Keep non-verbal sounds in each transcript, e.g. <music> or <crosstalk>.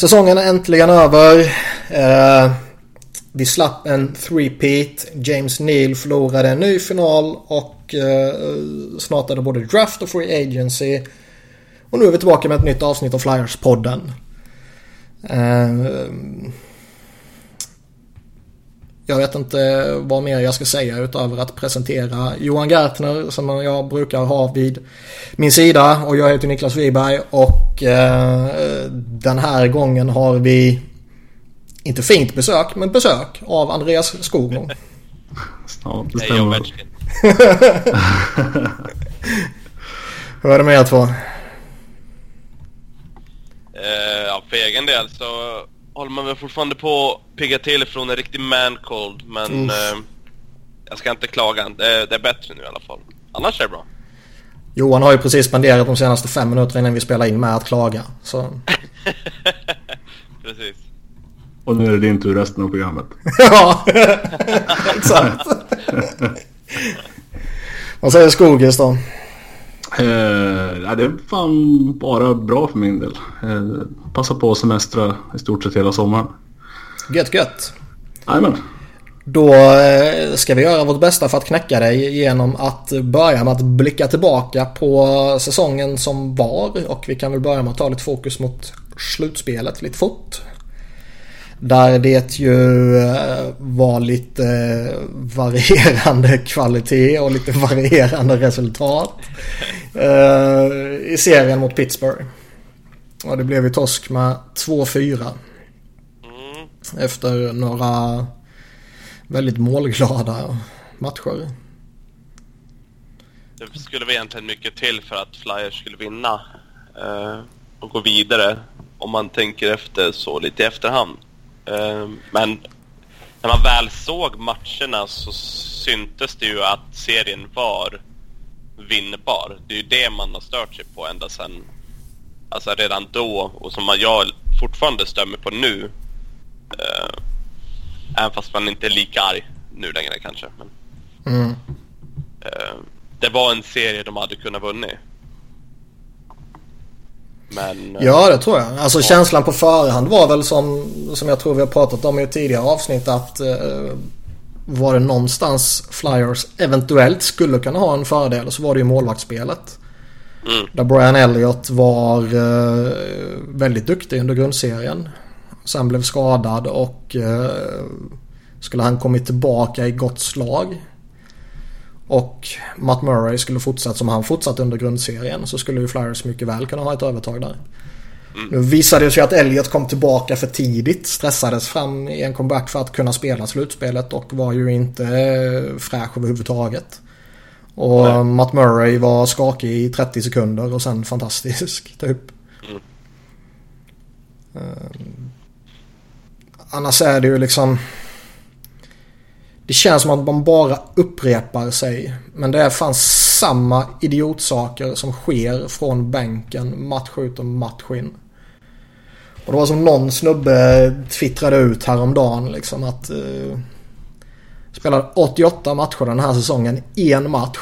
Säsongen är äntligen över. Eh, vi slapp en three-peat. James Neal förlorade en ny final och eh, snart är det både draft och free agency. Och nu är vi tillbaka med ett nytt avsnitt av Flyers-podden. Eh, jag vet inte vad mer jag ska säga utöver att presentera Johan Gertner som jag brukar ha vid min sida. Och jag heter Niklas Wiberg och eh, den här gången har vi inte fint besök, men besök av Andreas Skoglund. Ja, det stämmer. <laughs> Hur är det med er två? Uh, ja, för egen del så håller man väl fortfarande på att pigga till från en riktig man-cold. Men uh, jag ska inte klaga. Det, det, är bättre nu i alla fall. Annars är det bra. Johan har ju precis spenderat de senaste fem minuterna innan vi spelar in med att klaga. Så. <laughs> precis. Och nu är det din tur resten av programmet. <laughs> ja, <laughs> exakt. Vad säger Skogis då? Eh, det är fan bara bra för min del. Eh, passa på att semestra i stort sett hela sommaren. Gött gött. Jajamän. Då eh, ska vi göra vårt bästa för att knäcka dig genom att börja med att blicka tillbaka på säsongen som var. Och vi kan väl börja med att ta lite fokus mot slutspelet lite fort. Där det ju eh, var lite eh, varierande <laughs> kvalitet och lite varierande resultat. I serien mot Pittsburgh. Och det blev ju torsk med 2-4. Mm. Efter några väldigt målglada matcher. Det skulle vara egentligen mycket till för att Flyers skulle vinna eh, och gå vidare om man tänker efter så lite i efterhand. Eh, men när man väl såg matcherna så syntes det ju att serien var vinnbar. Det är ju det man har stört sig på ända sedan, alltså redan då och som jag fortfarande stämmer på nu. Eh, Även fast man inte är lika arg nu längre kanske. Men, mm. eh, det var en serie de hade kunnat vunnit. Men, eh, ja det tror jag. Alltså ja. känslan på förhand var väl som, som jag tror vi har pratat om i tidigare avsnitt att eh, var det någonstans Flyers eventuellt skulle kunna ha en fördel så var det ju målvaktsspelet. Mm. Där Brian Elliott var eh, väldigt duktig under grundserien. Sen blev skadad och eh, skulle han kommit tillbaka i gott slag och Matt Murray skulle fortsatt som han fortsatt under grundserien så skulle ju Flyers mycket väl kunna ha ett övertag där. Mm. Nu visade det sig att Elliot kom tillbaka för tidigt. Stressades fram i en comeback för att kunna spela slutspelet och var ju inte eh, fräsch överhuvudtaget. Och Nej. Matt Murray var skakig i 30 sekunder och sen fantastisk <laughs> typ. Mm. Um, annars är det ju liksom... Det känns som att man bara upprepar sig. Men det är fan samma idiotsaker som sker från bänken match ut och match in. Och det var som någon snubbe twittrade ut häromdagen liksom att... Uh, spelade 88 matcher den här säsongen. En match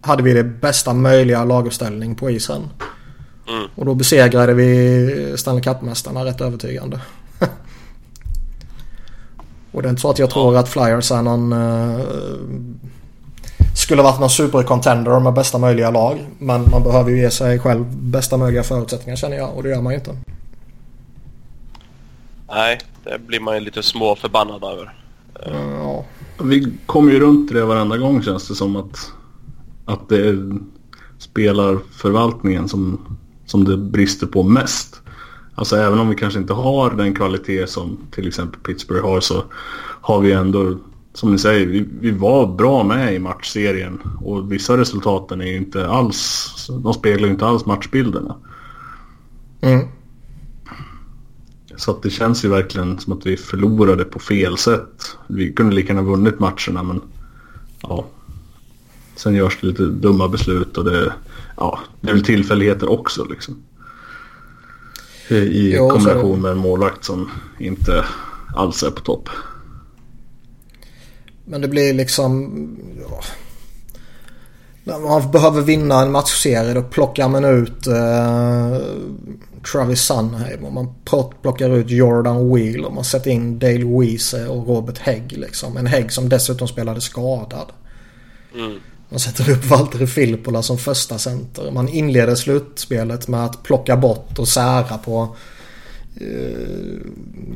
hade vi det bästa möjliga laguppställning på isen. Mm. Och då besegrade vi Stanley Cup-mästarna rätt övertygande. Och det är inte så att jag tror att Flyers är någon... Uh, skulle varit någon supercontender med bästa möjliga lag. Men man behöver ju ge sig själv bästa möjliga förutsättningar känner jag. Och det gör man ju inte. Nej, det blir man ju lite små förbannad över. Ja. Vi kommer ju runt det varenda gång känns det som att, att det är spelarförvaltningen som, som det brister på mest. Alltså även om vi kanske inte har den kvalitet som till exempel Pittsburgh har så har vi ändå, som ni säger, vi, vi var bra med i matchserien. Och vissa resultaten är inte alls, de speglar inte alls matchbilderna. Mm. Så att det känns ju verkligen som att vi förlorade på fel sätt. Vi kunde lika gärna vunnit matcherna men ja. Sen görs det lite dumma beslut och det, ja, det är väl tillfälligheter också liksom. I jo, kombination med en målvakt som inte alls är på topp. Men det blir liksom... Ja. När man behöver vinna en matchserie då plockar man ut uh, Travis Sunheim och man plockar ut Jordan Wheel och man sätter in Dale Weese och Robert Hägg liksom. En Hägg som dessutom spelade skadad. Mm. Man sätter upp Valtteri Filppula som första center. Man inleder slutspelet med att plocka bort och sära på eh,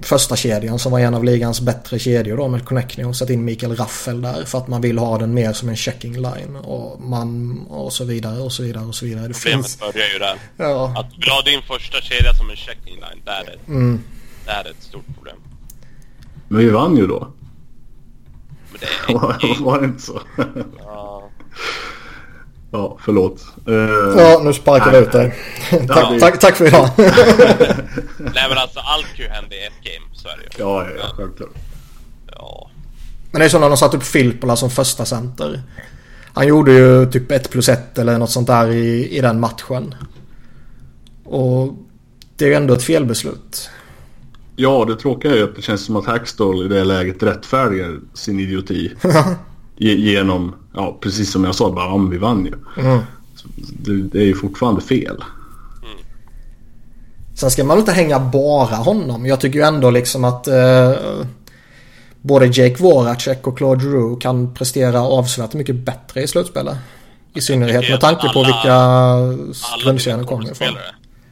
första kedjan som var en av ligans bättre kedjor då med Connecting och sätta in Mikael Raffel där för att man vill ha den mer som en checking line och man och så vidare och så vidare och så vidare. Det Problemet finns... börjar ju där. Ja. Att vill ha din första kedja som en checking line, där är, det, mm. där är ett stort problem. Men vi vann ju då. Men det är... <laughs> var det inte så? ja. Ja, förlåt. Uh, ja, nu sparkar vi ut dig. <laughs> tack, ja. tack, tack, för idag. <laughs> nej men alltså allt kan ju hända i ett game, så är det ju. Ja, ja, självklart. Ja. Men det är som när de satt upp Filppula som första center. Han gjorde ju typ 1 plus 1 eller något sånt där i, i den matchen. Och det är ju ändå ett felbeslut. Ja, det tråkiga är ju att det känns som att Hackstall i det läget rättfärdigar sin idioti. <laughs> genom, ja precis som jag sa, bara om vi vann ju. Mm. Det, det, är ju fortfarande fel. Mm. Sen ska man inte hänga bara honom. Jag tycker ju ändå liksom att eh, både Jake Voracek och Claude Drew kan prestera avsevärt mycket bättre i slutspelet. I synnerhet med tanke på vilka grundserier kommer ifrån.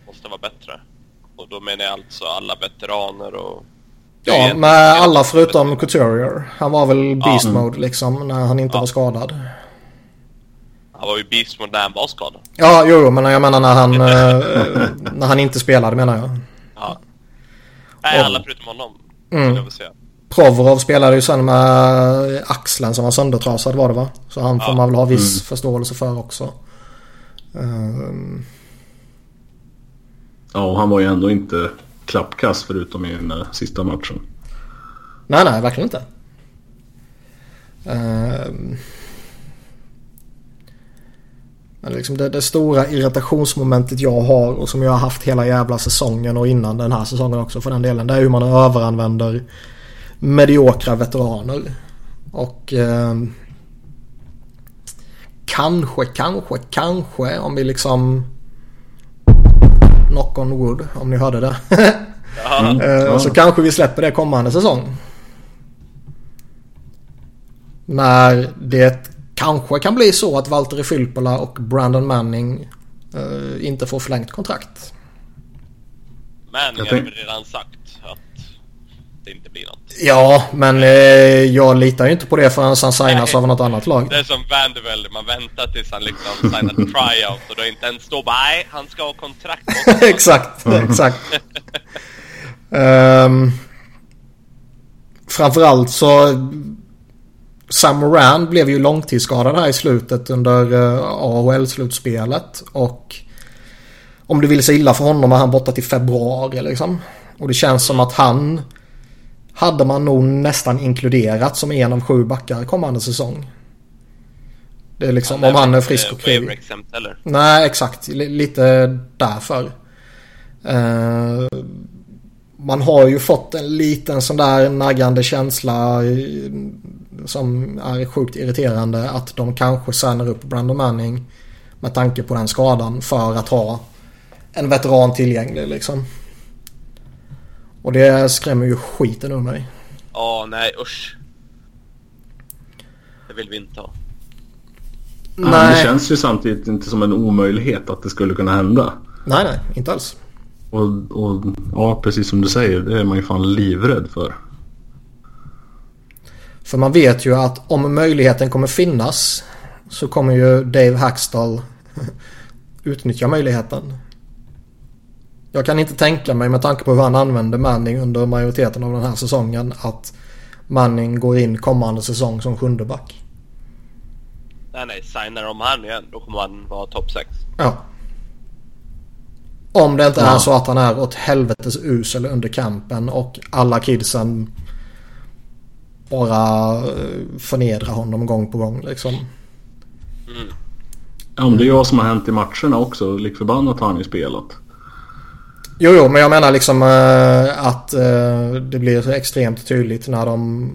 måste vara bättre. Och då menar jag alltså alla veteraner och Ja, med alla förutom Couturier. Han var väl beast ja. mode liksom när han inte ja. var skadad. Han var ju beast mode när han var skadad. Ja, jo, men jag menar när han, <laughs> eh, när han inte spelade menar jag. Ja. Nej, alla förutom honom. Mm. Jag vill säga. Provorov spelade ju sen med axeln som var söndertrasad var det va? Så han får man väl ha viss mm. förståelse för också. Um... Ja, och han var ju ändå inte klappkast förutom i den där sista matchen. Nej, nej, verkligen inte. Uh, men liksom det, det, stora irritationsmomentet jag har och som jag har haft hela jävla säsongen och innan den här säsongen också för den delen. Det är hur man överanvänder mediokra veteraner. Och eh, kanske, kanske, kanske om vi liksom Knock on wood om ni hörde det. <laughs> mm, ja. Så kanske vi släpper det kommande säsong. När det kanske kan bli så att Valtteri Filppula och Brandon Manning uh, inte får förlängt kontrakt. Men jag har väl redan sagt det inte blir något. Ja, men eh, jag litar ju inte på det förrän han signas av något annat lag. Det är som Vanderbilt, man väntar tills han liksom signar tryout och då inte ens står bara nej, han ska ha kontrakt. <laughs> exakt, exakt. um, framförallt så Sam Moran blev ju långtidsskadad här i slutet under uh, eh, AHL-slutspelet och om det vill sig illa för honom är han borta till februari liksom. Och det känns som att han hade man nog nästan inkluderat som en av sju backar kommande säsong. Det är liksom om han är frisk och kry. Nej, exakt. L lite därför. Uh, man har ju fått en liten sån där naggande känsla som är sjukt irriterande att de kanske signar upp Brandon Manning med tanke på den skadan för att ha en veteran tillgänglig liksom. Och det skrämmer ju skiten ur mig. Ja, nej usch. Det vill vi inte ha. Nej. det känns ju samtidigt inte som en omöjlighet att det skulle kunna hända. Nej, nej, inte alls. Och, och ja, precis som du säger, det är man ju fan livrädd för. För man vet ju att om möjligheten kommer finnas så kommer ju Dave Hackstall <laughs> utnyttja möjligheten. Jag kan inte tänka mig med tanke på hur han använde Manning under majoriteten av den här säsongen att Manning går in kommande säsong som sjunde back. Nej, nej. Signar de han igen då kommer han vara topp 6. Ja. Om det inte ja. är så att han är åt helvetes usel under kampen och alla kidsen bara eh, förnedrar honom gång på gång liksom. Mm. Ja, men det är ju vad som har hänt i matcherna också. Lik förbannat har han ju spelat. Jo, jo, men jag menar liksom uh, att uh, det blir extremt tydligt när de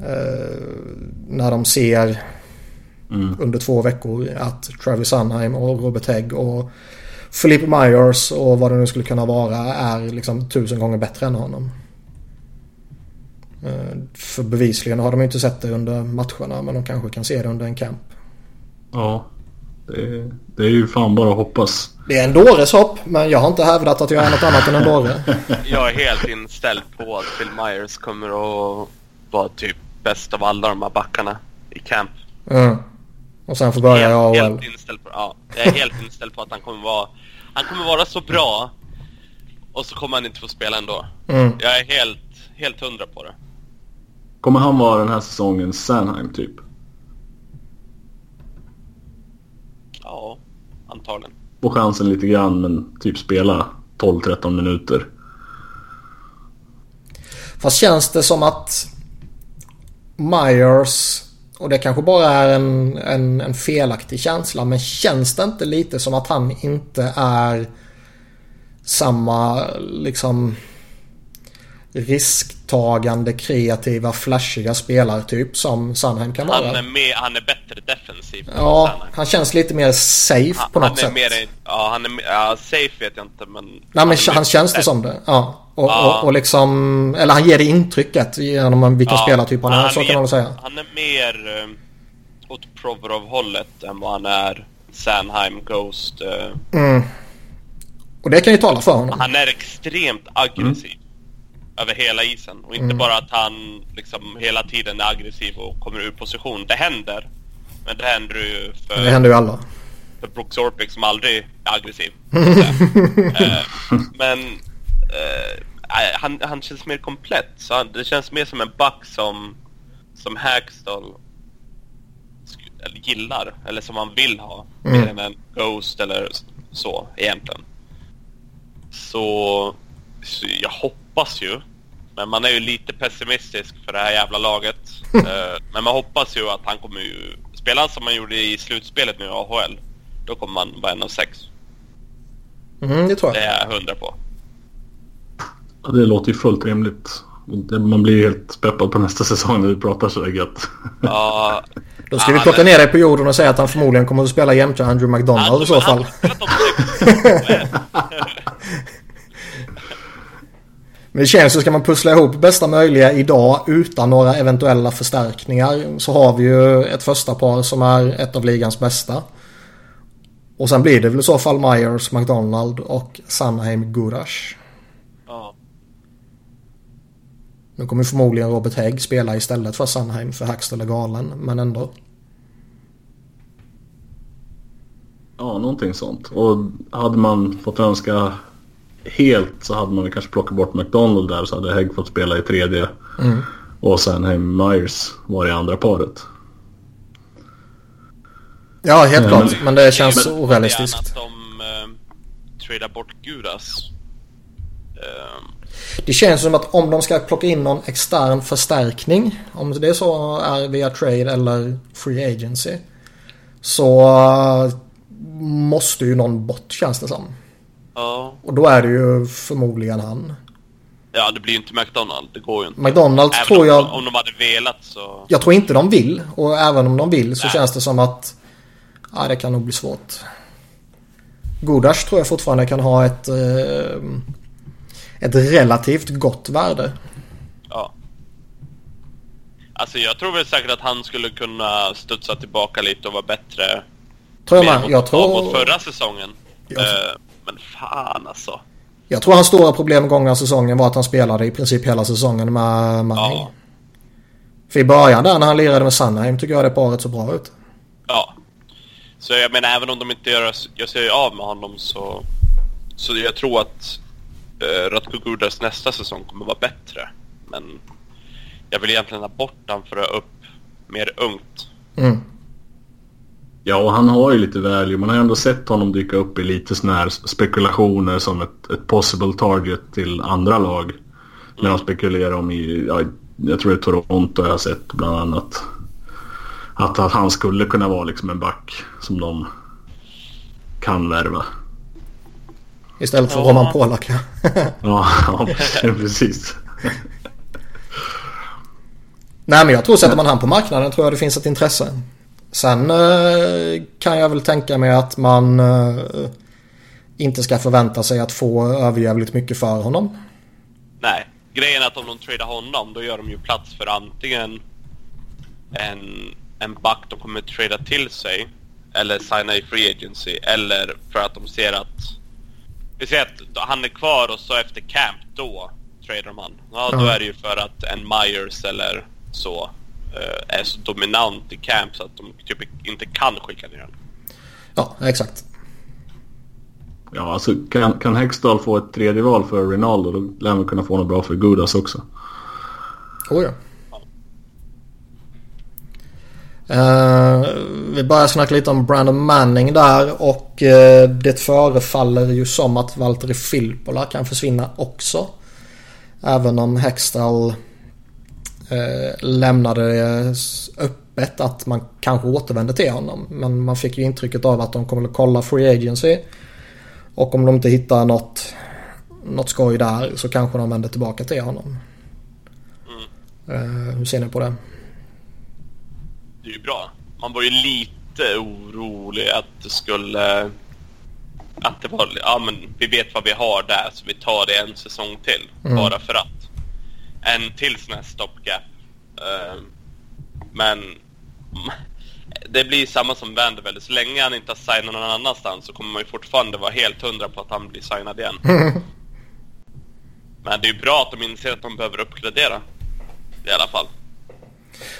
uh, när de ser mm. under två veckor. Att Travis Sunheim och Robert Hägg och Philippe Myers och vad det nu skulle kunna vara är liksom tusen gånger bättre än honom. Eh, för bevisligen har de inte sett det under matcherna men de kanske kan se det under en camp. Ja, det, det är ju fan bara att hoppas. Det är en dåres hopp men jag har inte hävdat att jag är något annat än en dåre. <laughs> jag är helt inställd på att Phil Myers kommer att vara typ bäst av alla de här backarna i camp. Mm. Och sen får börja i AHL. Helt inställd på, ja, jag är helt inställd på att han kommer vara han kommer vara så bra och så kommer han inte få spela ändå. Mm. Jag är helt, helt hundra på det. Kommer han vara den här säsongen Sanheim typ? Ja, antagligen. Få chansen lite grann men typ spela 12-13 minuter. Fast känns det som att Myers och det kanske bara är en, en, en, felaktig känsla men känns det inte lite som att han inte är samma liksom risktagande, kreativa, flashiga spelartyp som Sandheim kan vara? Han är, mer, han är bättre defensivt. Ja, han känns lite mer safe han, på något han sätt. Mer, ja, han är ja, safe vet jag inte men... Nej men han, han känns det som det. Ja. Och, ja. och, och, liksom, eller han ger det intrycket genom vilken ja, spelartyp han är. Så kan man väl säga. Han är mer uh, åt Provorov-hållet än vad han är Sanheim, Ghost. Uh. Mm. Och det kan ju tala för honom. Han är extremt aggressiv. Mm. Över hela isen. Och inte mm. bara att han liksom hela tiden är aggressiv och kommer ur position. Det händer. Men det händer ju för... Det händer ju alla. För Brooks Orpik som aldrig är aggressiv. uh, <laughs> men Uh, han, han känns mer komplett. Så han, det känns mer som en back som, som Hackstall eller gillar. Eller som han vill ha. Mm. Mer än en Ghost eller så egentligen. Så, så, jag hoppas ju. Men man är ju lite pessimistisk för det här jävla laget. uh, <laughs> men man hoppas ju att han kommer ju... Spela som man gjorde i slutspelet nu i AHL. Då kommer man vara en av sex. Mm, det tror jag. Det är jag hundra på. Ja, det låter ju fullt rimligt. Man blir helt peppad på nästa säsong när vi pratar så gött. Ja. <laughs> Då ska ja, vi plocka men... ner dig på jorden och säga att han förmodligen kommer att spela jämte Andrew McDonald i så fall. <laughs> Men det känns ju, ska man pussla ihop bästa möjliga idag utan några eventuella förstärkningar så har vi ju ett första par som är ett av ligans bästa. Och sen blir det väl i så fall Myers, McDonald och Sanheim Gurash. Nu kommer förmodligen Robert Hägg spela istället för Sandheim för Hackstall är galen, men ändå. Ja, någonting sånt. Och hade man fått önska helt så hade man kanske plockat bort McDonald där så hade Hägg fått spela i tredje. Mm. Och sen Hem Myers var i andra paret. Ja, helt klart. Men, men det känns men, orealistiskt. att de uh, tradar bort Gudas. Uh, det känns som att om de ska plocka in någon extern förstärkning. Om det är så är via trade eller free agency. Så eh, måste ju någon bort känns det som. Ja. Och då är det ju förmodligen han. Ja, det blir ju inte McDonald. Det går ju inte. McDonald även tror jag... Om de hade velat så... Jag tror inte de vill. Och även om de vill så Nej. känns det som att... Ja, det kan nog bli svårt. Godash tror jag fortfarande kan ha ett... Eh, ett relativt gott värde. Ja. Alltså jag tror väl säkert att han skulle kunna studsa tillbaka lite och vara bättre. Tror jag med. Jag tror... Mot förra säsongen. Jag... Uh, men fan alltså. Jag tror hans stora problem gångna säsongen var att han spelade i princip hela säsongen med Manning. Ja. För i början där när han lirade med Sandheim tycker jag det paret så bra ut. Ja. Så jag menar även om de inte gör, gör sig av med honom så... Så jag tror att eh, Ratko Gurdas nästa säsong kommer vara bättre. Men jag vill egentligen ha bort han för att upp mer ungt. Mm. Ja, och han har ju lite value. Man har ändå sett honom dyka upp i lite sådana här spekulationer som ett, ett possible target till andra lag. När de spekulerar om i, ja, jag tror det är Toronto jag har sett bland annat. Att, att han skulle kunna vara liksom en back som de kan värva. Istället för ja. Roman Polak <laughs> ja. ja, <laughs> precis. Nej men jag tror sätter man han på marknaden tror jag det finns ett intresse. Sen eh, kan jag väl tänka mig att man eh, inte ska förvänta sig att få överjävligt mycket för honom. Nej, grejen är att om de tradar honom då gör de ju plats för antingen en, en back de kommer trada till sig eller signa i free agency eller för att de ser att vi ser att han är kvar och så efter camp då tradar man. Ja, då är det ju för att en Myers eller så är så dominant i camp så att de typ inte kan skicka ner honom. Ja, exakt. Ja, alltså kan, kan Hextall få ett tredje val för Rinaldo då lär man kunna få något bra för Gudas också. Oh ja. Uh, vi börjar snacka lite om Brandon Manning där och uh, det förefaller ju som att Valtteri Filppula kan försvinna också. Även om Hextall lämnade det öppet att man kanske återvänder till honom. Men man fick ju intrycket av att de kommer att kolla Free Agency. Och om de inte hittar något, något skoj där så kanske de vänder tillbaka till honom. Mm. hur ser ni på det? det är ju bra. Man var ju lite orolig att det skulle... Att det var... Ja men vi vet vad vi har där så vi tar det en säsong till. Mm. Bara för att. En till sån här stopgap. Uh, men... Det blir samma som Vanderbilt. Så länge han inte har signat någon annanstans så kommer man ju fortfarande vara helt hundra på att han blir signad igen. <laughs> Men det är ju bra att de inser att de behöver uppgradera. I alla fall.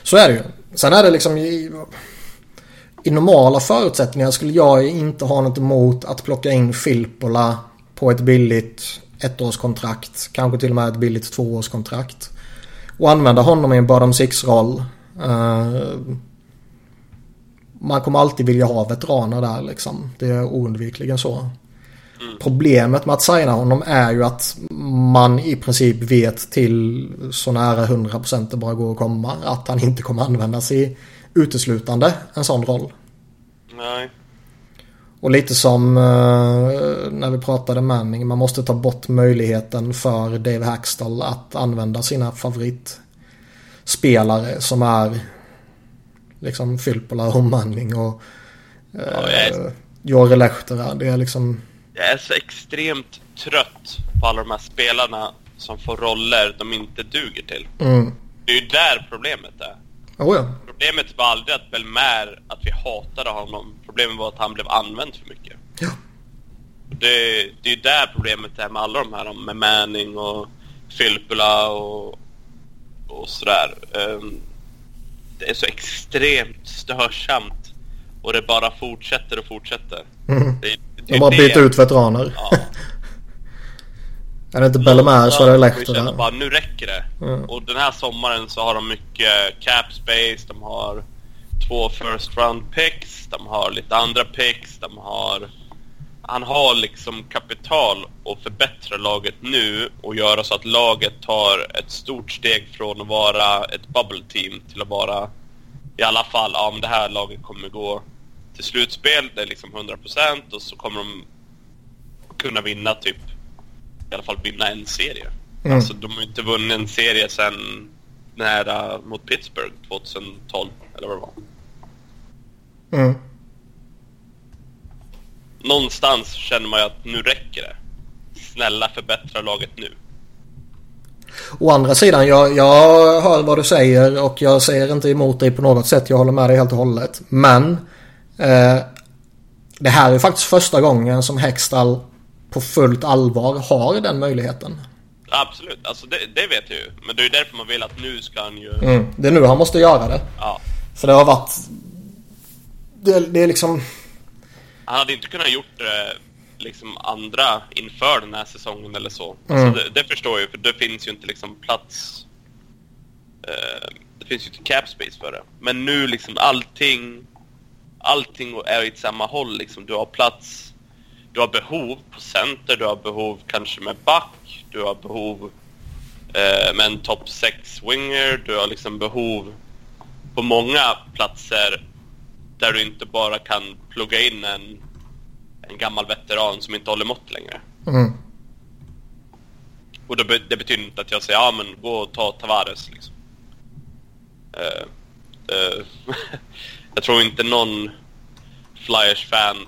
Så är det ju. Sen är det liksom i, i normala förutsättningar skulle jag inte ha något emot att plocka in Filppola på ett billigt ettårskontrakt. Kanske till och med ett billigt tvåårskontrakt. Och använda honom i en bottom six-roll. Uh, man kommer alltid vilja ha veteraner där liksom. Det är oundvikligen så. Mm. Problemet med att signa honom är ju att man i princip vet till så nära 100% det bara går att komma att han inte kommer användas i uteslutande en sån roll. Nej. Och lite som uh, när vi pratade Manning. Man måste ta bort möjligheten för Dave Hackstall att använda sina favoritspelare som är liksom Filppula och Manning och ja, är... Jori Lehtera. Det är liksom jag är så extremt trött på alla de här spelarna som får roller de inte duger till. Mm. Det är ju där problemet är. Oh ja. Problemet var aldrig att Belmer, att vi hatade honom. Problemet var att han blev använd för mycket. Ja. Det, det är ju där problemet är med alla de här, med Manning och Filppula och, och sådär. Um, det är så extremt störsamt och det bara fortsätter och fortsätter. Mm. Det, de bara byter ut veteraner. Ja. <laughs> är det inte Bellemare så är det Lehtera. bara nu räcker det. Mm. Och den här sommaren så har de mycket cap space. De har två first round picks. De har lite andra picks. De har... Han har liksom kapital att förbättra laget nu och göra så att laget tar ett stort steg från att vara ett bubble team till att vara i alla fall, ja men det här laget kommer gå till slutspel, det är liksom 100% och så kommer de kunna vinna typ, i alla fall vinna en serie. Mm. Alltså de har inte vunnit en serie sen nära mot Pittsburgh 2012, eller vad det var. Mm. Någonstans känner man ju att nu räcker det. Snälla förbättra laget nu. Å andra sidan, jag, jag hör vad du säger och jag säger inte emot dig på något sätt. Jag håller med dig helt och hållet. Men Eh, det här är faktiskt första gången som Hextall på fullt allvar har den möjligheten. Absolut, alltså det, det vet jag ju. Men det är ju därför man vill att nu ska han ju... Mm, det är nu han måste göra det. Ja. För det har varit... Det, det är liksom... Han hade inte kunnat gjort det liksom andra inför den här säsongen eller så. Mm. Alltså det, det, förstår jag ju, för det finns ju inte liksom plats... Eh, det finns ju inte cap space för det. Men nu liksom allting allting är åt samma håll liksom. Du har plats, du har behov på center, du har behov kanske med back, du har behov eh, med en top 6 winger, du har liksom behov på många platser där du inte bara kan plugga in en, en gammal veteran som inte håller mått längre. Mm. Och det, det, betyder inte att jag säger ja men gå och ta Tavares liksom. Uh, uh, <laughs> jag tror inte någon Flyers-fan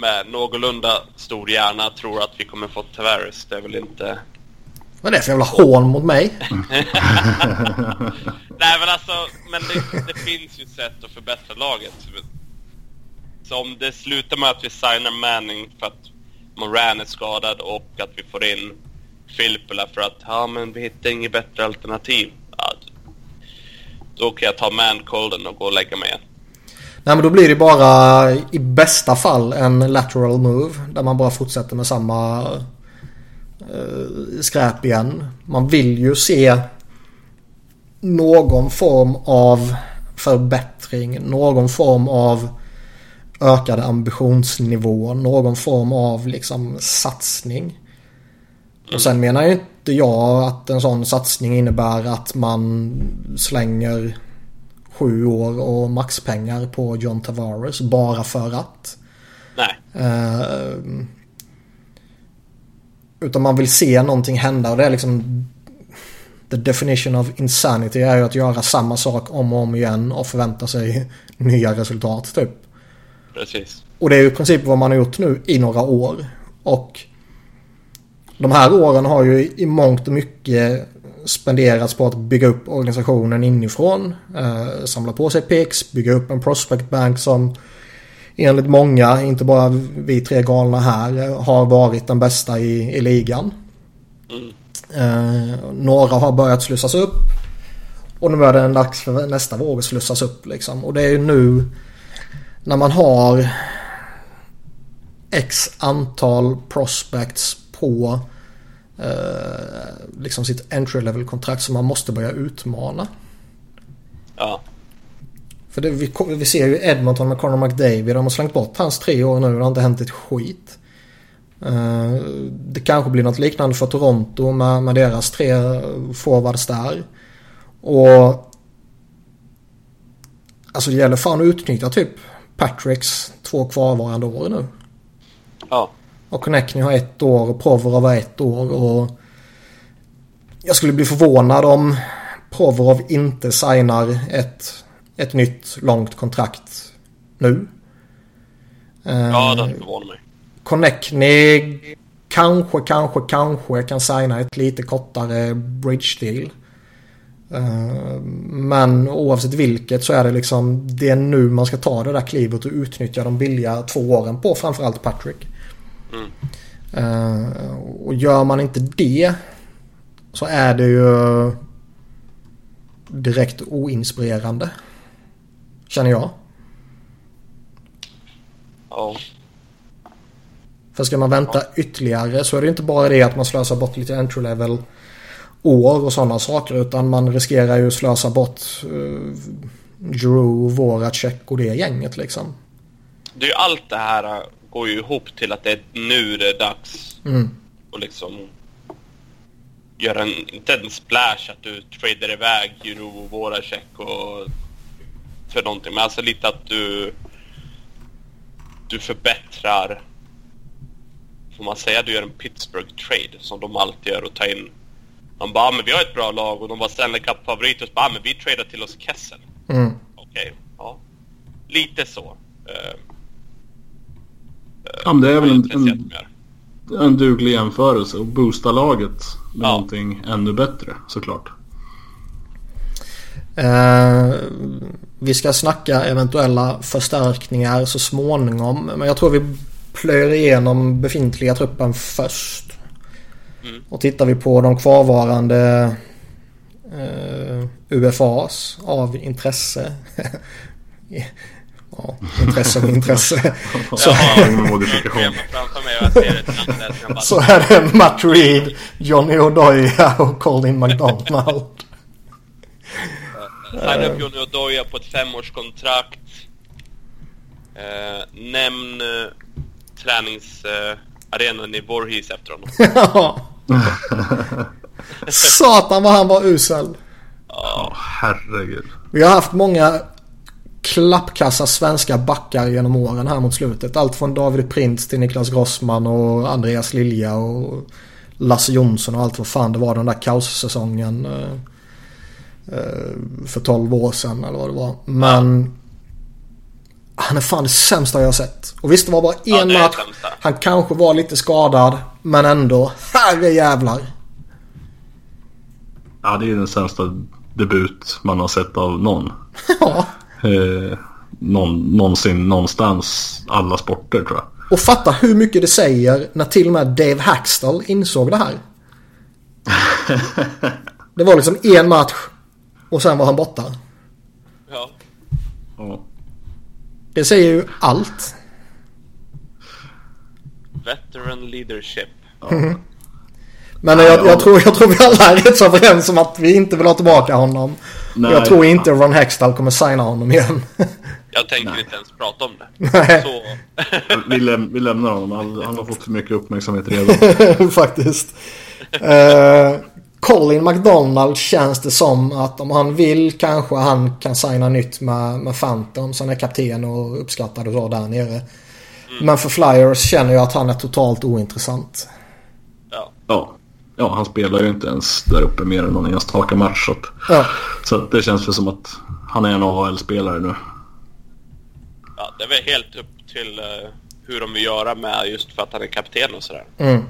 med någorlunda stor hjärna tror att vi kommer få Tavares. Det är väl inte... Vad är det för jävla hån mot mig? <laughs> Nej men alltså, men det, det, finns ju sätt att förbättra laget. Så om det slutar med att vi signar Manning för att Moran är skadad och att vi får in Filppula för att ja men vi hittar inget bättre alternativ. Ja, då kan jag ta man-colden och gå och lägga mig igen. Nej men då blir det bara i bästa fall en lateral move. Där man bara fortsätter med samma eh, skräp igen. Man vill ju se någon form av förbättring. Någon form av ökad ambitionsnivå. Någon form av liksom satsning. Och sen menar ju inte jag att en sån satsning innebär att man slänger sju år och maxpengar på John Tavares bara för att. Nej. Uh, utan man vill se någonting hända och det är liksom The definition of insanity är ju att göra samma sak om och om igen och förvänta sig <laughs> nya resultat typ. Precis. Och det är ju i princip vad man har gjort nu i några år. Och de här åren har ju i mångt och mycket spenderats på att bygga upp organisationen inifrån. Eh, samla på sig PIX, bygga upp en prospect bank som enligt många, inte bara vi tre galna här, har varit den bästa i, i ligan. Mm. Eh, några har börjat slussas upp. Och nu är det en dags för nästa våg att slussas upp liksom. Och det är ju nu när man har x antal prospects på eh, liksom sitt entry level kontrakt som man måste börja utmana. Ja. För det, vi, vi ser ju Edmonton med Conor McDavid. De har slängt bort hans tre år nu och det har inte hänt ett skit. Uh, det kanske blir något liknande för Toronto med, med deras tre forwards där. Och Alltså det gäller fan att utnyttja typ Patricks två kvarvarande år nu. Ja. Och Connecting har ett år och Provorov har ett år och jag skulle bli förvånad om Provorov inte signar ett, ett nytt långt kontrakt nu. Ja, det förvånar mig. Connecting kanske, kanske, kanske kan signa ett lite kortare bridge deal. Eh, men oavsett vilket så är det liksom det är nu man ska ta det där klivet och utnyttja de billiga två åren på framförallt Patrick. Mm. Uh, och gör man inte det så är det ju direkt oinspirerande. Känner jag. Ja. För ska man vänta ytterligare så är det inte bara det att man slösar bort lite entry level år och sådana saker utan man riskerar ju att slösa bort uh, Drew, Voracek och det gänget liksom. Det är ju allt det här går ju ihop till att det är nu det är dags. Mm. Och liksom göra en, inte en splash att du tradar iväg Juro och Voracek och för någonting. Men alltså lite att du du förbättrar får man säga du gör en Pittsburgh trade som de alltid gör och tar in de bara, men vi har ett bra lag och de var Stanley Cup-favoriter. Så bara, men vi tradar till oss Kessel. Mm. Okej, okay, ja. Lite så. Uh, ja, men det är väl en, en, en duglig jämförelse och boosta laget med ja. någonting ännu bättre såklart. Uh, vi ska snacka eventuella förstärkningar så småningom. Men jag tror vi plöjer igenom befintliga truppen först. Mm. Och tittar vi på de kvarvarande uh, UFAs av intresse. <laughs> ja, intresse och intresse. <laughs> så, så är det Matt Reed, Johnny Odoya och Colin McDonald. Signa upp Johnny Odoya på ett femårskontrakt. Uh, nämn uh, träningsarenan i Vorhis efter honom. <laughs> Satan vad han var usel. Ja, oh, herregud. Vi har haft många klappkassa svenska backar genom åren här mot slutet. Allt från David Printz till Niklas Grossman och Andreas Lilja och Lasse Jonsson och allt vad fan det var den där kaossäsongen. Eh, eh, för 12 år sedan eller vad det var. Men Han är fan det sämsta jag har sett. Och visst det var bara en Ja, match. Han kanske var lite skadad. Men ändå. Herre jävlar. Ja, det är den sämsta debut man har sett av någon. <laughs> Ja. Eh, någon någonsin, någonstans, alla sporter tror jag. Och fatta hur mycket det säger när till och med Dave Hackstall insåg det här. <laughs> Det var liksom en match och sen var han borta. Ja. Ja. Det säger ju allt. Veteran leadership. <laughs> Men jag, jag, tror, jag tror vi alla är rätt så överens om att vi inte vill ha tillbaka honom. Nej. Jag tror inte Ron Hextall kommer signa honom igen. <laughs> Jag tänker inte ens prata om det. Nej. Så, Vi, läm- vi lämnar honom. Han, han har fått för mycket uppmärksamhet redan. <laughs> Faktiskt. Eh, Colin McDonald känns det som att om han vill kanske han kan signa nytt med, med Phantom. Så han är kapten och uppskattad och så där nere. Men för Flyers känner jag att han är totalt ointressant. ja. Ja. Ja, han spelar ju inte ens där uppe mer än någon enstaka match. Så, att, Ja, så att det känns väl som att han är en AHL-spelare nu. ja, det är väl helt upp till eh, hur de vill göra med just för att han är kapten och sådär. mm.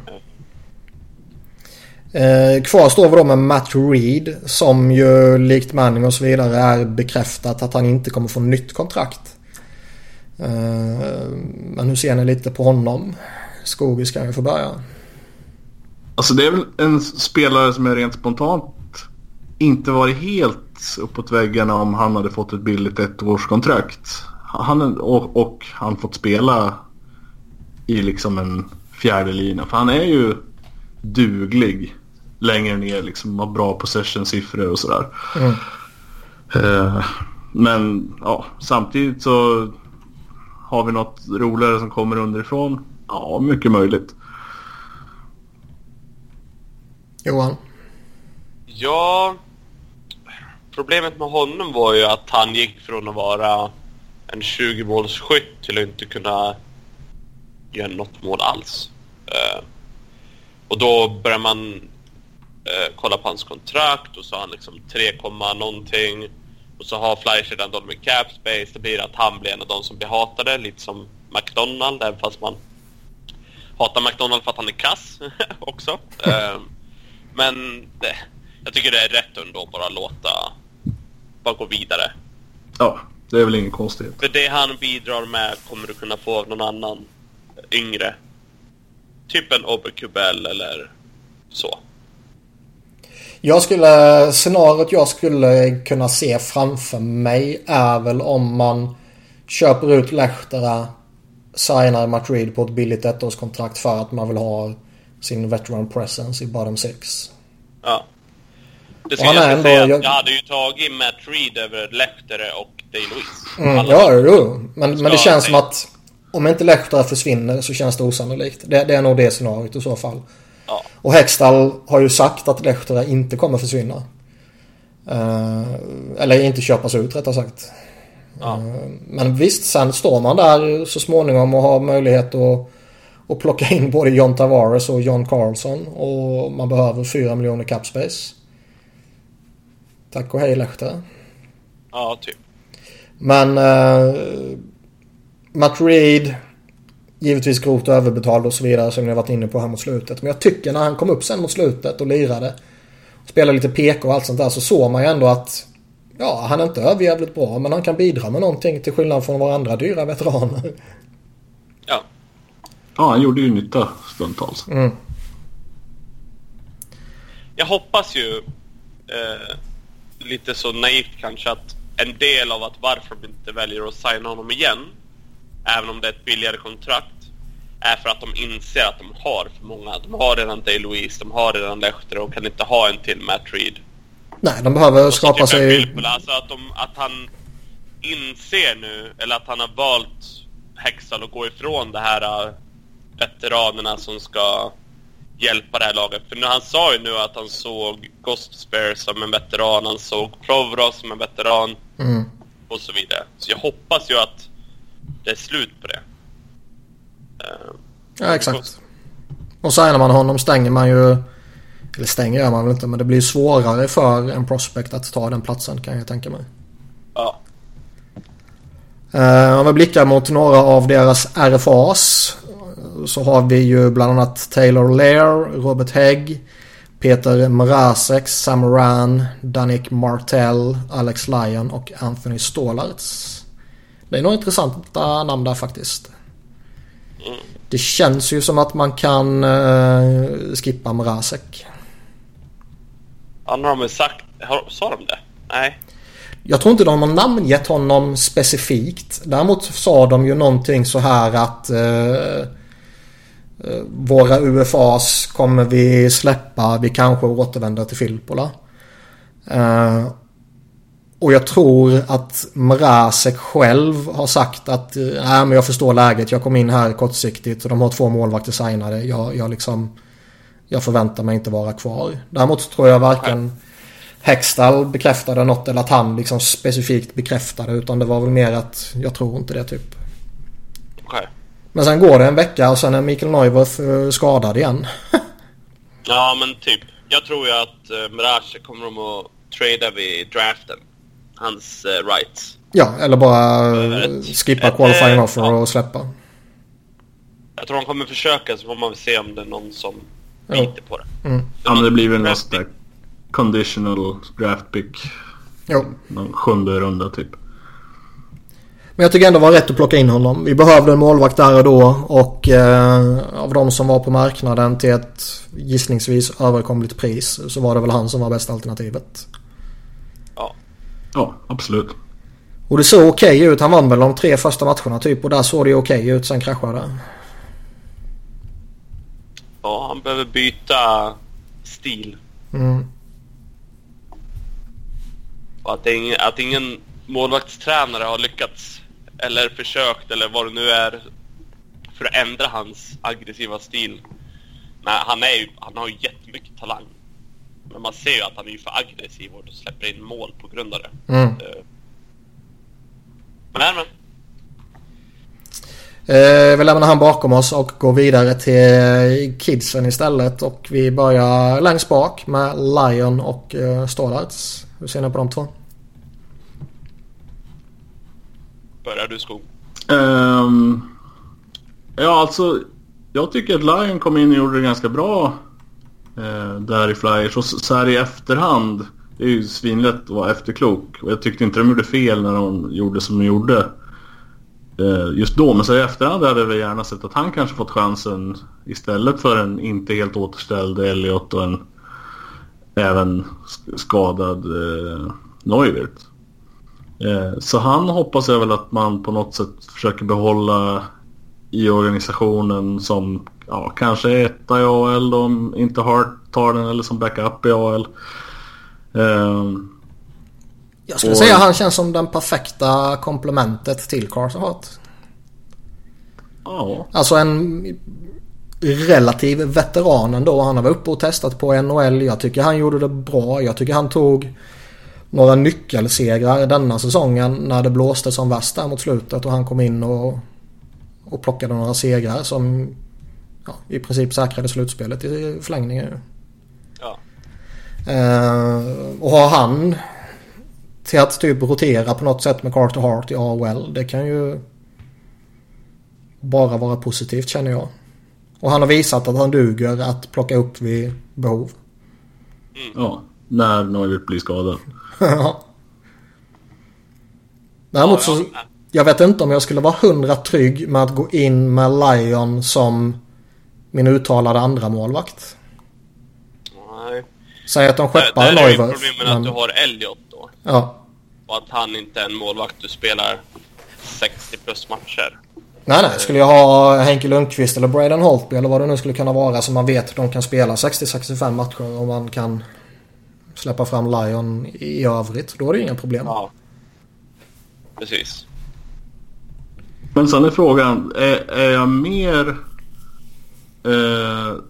Eh, kvar står vi då med Matt Reed som ju likt Manning och så vidare är bekräftat att han inte kommer få nytt kontrakt. Eh, men hur ser ni lite på honom? Skogis kan ju få börja. Alltså det är väl en spelare som är rent spontant inte varit helt uppåt väggarna om han hade fått ett billigt ettårskontrakt. Han, och, och han fått spela i liksom en fjärde lina. För han är ju duglig längre ner liksom. Har bra possession-siffror och sådär. Mm. Eh, men ja, samtidigt så har vi något roligare som kommer underifrån. Ja, mycket möjligt. Johan? Ja, problemet med honom var ju att han gick från att vara en 20-målsskytt till att inte kunna göra något mål alls. Eh, och då börjar man eh, kolla på hans kontrakt och så har han liksom 3, någonting. Och så har Flyers redan dåligt med cap space. Det blir att han blir en av de som blir hatade, lite som McDonald, även fast man hatar McDonald för att han är kass <laughs> också. Eh, men det, jag tycker det är rätt ändå att bara låta, bara gå vidare. Ja, det är väl ingen konstighet. För det han bidrar med kommer du kunna få av någon annan yngre. Typ en Oberkubel eller så. Jag skulle, scenariot jag skulle kunna se framför mig är väl om man köper ut Lehtera, signar Matt Reed på ett billigt ettårskontrakt för att man vill ha sin veteran presence i bottom six. Ja. Det han jag ändå- säga jag- jag hade ju tagit Matt Reed över Lehtere och Day-Louise. Mm, ja, jo. Men, men det känns som att om inte Lehtera försvinner så känns det osannolikt. Det, det är nog det scenariot i så fall. Ja. Och Hextall har ju sagt att Lehtera inte kommer försvinna. Eh, eller inte köpas ut rättare sagt. Ja. Eh, men visst, sen står man där så småningom och har möjlighet att, att plocka in både John Tavares och John Carlson. Och man behöver 4 miljoner cap space. Tack och hej Lehtera. ja, typ. Men uh, Matt Reed Givetvis grovt överbetald och så vidare som ni har varit inne på här mot slutet. Men jag tycker när han kom upp sen mot slutet och lirade. Spelade lite PK och allt sånt där så såg man ju ändå att Ja, han är inte överjävligt bra men han kan bidra med någonting till skillnad från våra andra dyra veteraner. Ja. Ja, han gjorde ju nytta stundtals. Mm. Jag hoppas ju eh, lite så naivt kanske att en del av att varför de inte väljer att signa honom igen, även om det är ett billigare kontrakt, är för att de inser att de har för många. De har redan Day-Louise, de har redan Lehtere och kan inte ha en till Matt Reed. Nej, de behöver skapa typ sig... Alltså att, de, att han inser nu, eller att han har valt Hexal att gå ifrån det här äh, veteranerna som ska hjälpa det här laget. För nu, han sa ju nu att han såg Ghost Spare som en veteran, han såg Provros som en veteran Mm. och så vidare. Så jag hoppas ju att det är slut på det. Eh, Ja, exakt. Och signar man honom stänger man ju... Eller stänger gör man väl inte men det blir svårare för en prospect att ta den platsen kan jag tänka mig. ja. Uh, om vi blickar mot några av deras RFAs så har vi ju bland annat Taylor Lair, Robert Hägg, Peter Mrazek, Sam Ran, Danik Martell, Alex Lyon och Anthony Stålarts. Det är nog intressanta namn där faktiskt. Det känns ju som att man kan uh, skippa Mrazek. Han har de sagt, sa de det? Nej. Jag tror inte de har namngett honom specifikt. Däremot sa de ju någonting så här att uh, Eh, våra UFAs kommer vi släppa. Vi kanske återvänder till Filippola. Uh, och jag tror att Mrazek själv har sagt att nej men jag förstår läget. Jag kom in här kortsiktigt och de har två målvakter signade. Jag, jag liksom jag förväntar mig inte vara kvar. Däremot tror jag varken Hextall bekräftade något eller att han liksom specifikt bekräftade utan det var väl mer att jag tror inte det typ. Men sen går det en vecka och sen är Mikael Neuwerf eh, skadad igen. <laughs> ja men typ. Jag tror ju att uh, Mrazek kommer de att trada vid draften hans uh, rights. Ja, eller bara uh, skippa ett, qualifying uh, offer ja. och släppa. Jag tror de kommer försöka så får man se om det är någon som biter på det. Mm. Ja, men det blir väl där conditional draft pick. Jo. Någon sjunde runda typ. Men jag tycker ändå det var rätt att plocka in honom. Vi behövde en målvakt där och då och eh, av de som var på marknaden till ett gissningsvis överkomligt pris så var det väl han som var bästa alternativet. Ja, absolut. Och det såg okej okay ut. Han vann väl de tre första matcherna typ och där såg det okej okay ut. Sen kraschade det. Ja, han behöver byta stil. Mm. Att, ingen, att ingen målvaktstränare har lyckats eller försökt eller vad det nu är för att ändra hans aggressiva stil. Men han, är ju, han har ju jättemycket talang. Men man ser ju att han är för aggressiv och släpper in mål på grund av det. Mm. Eh, men, men. Eh, vi lämnar han bakom oss och går vidare till kidsen istället. Och vi börjar längst bak med Lion och eh, Stålarts. Hur ser ni på de två? Börjar du Skog? Um, ja, alltså. Jag tycker att Lion kom in och gjorde det ganska bra eh, där i Flyers. Och så här i efterhand, det är ju svinlätt att vara efterklok. Och jag tyckte inte de gjorde fel när de gjorde som de gjorde eh, just då. Men så i efterhand hade jag väl gärna sett att han kanske fått chansen istället för en inte helt återställd Elliot och en även skadad eh, Neuwirth. Eh, så han hoppas jag väl att man på något sätt försöker behålla i organisationen som ja, kanske etta i AL om inte Hart tar den eller som backup i AL. Um, jag skulle och... säga att han känns som den perfekta komplementet till Carson Hart. Ja. Alltså en relativ veteran ändå. Han har varit uppe och testat på NHL. Jag tycker han gjorde det bra. Jag tycker han tog några nyckelsegrar denna säsongen när det blåste som värst där mot slutet och han kom in och, och plockade några segrar som ja, i princip säkrade slutspelet i förlängningen. Ja. Uh, och har han till att typ rotera på något sätt med Carter Hart i AOL. Det kan ju bara vara positivt känner jag. Och han har visat att han duger att plocka upp vid behov. Mm. Ja, när Neuvert blir skadad. ja. <laughs> Däremot så... Jag vet inte om jag skulle vara hundra trygg med att gå in med Lion som min uttalade andra målvakt. Nej. Säg att de skeppar Neuver. Det är problemet men... att du har Elliot då. Ja. Och att han inte är en målvakt du spelar 60 plus matcher. Nej, nej. Skulle jag ha Henke Lundqvist eller Braden Holtby eller vad det nu skulle kunna vara som man vet att de kan spela 60-65 matcher och man kan släppa fram Lion i övrigt. Då är det inga problem. Ja. Precis. Men sen är frågan, är, är jag mer eh,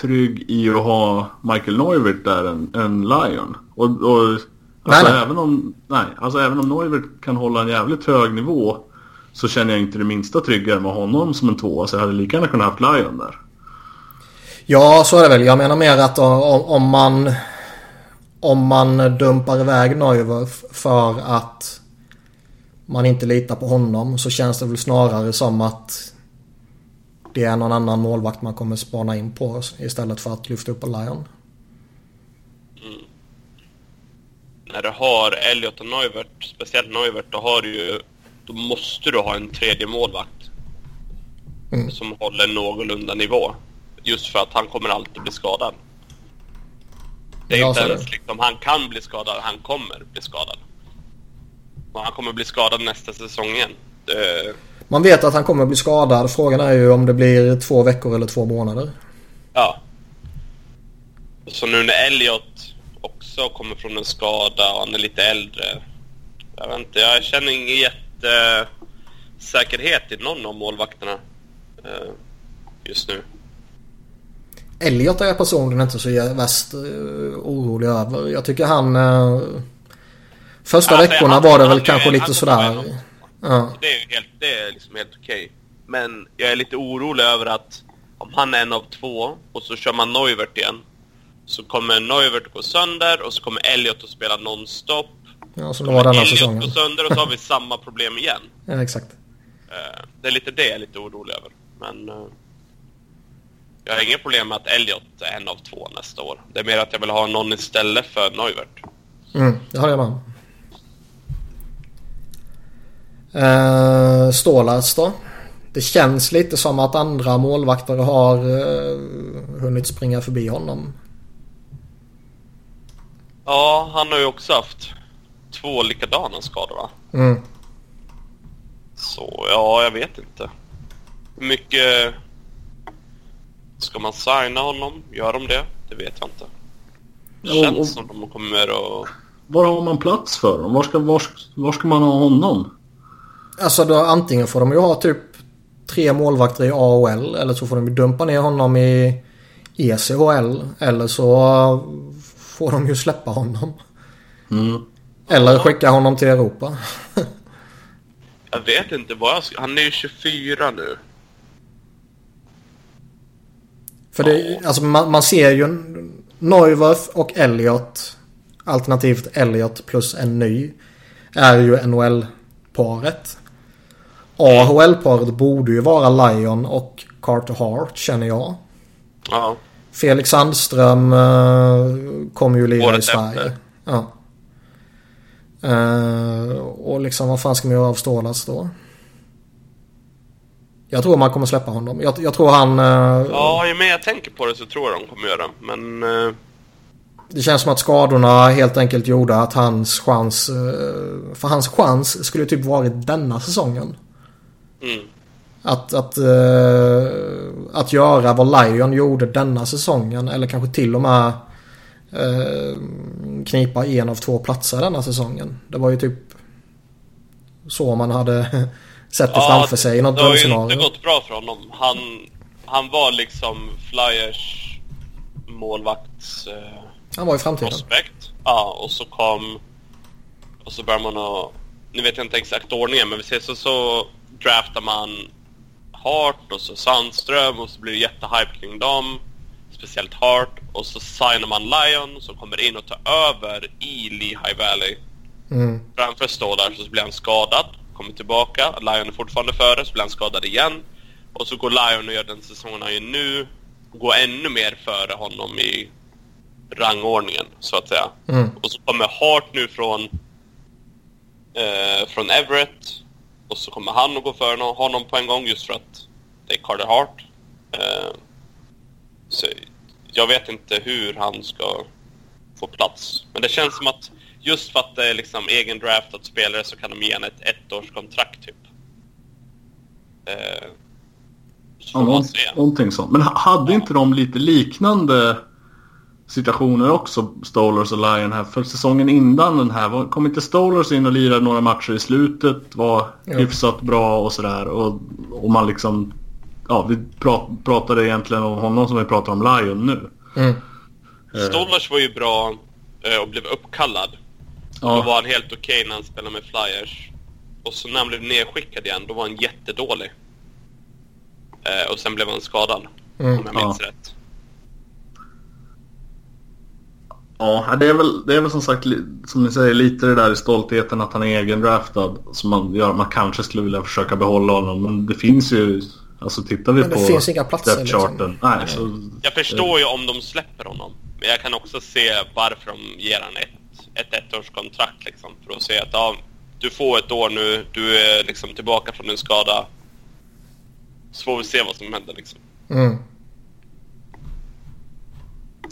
trygg i att ha Michael Neuwirth där än, än Lion. Och, och alltså nej, nej. Även om, nej, alltså även om Neuwirth kan hålla en jävligt hög nivå så känner jag inte det minsta tryggare med honom som en tvåa. Så jag hade lika gärna kunnat haft Lion där. Ja, så är det väl. Jag menar mer att om, om man om man dumpar iväg Neuwirth för att man inte litar på honom så känns det väl snarare som att det är någon annan målvakt man kommer spana in på istället för att lyfta upp en Lion. Mm. När du har Elliot och Neuvert, speciellt Neuvert, då har du ju... Då måste du ha en tredje målvakt. Mm. Som håller någorlunda nivå. Just för att han kommer alltid bli skadad. Det är ja, inte ens liksom, han kan bli skadad, han kommer bli skadad. Och han kommer bli skadad nästa säsong igen. Det... Man vet att han kommer bli skadad. Frågan är ju om det blir två veckor eller två månader. Ja. Så nu när Elliot också kommer från en skada och han är lite äldre. Jag vet inte, jag känner ingen jättesäkerhet i någon av målvakterna eh, just nu. Elliot är jag personligen inte så värst uh, orolig över. Jag tycker han... Uh, första alltså, veckorna han, var det väl kanske lite sådär... Ja. Det är helt, det är liksom helt okej. Okay. Men jag är lite orolig över att om han är en av två och så kör man Neuvert igen. Så kommer Neuvert gå sönder och så kommer Elliot att spela nonstop. Ja, som det var denna säsongen. Elliot gå sönder och så har vi samma problem igen. <laughs> Ja, exakt. Uh, det är lite det jag är lite orolig över. Men... Jag har inget problem med att Elliot är en av två nästa år. Det är mer att jag vill ha någon istället för Neuvert. Mm, det har jag med. Uh, Stålas då? Det känns lite som att andra målvakter har uh, hunnit springa förbi honom. Ja, han har ju också haft två likadana skador va? Mm. Så ja, jag vet inte. Mycket Ska man signa honom? Gör de det? Det vet jag inte. Det känns och, som de kommer att... Var har man plats för dem? Var ska, var, var ska man ha honom? Alltså då antingen får de ju ha typ tre målvakter i AHL eller så får de ju dumpa ner honom i ECHL eller så får de ju släppa honom. Mm. Eller skicka honom till Europa. <laughs> jag vet inte vad jag ska... Han är ju 24 nu. För det, alltså man, man ser ju Neuwerf och Elliot alternativt Elliot plus en ny är ju NHL-paret. AHL-paret borde ju vara Lion och Carter Hart känner jag. Ja. Felix Sandström uh, kommer ju lira i Sverige. Ja. Uh, och liksom vad fan ska man göra av Stålas då? Jag tror man kommer släppa honom. Jag, jag tror han... Uh, ja, ju mer jag tänker på det så tror jag de kommer göra. Men... Uh... Det känns som att skadorna helt enkelt gjorde att hans chans... Uh, för hans chans skulle typ varit denna säsongen. Mm. Att, att, att göra vad Lion gjorde denna säsongen. Eller kanske till och med knipa en av två platser denna säsongen. Det var ju typ så man hade sett det ja, framför sig i något drömscenario. Det har ju inte gått bra för honom. Han, han var liksom Flyers målvakts... Eh, han var i framtiden. Prospect. Ja, och så kom... Och så började man att... Nu vet jag inte exakt ordningen, men vi ser så, så draftar man Hart och så Sandström och så blir det jättehype kring dem. Speciellt Hart. Och så signar man Lion som kommer in och tar över i Lehigh Valley. Mm. Framför Stålar så blir han skadad kommer tillbaka. Lion är fortfarande före, så blir han skadad igen. Och så går Lion och gör den säsongen han gör nu, går ännu mer före honom i rangordningen, så att säga. Mm. Och så kommer Hart nu från, eh, från Everett. Och så kommer han att gå före honom på en gång just för att det är Carter Hart. Eh, så jag vet inte hur han ska få plats. Men det känns som att just för att det är liksom egen draftad spelare så kan de ge en ett ettårskontrakt typ. Eh, ja, någon, någonting sånt. Men hade ja. inte de lite liknande situationer också, Stolers och Lion här? För säsongen innan den här, kom inte Stolers in och lirade några matcher i slutet? Var ja. hyfsat bra och sådär. Och, och man liksom... Ja, vi pratade egentligen om honom som vi pratar om Lion nu. Mm. Eh. Stolers var ju bra eh, och blev uppkallad Ja. Då var han helt okej okay när han spelade med Flyers. Och så när han blev nedskickad igen, då var han jättedålig. Eh, och sen blev han skadad, mm. om jag minns ja. rätt. Ja, det är, väl, det är väl som sagt som ni säger lite det där i stoltheten att han är egendraftad som man gör. Man kanske skulle vilja försöka behålla honom men det finns ju Alltså tittar vi Men det på finns inga platser, charten. liksom. Nej, så, Jag förstår ju om de släpper honom. Men jag kan också se varför de ger han ett, ett ettårskontrakt liksom. För att se att ja, du får ett år nu, du är liksom tillbaka från din skada. Så får vi se vad som händer liksom. Mm.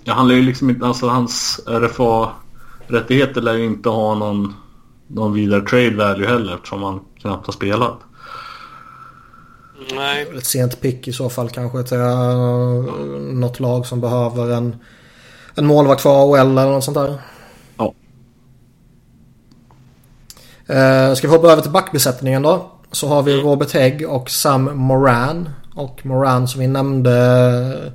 ja, han lär ju liksom inte, alltså hans RFA-rättigheter lär ju inte ha någon, någon vidare trade value heller eftersom han knappt har spelat. Nej. Ett sent pick i så fall kanske till uh, något lag som behöver en, en målvakt för AHL eller något sånt där. Ja. Eh, ska vi hoppa över till backbesättningen då. Så har vi Robert Hägg och Sam Moran. Och Moran som vi nämnde eh,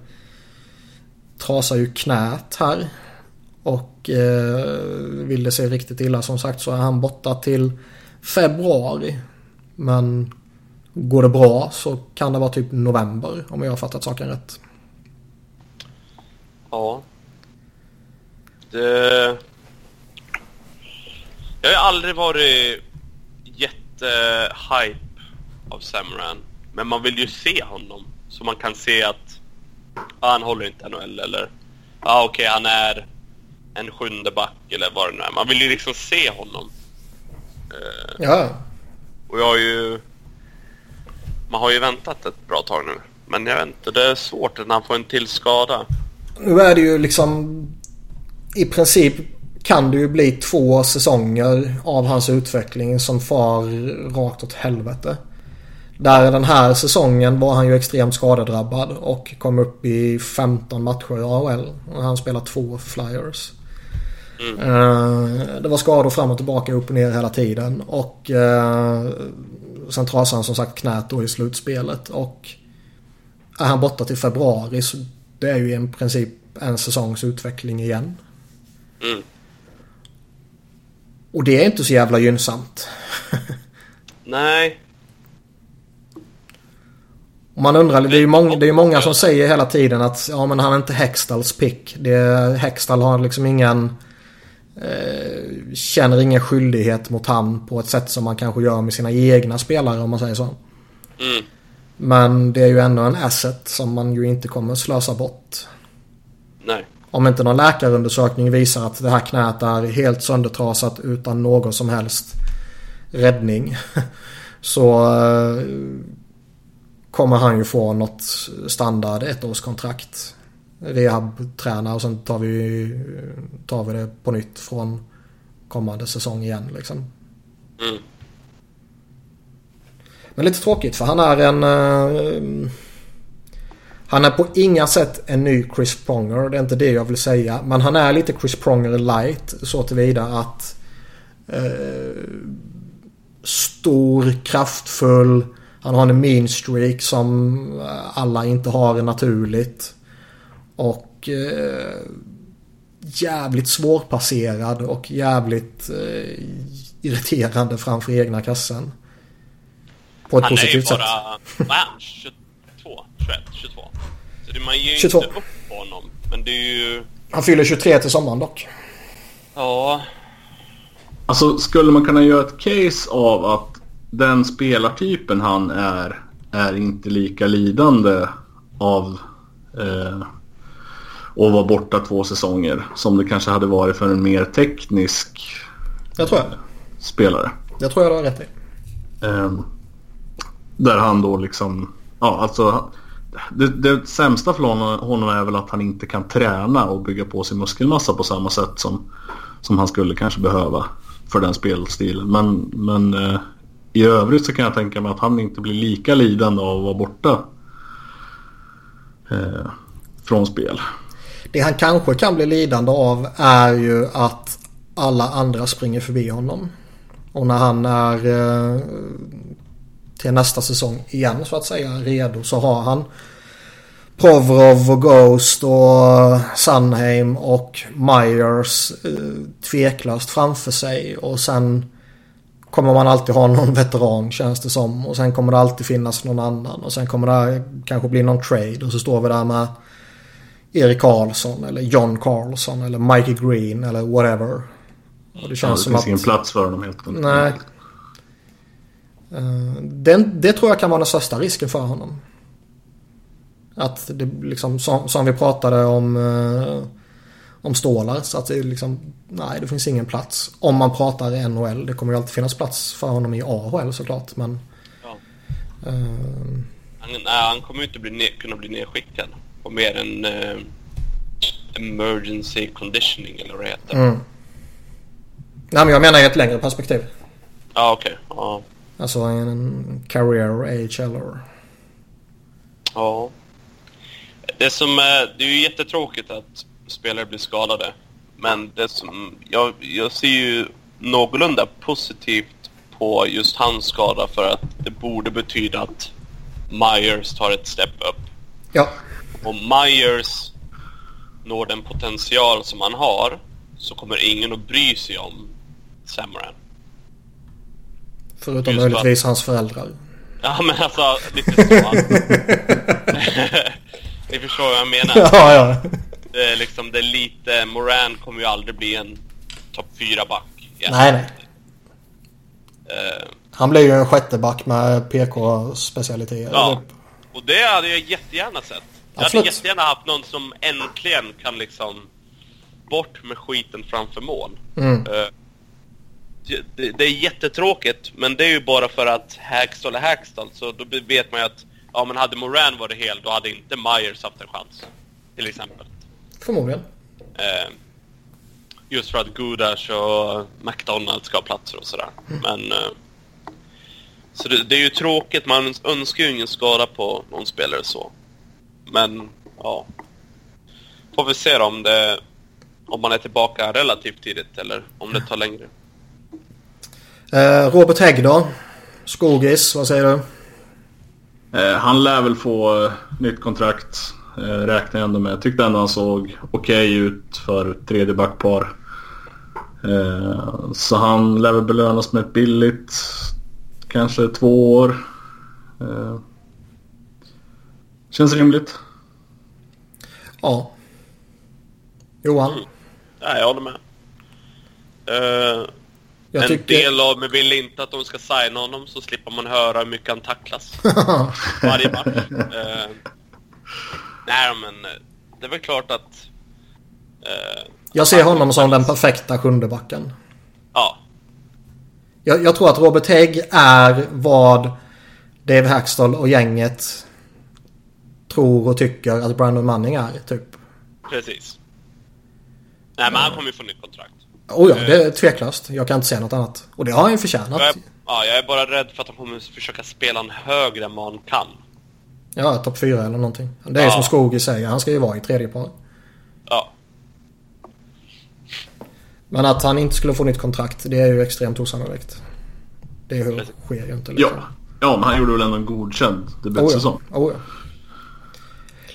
trasar ju knät här. Och eh, vill det se riktigt illa som sagt så är han borta till februari. Men Går det bra så kan det vara typ november om jag har fattat saken rätt. Ja. Det... Jag har aldrig varit jättehype av Samran. Men man vill ju se honom. Så man kan se att ah, han håller inte NHL eller ah, okej okay, han är en sjunde back eller vad det nu är. Man vill ju liksom se honom. Uh, ja. Och jag har ju man har ju väntat ett bra tag nu. Men jag vet inte, det är svårt när han får en till skada. Nu är det ju liksom i princip kan det ju bli två säsonger av hans utveckling som far rakt åt helvete. Där den här säsongen var han ju extremt skadedrabbad och kom upp i 15 matcher i AHL. Och han spelade två Flyers. Mm. Eh, det var skador fram och tillbaka, upp och ner hela tiden. Och eh, sen trasade han som sagt knät då i slutspelet. Och är han borta till februari så det är ju i princip en säsongs utveckling igen. Mm. Och det är inte så jävla gynnsamt. <laughs> Nej. Man undrar, det är ju många, det är många som säger hela tiden att ja men han är inte Hextalls pick. Det, Hextall har liksom ingen Eh, känner ingen skyldighet mot han på ett sätt som man kanske gör med sina egna spelare om man säger så. Mm. Men det är ju ändå en asset som man ju inte kommer slösa bort. Nej. Om inte någon läkarundersökning visar att det här knät är helt söndertrasat utan någon som helst räddning. <laughs> Så eh, kommer han ju få något standard ettårskontrakt rehabträna och sen tar vi, tar vi det på nytt från kommande säsong igen liksom. Mm. Men lite tråkigt för han är en... Han är på inga sätt en ny Chris Pronger. Det är inte det jag vill säga. Men han är lite Chris Pronger light så tillvida att... Uh, stor, kraftfull. Han har en mean streak som alla inte har naturligt. Och eh, jävligt svårpasserad och jävligt eh, irriterande framför egna kassen. På ett han positivt sätt. Han är ju bara, <laughs> vad är han? 22? 21? 22? Så det, man ger ju 22. inte upp på honom. Men det är ju... Han fyller 23 till sommaren dock. Ja. Alltså skulle man kunna göra ett case av att den spelartypen han är är inte lika lidande av eh, och vara borta två säsonger som det kanske hade varit för en mer teknisk jag tror jag. spelare. Jag tror jag du har rätt i. Um, där han då liksom, ja alltså det, det sämsta för honom är väl att han inte kan träna och bygga på sin muskelmassa på samma sätt som, som han skulle kanske behöva för den spelstilen. Men, men eh, i övrigt så kan jag tänka mig att han inte blir lika lidande av att vara borta eh, från spel. Det han kanske kan bli lidande av är ju att alla andra springer förbi honom. Och när han är eh, till nästa säsong igen så att säga redo så har han Provrov och Ghost och Sunheim och Myers eh, tveklöst framför sig. Och sen kommer man alltid ha någon <laughs> veteran känns det som. Och sen kommer det alltid finnas någon annan. Och sen kommer det kanske bli någon trade. Och så står vi där med Erik Karlsson eller John Carlson eller Mikey Green eller whatever. Och det känns ja, det som finns att... ingen plats för honom helt enkelt. Nej. Uh, den, det tror jag kan vara den största risken för honom. Att det liksom, som, som vi pratade om, uh, om stålar. Så att det liksom, nej det finns ingen plats. Om man pratar NHL. Det kommer ju alltid finnas plats för honom i AHL såklart. Men, ja. uh, han, nej, han kommer ju inte bli kunna bli nedskickad. På mer än emergency conditioning eller vad det heter. Mm. Nej men jag menar i ett längre perspektiv. Ja okej. Okay. Ja. Alltså en career AHL Ja. Det som är, det är ju jättetråkigt att spelare blir skadade. Men det som, jag, jag ser ju någorlunda positivt på just hans skada för att det borde betyda att Myers tar ett step upp. Ja. Om Myers når den potential som han har så kommer ingen att bry sig om Samaran. Förutom möjligtvis att... hans föräldrar. Ja men alltså lite så. <laughs> Ni förstår vad jag menar. Ja, ja. Det är liksom, det är lite, Moran kommer ju aldrig bli en topp 4 back. Nej, nej. Uh, han blir ju en sjätte back med PK-specialiteter. Ja, och det hade jag jättegärna sett. Jag Absolut. hade jättegärna haft någon som äntligen kan liksom bort med skiten framför mål. Mm. Uh, det, det, är jättetråkigt, men det är ju bara för att Hackstall är Hackstall. Så då vet man ju att, ja men hade Moran varit hel, då hade inte Myers haft en chans. Till exempel. Förmodligen. Eh, just för att Gudash och McDonalds ska ha platser och sådär. Mm. Men... Eh, så det, det, är ju tråkigt, man önskar ju ingen skada på någon spelare så. Men, ja. Får vi se om det... Om man är tillbaka relativt tidigt eller om det tar längre. Eh, Robert Hägg då? Skogis, vad säger du? Eh, han lär väl få eh, nytt kontrakt. Räknar jag ändå med. Jag tyckte ändå han såg okej okay ut för tredje backpar. Så han lär väl belönas med ett billigt. Kanske två år. Känns rimligt. Ja. Johan? Mm. Ja, jag håller med. Uh, jag en tycker... del av mig vill inte att de ska signa honom så slipper man höra hur mycket han tacklas. <laughs> Varje match. Uh, nej men eh, det är väl klart att... Uh, jag ser honom som den perfekta sjundebacken. Ja. Jag, jag, tror att Robert Hägg är vad Dave Hackstall och gänget tror och tycker att Brandon Manning är, typ. Precis. Nej, men han kommer ju få nytt kontrakt. Oh ja, det är tveklöst. Jag kan inte säga något annat. Och det har han ju förtjänat. Jag är, ja, jag är bara rädd för att han kommer försöka spela en högre än vad han kan. Ja, topp fyra eller någonting. Det är ja. som Skogi säger, han ska ju vara i tredje par. Ja. Men att han inte skulle få nytt kontrakt, det är ju extremt osannolikt. Det är hur, sker ju inte. Liksom. Ja. ja, men han gjorde väl ändå en godkänd debutsäsong. Oh ja. Oh ja.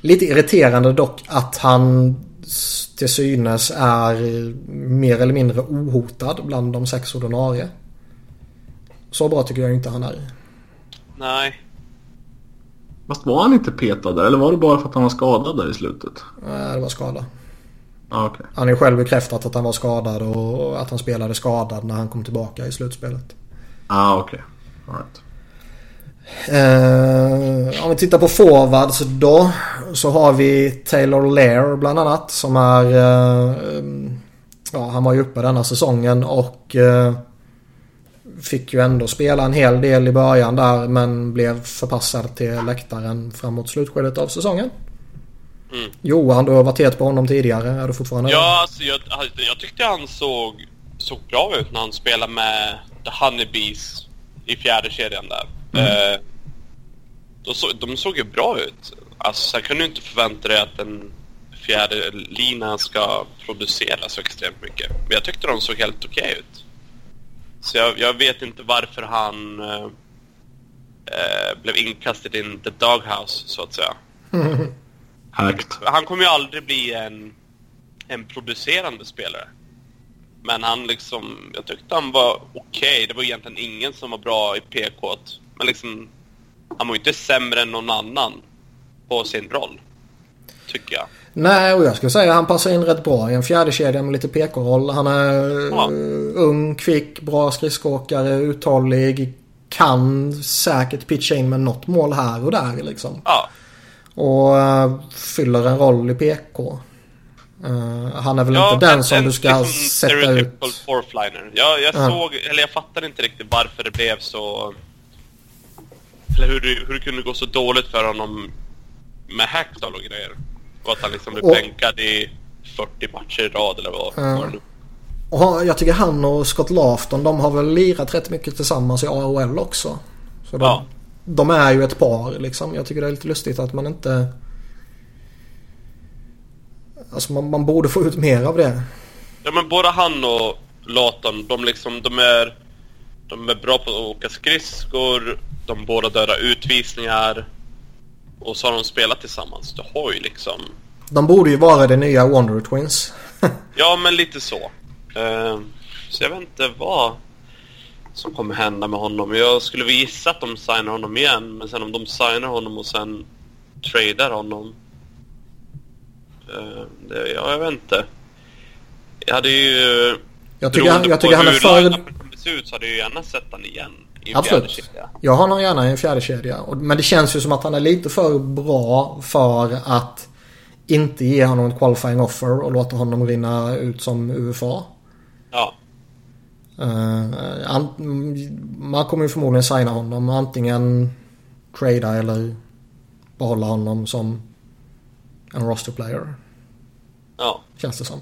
Lite irriterande dock att han till synes är mer eller mindre ohotad bland de sex ordinarie. Så bra tycker jag inte han är. Nej. Fast var han inte petad där eller var det bara för att han var skadad där i slutet? Nej, det var skada. Ah, okay. Han ju själv bekräftat att han var skadad och att han spelade skadad när han kom tillbaka i slutspelet. Ah, okej. Okay. Alright. Uh, om vi tittar på forwards då så har vi Taylor Lair bland annat som är... Uh, ja, han var ju uppe denna säsongen och uh, fick ju ändå spela en hel del i början där men blev förpassad till läktaren framåt slutskedet av säsongen. Mm. Johan, du har varit het på honom tidigare. Är du fortfarande Ja, alltså, jag, jag tyckte han såg, såg bra ut när han spelade med The Honeybees i fjärde kedjan där. Mm. Eh, de, så, de såg ju bra ut. Alltså, sen kan du inte förvänta dig att en fjärde lina ska producera så extremt mycket. Men jag tyckte de såg helt okej okay ut. Så jag, jag, vet inte varför han eh, eh blev inkastad i the doghouse, så att säga. <laughs> Han kommer ju aldrig bli en, en producerande spelare. Men han liksom, jag tyckte han var okej. Okay. Det var egentligen ingen som var bra i PK. Men liksom, han var ju inte sämre än någon annan på sin roll. tycker jag. Nej, och jag skulle säga att han passar in rätt bra i en fjärdekedja med lite PK-roll. Han är ja. ung, kvick, bra skridskoåkare, uthållig. Kan säkert pitcha in med något mål här och där liksom. Ja. Och uh, fyller en roll i PK. Uh, han är väl ja, inte den som du ska liksom sätta ut... Fourthliner. Jag, jag ja. såg, eller jag fattade inte riktigt varför det blev så... Eller hur hur det kunde gå så dåligt för honom med Hackstall och grejer. Och att han liksom blev och, bänkad i 40 matcher i rad eller vad uh, var det nu. Och jag tycker han och Scott Lafton de har väl lirat rätt mycket tillsammans i AHL också. Så de, ja. de är ju ett par liksom. Jag tycker det är lite lustigt att man inte... Alltså man, man borde få ut mer av det. Ja men både han och Laton, de liksom, de är... De är bra på att åka skridskor, de båda dödar utvisningar. Och så har de spelat tillsammans. Du har ju liksom... De borde ju vara det nya Wonder Twins. <laughs> ja, men lite så. Uh, så jag vet inte vad som kommer hända med honom. Jag skulle väl gissa att de signar honom igen. Men sen om de signar honom och sen tradar honom. Uh, det, ja, jag vet inte. Jag hade ju... Jag tycker, han, jag tycker han är för... Hur ser ut så hade jag ju gärna sett honom igen. Absolut. Jag har honom gärna i en fjärde kedja. Men det känns ju som att han är lite för bra för att inte ge honom ett qualifying offer och låta honom rinna ut som UFA. Ja. Uh, man kommer ju förmodligen signa honom. Antingen trada eller behålla honom som en roster player. Ja. Känns det som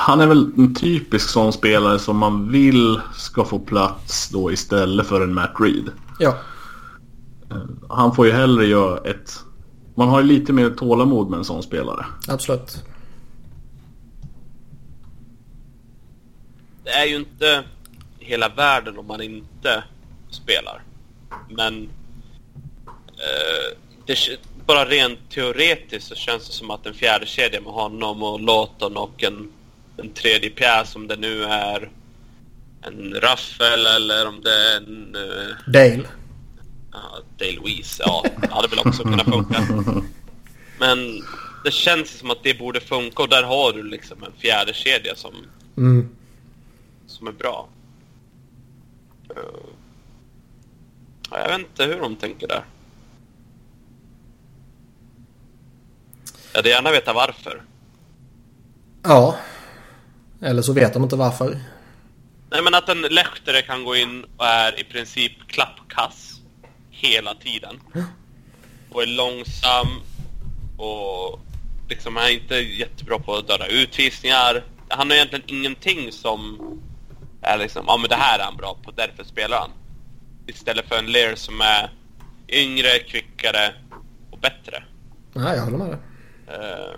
han är väl en typisk sån spelare som man vill ska få plats då istället för en Matt Reed. Ja. Eh, han får ju hellre göra ett... Man har ju lite mer tålamod med en sån spelare. Absolut. Det är ju inte hela världen om man inte spelar. Men... Eh, det, bara rent teoretiskt så känns det som att en fjärde kedja med honom och Lawton och en en tredje pjäs om det nu är en Raffel eller om det är en... Uh, Dale. Ja, Dale Weiss. Ja, det hade väl också kunnat funka. Men det känns som att det borde funka och där har du liksom en fjärde kedja som, mm. som är bra. Uh, jag vet inte hur de tänker där. Jag hade gärna veta varför. Ja, eller så vet de inte varför. Nej men att en Lehtere kan gå in och är i princip klappkass hela tiden. Och är långsam och liksom är inte jättebra på att döda utvisningar. Han har egentligen ingenting som är liksom, ja men det här är han bra på, därför spelar han. Istället för en Lear som är yngre, kvickare och bättre. Nej, jag håller med dig. Uh,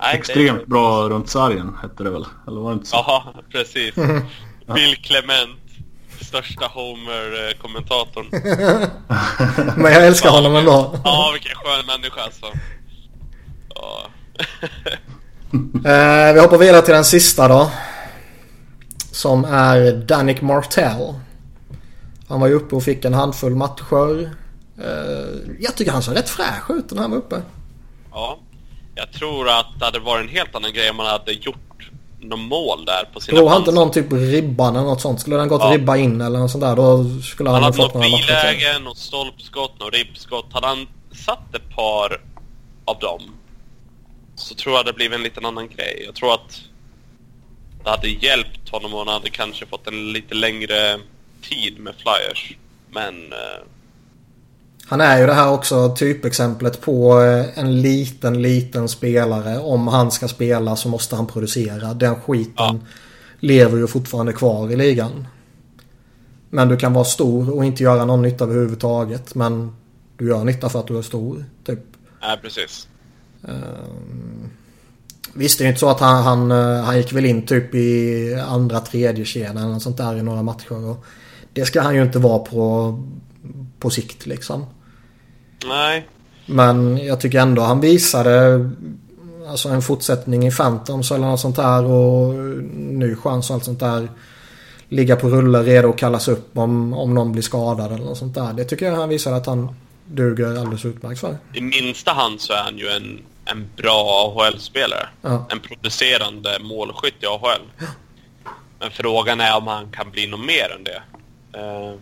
Nej, Extremt det... bra runt sargen hette det väl? Eller var det inte så? <laughs> Ja, precis. Bill Clement. Största Homer-kommentatorn. <laughs> Men jag älskar honom ändå. Ja, vilken skön människa alltså. Ja. <laughs> eh, vi hoppar vidare till den sista då. Som är Danik Martell. Han var ju uppe och fick en handfull matcher. Eh, jag tycker han såg rätt fräsch ut när han var uppe. Ja. Jag tror att det hade varit en helt annan grej om man hade gjort något mål där på sina Tror han inte någon typ ribban eller något sånt? Skulle den gått ja. ribba in eller något sånt där då skulle han, han ha fått några matcher Han hade något biläge, något stolpskott, något ribbskott. Hade han satt ett par av dem så tror jag det blivit en liten annan grej. Jag tror att det hade hjälpt honom och han hade kanske fått en lite längre tid med flyers. Men eh, han är ju det här också typexemplet på eh, en liten, liten spelare. Om han ska spela så måste han producera. Den skiten ja. lever ju fortfarande kvar i ligan. Men du kan vara stor och inte göra någon nytta överhuvudtaget. Men du gör nytta för att du är stor. Typ. Ja, precis. Um, visst, det är inte så att han, han, eh, han gick väl in typ i andra, tredje kedjan eller sånt där i några matcher. Och det ska han ju inte vara på, på sikt liksom. Nej. Men jag tycker ändå han visade alltså en fortsättning i Phantoms eller något sånt där och ny chans och allt sånt där. Ligga på rulle redo att kallas upp om, om någon blir skadad eller något sånt där. Det tycker jag han visade att han duger alldeles utmärkt för. I minsta hand så är han ju en en bra AHL-spelare. Ja. En producerande målskytt i AHL. Men frågan är om han kan bli något mer än det. Eh,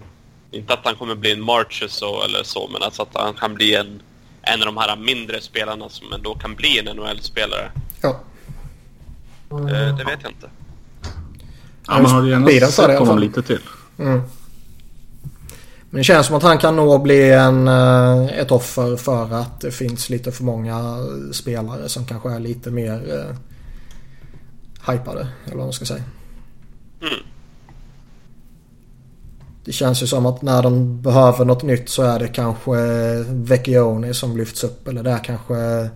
inte att han kommer bli en Marches eller så, men alltså att han kan bli en, en av de här mindre spelarna som ändå kan bli en NHL-spelare. Ja. Eh, det vet jag inte. Ja, man hade gärna sett honom lite till. Mm. Men det känns som att han kan nog bli en, eh, ett offer för att det finns lite för många spelare som kanske är lite mer eh, hypade. Eller vad man ska säga. Mm. Det känns ju som att när de behöver något nytt så är det kanske Vecchioni som lyfts upp. Eller det är kanske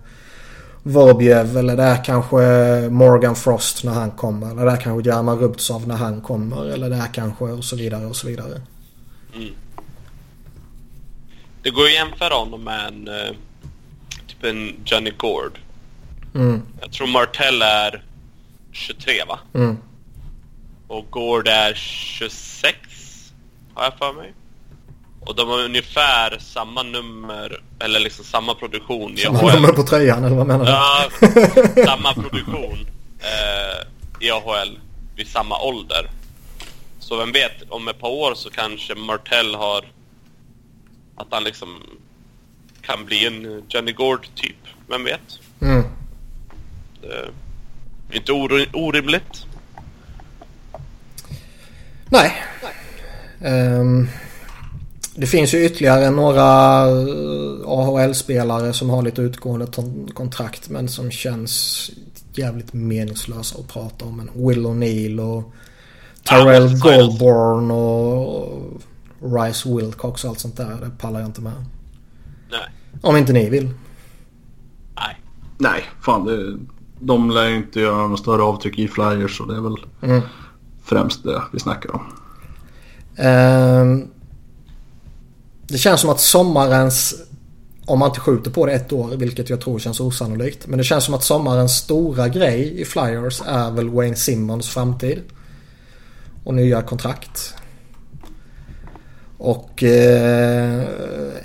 Vorbjev. Eller det är kanske Morgan Frost när han kommer. Eller det är kanske Jarman Rubtsov när han kommer. Eller det är kanske och så vidare och så vidare. Det går ju att jämföra honom med en, eh, typ en Johnny Gord. Mm, Jag tror Martell är 23 va? mm. Och Gord är 26 har jag för mig. Och de har ungefär samma nummer, eller liksom samma produktion i Samma AHL. nummer på tröjan eller vad menar du? Ja, samma produktion eh, i AHL vid samma ålder. Så vem vet, om ett par år så kanske Martell har... Att han liksom kan bli en Johnny Gord typ. Vem vet? Mm. Det är inte or- orimligt. Nej. Ehm, det finns ju ytterligare några eh, AHL-spelare som har lite utgående kontrakt men som känns jävligt meningslösa att prata om. En Will O'Neill och Tyrell Ja. Goldborn och Rice Wilcox och allt sånt där. Det pallar jag inte med. Nej. Om inte ni vill. Nej. Nej, fan det, de lär ju inte göra något större avtryck i Flyers så det är väl Mm. främst det vi snackar om. Ehm, det känns som att sommarens, om man inte skjuter på det ett år, vilket jag tror känns osannolikt. Men det känns som att sommarens stora grej i Flyers är väl Wayne Simmons framtid. Och nya kontrakt. Och eh,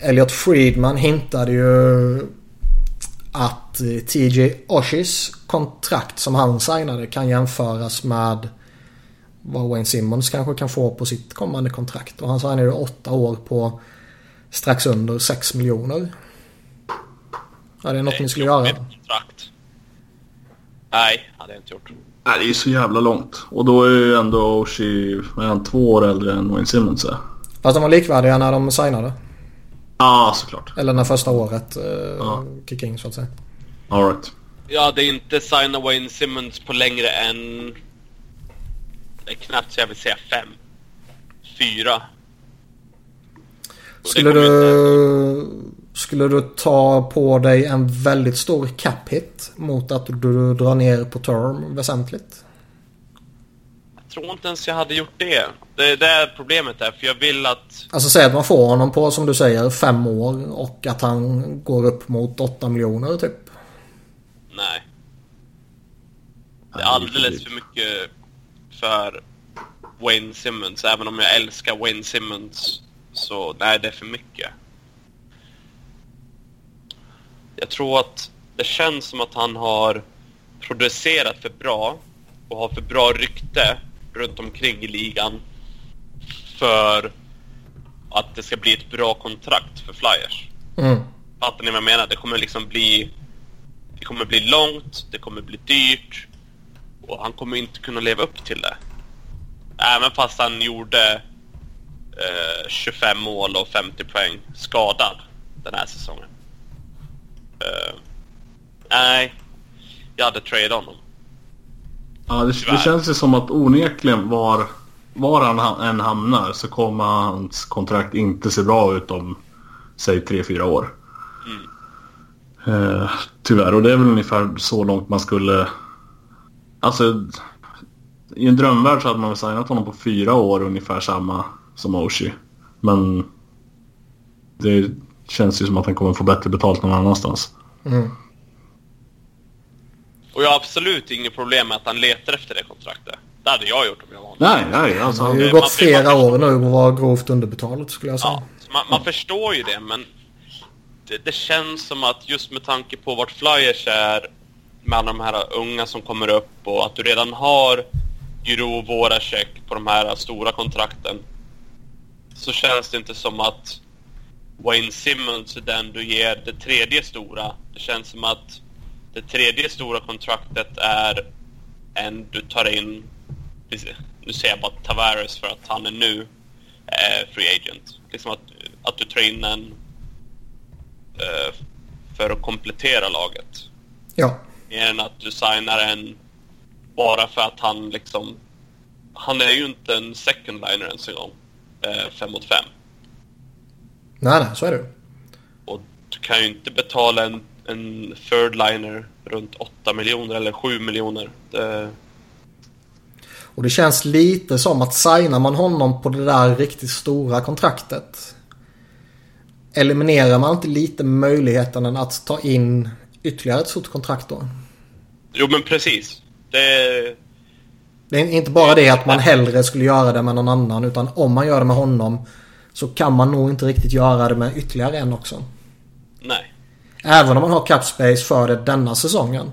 Elliot Friedman hintade ju att TJ Oshis kontrakt som han signade kan jämföras med vad Wayne Simmons kanske kan få på sitt kommande kontrakt. Och han signade åtta år på strax under 6 miljoner. Ja, det är något ni skulle göra. Kontrakt. Nej, hade jag inte gjort. Nej, det är ju så jävla långt. Och då är ju ändå Oshie, är han, två år äldre än Wayne Simmons är. Fast de var likvärdiga när de signade. Ja, ah, såklart. Eller när första året eh, Ja. kickade in så att säga. Alright. Jag hade inte signat Wayne Simmons på längre än... Det är knappt så jag vill säga fem. Fyra. Och Skulle du, inte- skulle du ta på dig en väldigt stor cap hit mot att du drar ner på term väsentligt? Jag tror inte ens jag hade gjort det. Det är där problemet är, för jag vill att... Alltså säg att man får honom på som du säger fem år och att han går upp mot 8 miljoner typ. Nej. Det är alldeles för mycket för Wayne Simmons. Även om jag älskar Wayne Simmons så nej, det är för mycket. Jag tror att det känns som att han har producerat för bra och har för bra rykte runt omkring i ligan för att det ska bli ett bra kontrakt för Flyers. Mm. Fattar ni vad jag menar? Det kommer liksom bli... Det kommer bli långt, det kommer bli dyrt och han kommer inte kunna leva upp till det. Även fast han gjorde eh, 25 mål och 50 poäng skadad den här säsongen. Eh, nej, jag hade trade honom. Ja, det, det känns ju som att onekligen var, var han ha- än hamnar så kommer hans kontrakt inte se bra ut om, säg 3-4 år. Eh, tyvärr, och det är väl ungefär så långt man skulle... Alltså, i en drömvärld så hade man väl signat honom på fyra år ungefär samma som Oshie. Men det känns ju som att han kommer få bättre betalt någon annanstans. Mm. Och jag har absolut inget problem med att han letar efter det kontraktet. Det hade jag gjort om jag var honom. Nej, nej, alltså... Det har ju man- gått man- flera man- år nu och var grovt underbetalat skulle jag säga. Ja, man förstår ju det, men det, det, känns som att just med tanke på vart Flyers är med alla de här unga som kommer upp och att du redan har Jiro och Voracek på de här stora kontrakten. Så känns det inte som att Wayne Simmons är den du ger det tredje stora. Det känns som att det tredje stora kontraktet är en du tar in, nu säger jag bara Tavares för att han är nu eh, free agent. Liksom att, att du tar in en eh, för att komplettera laget. Ja. Mer än att du signar en bara för att han liksom... Han är ju inte en second liner ens en gång. Eh, fem mot fem. Nej, nej, så är det Och du kan ju inte betala en, en third liner runt 8 miljoner eller 7 miljoner. Det... Och det känns lite som att signar man honom på det där riktigt stora kontraktet. Eliminerar man inte lite möjligheten att ta in ytterligare ett stort kontrakt då? Jo men precis. Det... Det är inte bara det att man hellre skulle göra det med någon annan utan om man gör det med honom så kan man nog inte riktigt göra det med ytterligare en också. Nej. Även om man har cap space för det denna säsongen.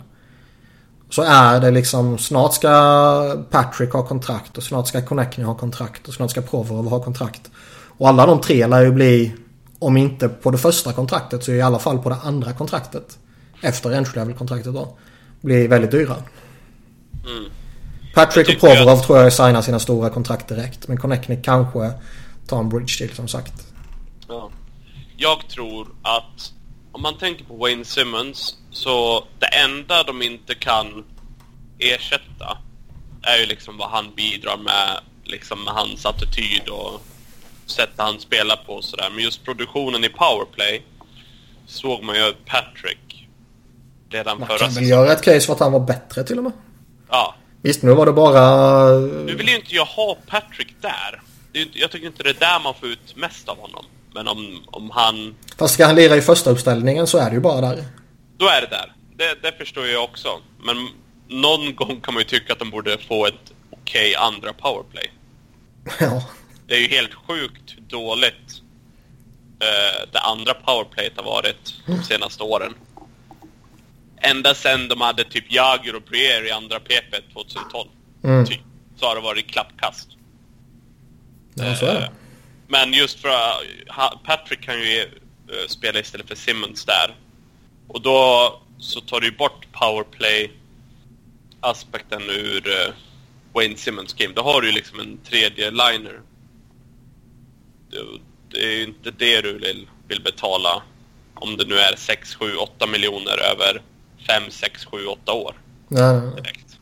Så är det liksom snart ska Patrick ha kontrakt och snart ska Connecting ha kontrakt och snart ska Provorov ha kontrakt. Och alla de tre lär ju bli, om inte på det första kontraktet så i alla fall på det andra kontraktet. Efter entry level kontraktet då. Blir väldigt dyra. Mm. Patrick och Provorov jag... tror jag signar sina stora kontrakt direkt. Men Connecting kanske tar en bridge till som sagt. Ja. Jag tror att om man tänker på Wayne Simmons så det enda de inte kan ersätta är ju liksom vad han bidrar med, liksom med hans attityd och sättet han spelar på och sådär. Men just produktionen i powerplay såg man ju Patrick redan man förra säsongen. Man kan väl göra ett case för att han var bättre till och med. Ja. Visst, nu var det bara... Nu vill ju inte jag ha Patrick där. Jag tycker inte det är där man får ut mest av honom. Men om, om han... Fast ska han lira i första uppställningen så är det ju bara där. Då är det där. Det, det förstår jag också. Men någon gång kan man ju tycka att de borde få ett okej okay andra powerplay. <laughs> Ja. Det är ju helt sjukt dåligt eh, det andra powerplayet har varit de senaste åren. Ända sen de hade typ Jagr och Brier i andra PP 2012. Mm. Typ, så har det varit klappkast. Ja, så är det. Eh, men just för att Patrick kan ju eh, spela istället för Simmons där. Och då så tar du bort powerplay aspekten ur Wayne Simmons game. Då har du ju liksom en tredje liner. Det, är ju inte det du vill betala om det nu är 6, 7, 8 miljoner över 5, 6, 7, 8 år. Nej, Direkt.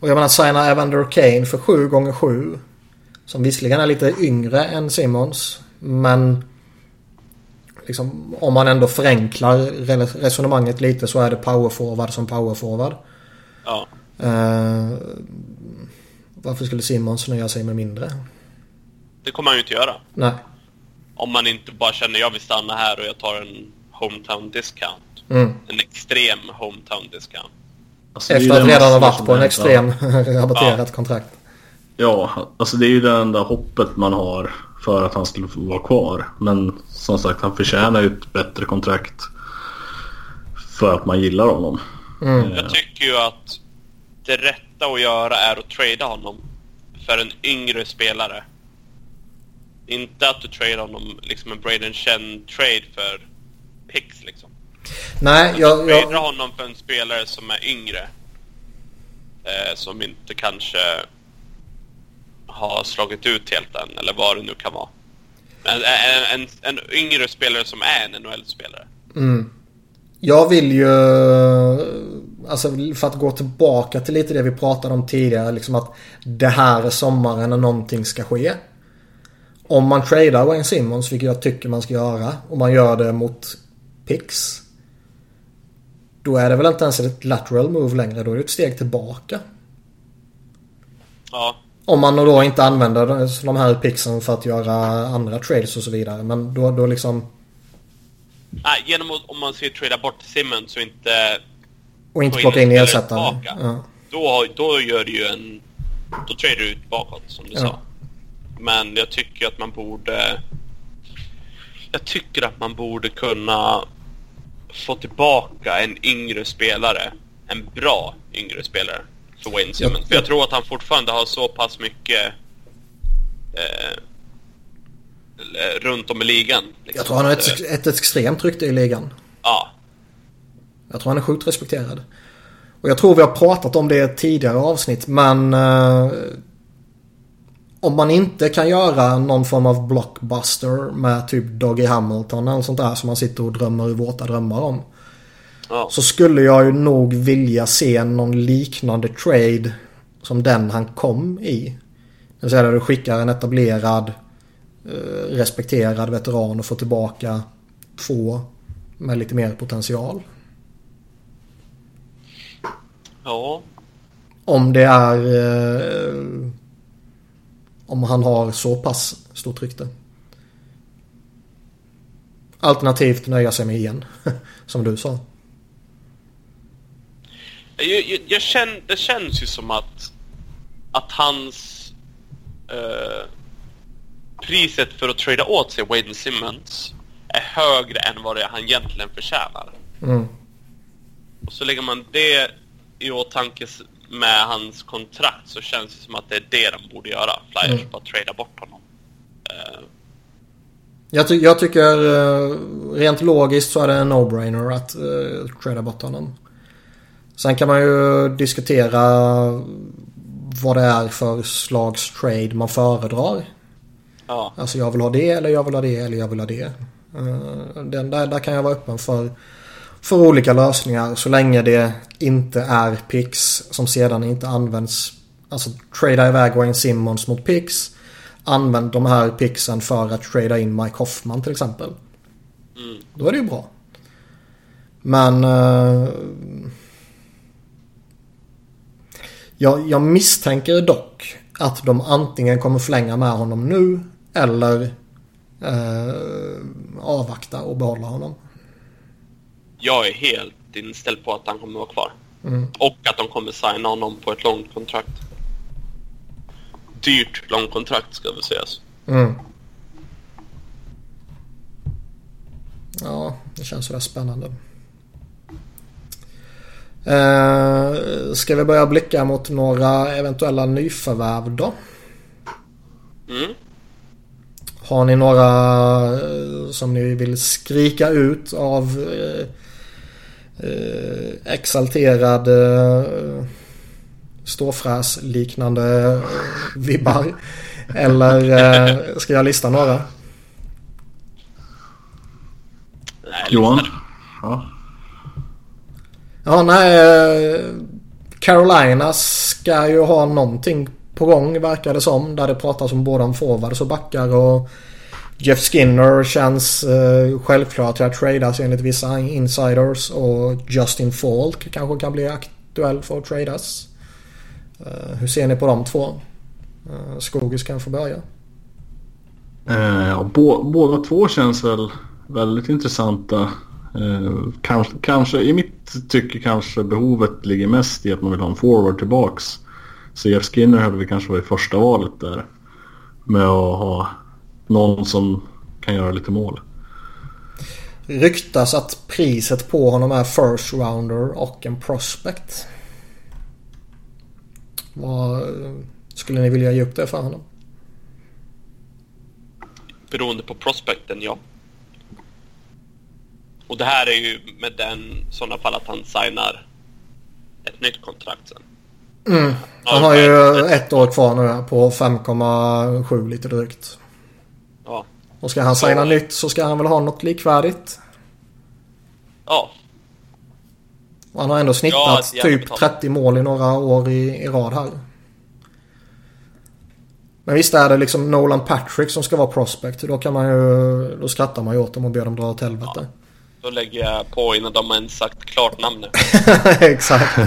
Och jag menar signa Evander Kane för 7 gånger 7 som visserligen är lite yngre än Simmons. Men liksom, om man ändå förenklar resonemanget lite så är det powerforward som powerforward. Ja. Uh, varför skulle Simmons nöja sig med mindre? Det kommer han ju inte göra. Nej. Om man inte bara känner jag vill stanna här och jag tar en hometown discount. Mm. En extrem hometown discount. Alltså, Efter att redan ha varit på en extrem rabatterat ja. kontrakt. Ja, alltså det är ju det enda hoppet man har för att han skulle få vara kvar. Men som sagt, han förtjänar ju ett bättre kontrakt för att man gillar honom. Mm. Jag tycker ju att det rätta att göra är att trada honom för en yngre spelare. Inte att du tradar honom liksom en Braden Chen-trade för picks liksom. Nej, jag... jag... Trada honom för en spelare som är yngre. Eh, som inte kanske har slagit ut helt än, eller vad det nu kan vara. En, en, en, en yngre spelare som är en NHL-spelare. Mm. Jag vill ju, alltså för att gå tillbaka till lite det vi pratade om tidigare, liksom att det här är sommaren när någonting ska ske. Om man tradar Wayne Simmons, vilket jag tycker man ska göra, och man gör det mot Pix. Då är det väl inte ens ett lateral move längre, då är det ett steg tillbaka. Ja. Om man då inte använder de här pixen för att göra andra trades och så vidare. Men då, då liksom... Nej, genom att om man ska trada bort Simmons och inte... Och inte plocka in ersättare. Ja. Då, då gör du ju en... Då tradar du ut bakåt som du ja. sa. Men jag tycker att man borde... Jag tycker att man borde kunna få tillbaka en yngre spelare. En bra yngre spelare för Wayne Simmons. Ja, För jag ja. tror att han fortfarande har så pass mycket eh, runt om i ligan. liksom. Jag tror han har ett, eh, ett extremt rykte i ligan. Ja, Jag tror han är sjukt respekterad. Och jag tror vi har pratat om det i tidigare avsnitt men eh, om man inte kan göra någon form av blockbuster med typ Doggy Hamilton eller sånt där som man sitter och drömmer i våta drömmar om. ja. Så skulle jag ju nog vilja se någon liknande trade som den han kom i. Det vill säga där du skickar en etablerad eh, respekterad veteran och får tillbaka två med lite mer potential. ja. Om det är... Eh, om han har så pass stort rykte. Alternativt nöja sig med igen. <laughs> Som du sa. Jag, jag, jag känner, det känns ju som att, att hans eh, priset för att trada åt sig Wayne Simmons är högre än vad det han egentligen förtjänar. Mm. Och så lägger man det i åtanke med hans kontrakt så känns det som att det är det de borde göra. Flyers, Mm. bara trada bort honom. Eh, Jag, ty jag tycker eh, rent logiskt så är det en no-brainer att uh, trada bort honom. Sen kan man ju diskutera vad det är för slags trade man föredrar. ja, Alltså jag vill ha det eller jag vill ha det eller jag vill ha det. Eh, Den där, där kan jag vara öppen för, för olika lösningar så länge det inte är pix som sedan inte används. Alltså trada iväg Wayne Simmons mot pix. Använd de här pixen för att trada in Mike Hoffman till exempel. mm, Då är det ju bra. Men... eh, jag, jag misstänker dock att de antingen kommer förlänga med honom nu eller eh, avvakta och behålla honom jag är helt inställd på att han kommer vara kvar. Mm. Och att de kommer signa honom på ett långt kontrakt. Dyrt långt kontrakt ska vi sägas. Mm. Ja, det känns sådär spännande. Eh, ska vi börja blicka mot några eventuella nyförvärv då? Mm. Har ni några eh, som ni vill skrika ut av eh, eh, exalterade eh, ståfräs-liknande eh, vibbar? Eller eh, ska jag lista några? Johan? Ja. Ja, nej. Carolina ska ju ha någonting på gång verkar det som. Där det pratas om både om forwards och backar och Jeff Skinner känns eh, självklar till att tradas enligt vissa insiders och Justin Falk kanske kan bli aktuell för att tradas. Eh, hur ser ni på de två? Eh, Skogis kan få börja. Eh, bo, båda två känns väl väldigt intressanta. Eh, kanske, kanske, I mitt tycke kanske behovet ligger mest i att man vill ha en forward tillbaks. Så Jeff Skinner hade vi kanske varit första valet där. Med att ha någon som kan göra lite mål. Ryktas att priset på honom är first rounder och en prospect. Vad skulle ni vilja ge upp det för honom? Beroende på prospekten, ja. Och det här är ju med den sådana fall att han signar ett nytt kontrakt sen. Mm. Han har ju ett år kvar nu på 5,7 lite drygt. Ja. Och ska han signa nytt så ska han väl ha något likvärdigt. Ja, Och han har ändå Ja, snittat ett jävla typ betalt. 30 mål i några år i, i rad här. Men visst är det liksom Nolan Patrick som ska vara prospect. Då kan man ju... Då skrattar man ju åt dem och ber dem dra åt helvete. då lägger jag på innan de har ens sagt klart namnet. <laughs> Exakt.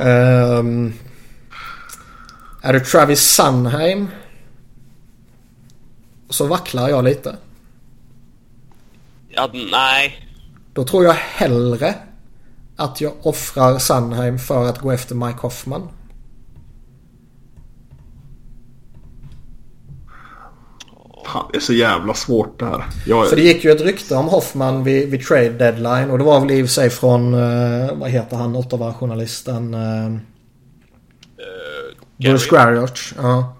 Ehm, är det Travis Sunheim? Så vacklar jag lite. Ja, nej. Då tror jag hellre att jag offrar Sunheim för att gå efter Mike Hoffman. Fan, är så jävla svårt det här. Jag... För det gick ju ett rykte om Hoffman vid, vid trade deadline. Och det var väl i och för sig från, uh, vad heter han, Ottawa-journalisten? Uh, uh, Bruce Garrioch. Ja.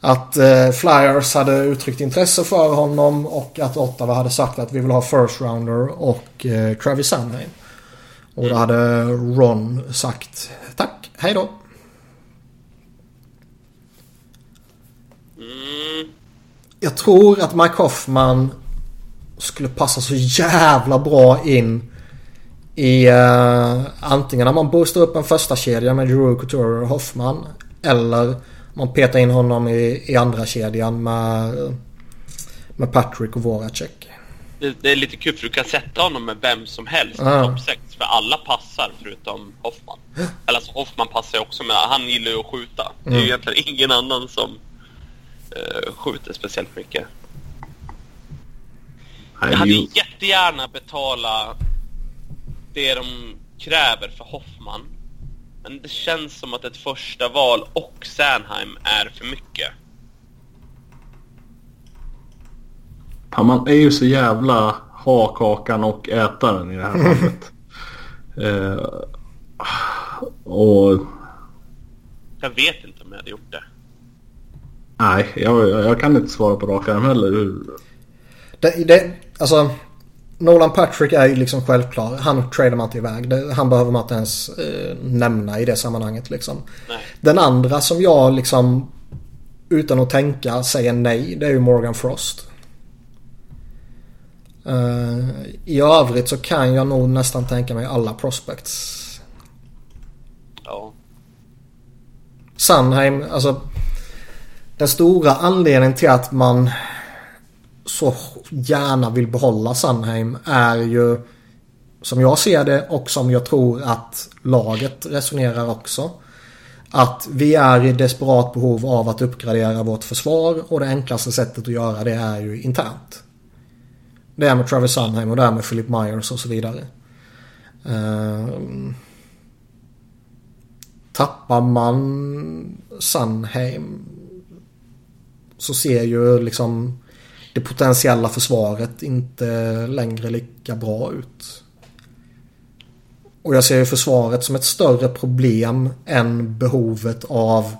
Att uh, Flyers hade uttryckt intresse för honom och att Ottawa hade sagt att vi vill ha first rounder och uh, Travis Sanheim. Och då hade Ron sagt tack, hej då. Mm. Jag tror att Mike Hoffman skulle passa så jävla bra in i uh, antingen när man boostar upp en första kedja med Drew Couture och Hoffman. Eller man petar in honom i, i andra kedjan med, med Patrick och Voracek. Det, det, är lite kul för du kan sätta honom med vem som helst i topp 6. För alla passar förutom Hoffman. <gasps> Eller alltså Hoffman passar ju också men han gillar ju att skjuta. Det är ju mm. egentligen ingen annan som uh, skjuter speciellt mycket. Jag hade jättegärna betala det de kräver för Hoffman. Men det känns som att ett första val och Sandheim är för mycket. Ja, man är ju så jävla ha kakan och ätaren i det här <laughs> fallet. eh, och... Jag vet inte om jag hade gjort det. Nej, jag, jag kan inte svara på rak arm heller. Det, det, alltså, Nolan Patrick är ju liksom självklar. Han tradar man inte iväg. Han behöver man inte ens eh, nämna i det sammanhanget liksom. Nej. Den andra som jag liksom utan att tänka säger nej. Det är ju Morgan Frost. Uh, I övrigt så kan jag nog nästan tänka mig alla prospects. Ja. Sandheim, alltså. Den stora anledningen till att man så gärna vill behålla Sunheim är ju som jag ser det och som jag tror att laget resonerar också. Att vi är i desperat behov av att uppgradera vårt försvar och det enklaste sättet att göra det är ju internt. Det är med Travis Sunheim och det är med Philip Myers och så vidare. Uh, tappar man Sunheim så ser ju liksom det potentiella försvaret inte längre lika bra ut. Och jag ser ju försvaret som ett större problem än behovet av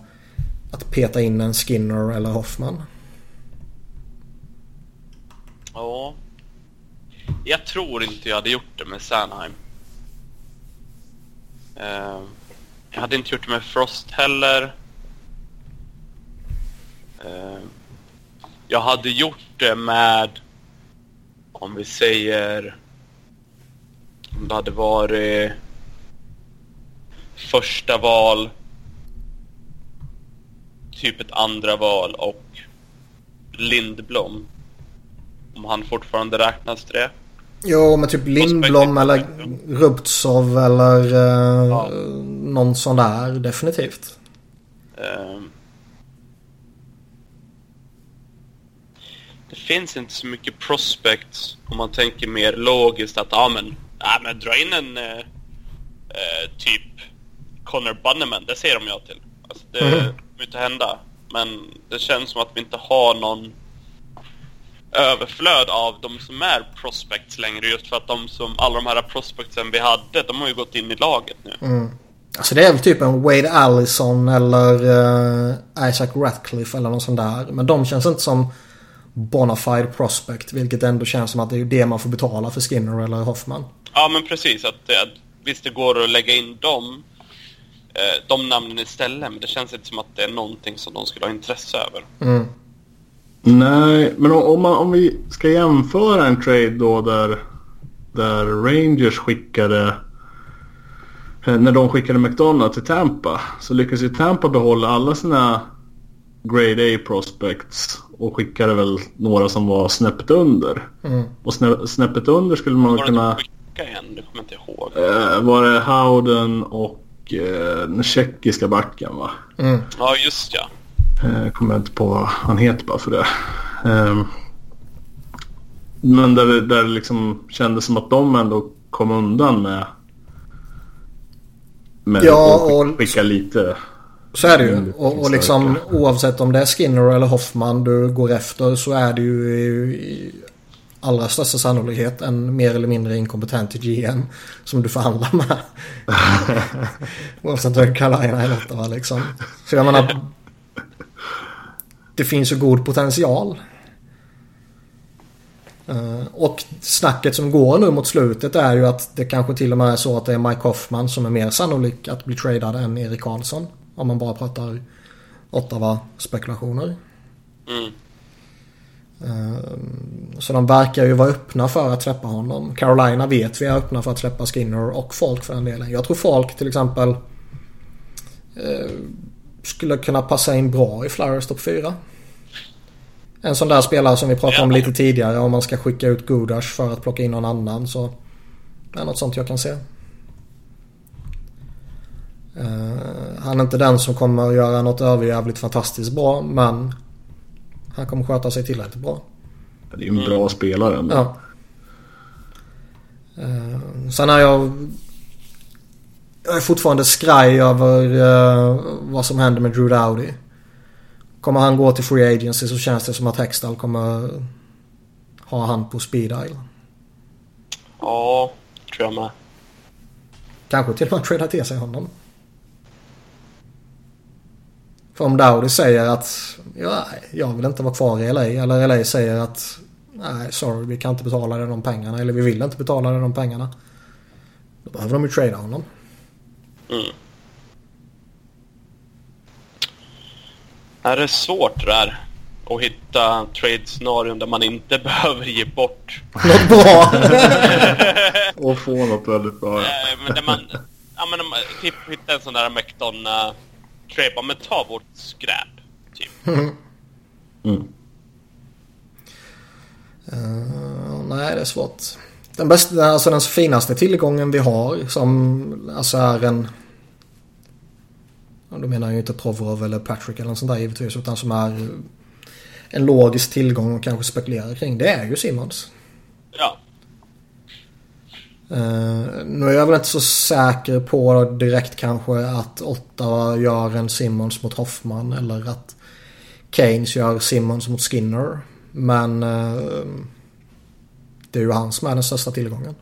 att peta in en Skinner eller Hoffman. Ja. Jag tror inte jag hade gjort det med Sanheim. Uh, jag hade inte gjort det med Frost heller. Uh, jag hade gjort det med, om vi säger, om det hade varit första val, typ ett andra val och Lindblom. Om han fortfarande räknas till det. Jo, men typ Lindblom eller Rubtsov eller uh, ja. någon sån där definitivt. Um, finns inte så mycket prospects om man tänker mer logiskt att ja men, ja, men dra in en eh, eh, typ Connor Bunneman, det ser de ja till. Alltså, det mm. kommer inte hända. Men det känns som att vi inte har någon överflöd av de som är prospects längre just för att de som, alla de här prospectsen vi hade, de har ju gått in i laget nu. Mm. Alltså det är väl typ en Wade Allison eller uh, Isaac Ratcliffe eller något sånt där. Men de känns inte som bonafide prospect. Vilket ändå känns som att det är det man får betala för Skinner eller Hoffman. Ja men precis. Att det, visst det går att lägga in dem, eh, de namnen istället. Men det känns inte som att det är någonting som de skulle ha intresse över. Mm. Nej, men om, man, om vi ska jämföra en trade då där, där Rangers skickade eh, när de skickade McDonough till Tampa så lyckades ju Tampa behålla alla sina Grade A prospects och skickade väl några som var snäppet under. Mm. Och snä, snäppet under skulle man var kunna... Skicka igen? Det kommer inte ihåg. Eh, var det Howden och eh, den tjeckiska backen va? Mm. Ja just ja. Eh, kommer inte på vad han heter bara för det. Eh, men där det, där det liksom kändes som att de ändå kom undan med med ja, att skicka lite Så är det ju. Och, och liksom oavsett om det är Skinner eller Hoffman du går efter så är det ju i allra största sannolikhet en mer eller mindre inkompetent GM som du förhandlar med. <laughs> oavsett vad Carolina eller Ottawa liksom. Så jag menar. Det finns ju god potential. Uh, och snacket som går nu mot slutet är ju att det kanske till och med är så att det är Mike Hoffman som är mer sannolik att bli tradad än Erik Karlsson. Om man bara pratar Ottawa-spekulationer. Mm. Uh, så de verkar ju vara öppna för att släppa honom. Carolina vet vi är öppna för att släppa Skinner och Falk för den delen. Jag tror Falk till exempel uh, skulle kunna passa in bra i Flyers topp 4. En sån där spelare som vi pratade om lite tidigare. Om man ska skicka ut Gudash för att plocka in någon annan så. Det är något sånt jag kan se. Uh, han är inte den som kommer göra något överjävligt fantastiskt bra men han kommer sköta sig tillräckligt bra. Det är ju en bra mm. spelare ändå. Ja. Uh, sen är jag... Jag är fortfarande skraj över uh, vad som händer med Drew Dowdy. Kommer han gå till Free Agency så känns det som att Hextall kommer ha han på speed dial. Ja, tror jag med. Kanske till och med trada till sig honom. För om Dowdy säger att ja, jag vill inte vara kvar i LA. Eller LA säger att nej sorry vi kan inte betala dig de pengarna. Eller vi vill inte betala dig de pengarna. Då behöver de ju trada honom. Mm. Är det svårt det där? Att hitta trade-scenarion där man inte <laughs> behöver ge bort... Något bra! <laughs> och få något väldigt bra. men där man... Ja men typ hitta en sån där McDonough trade. Men ta vårt skräp. Typ. <laughs> Mm. Uh, nej, det är svårt. Den, bästa, alltså den finaste tillgången vi har som alltså är en och då menar jag ju inte Provorov eller Patrick eller något sånt där givetvis. Utan som är en logisk tillgång och kanske spekulerar kring. Det är ju Simmons. Ja. Uh, nu är jag väl inte så säker på direkt kanske att Ottawa gör en Simmons mot Hoffman eller att Keynes gör Simmons mot Skinner. Men uh, det är ju han som är den största tillgången.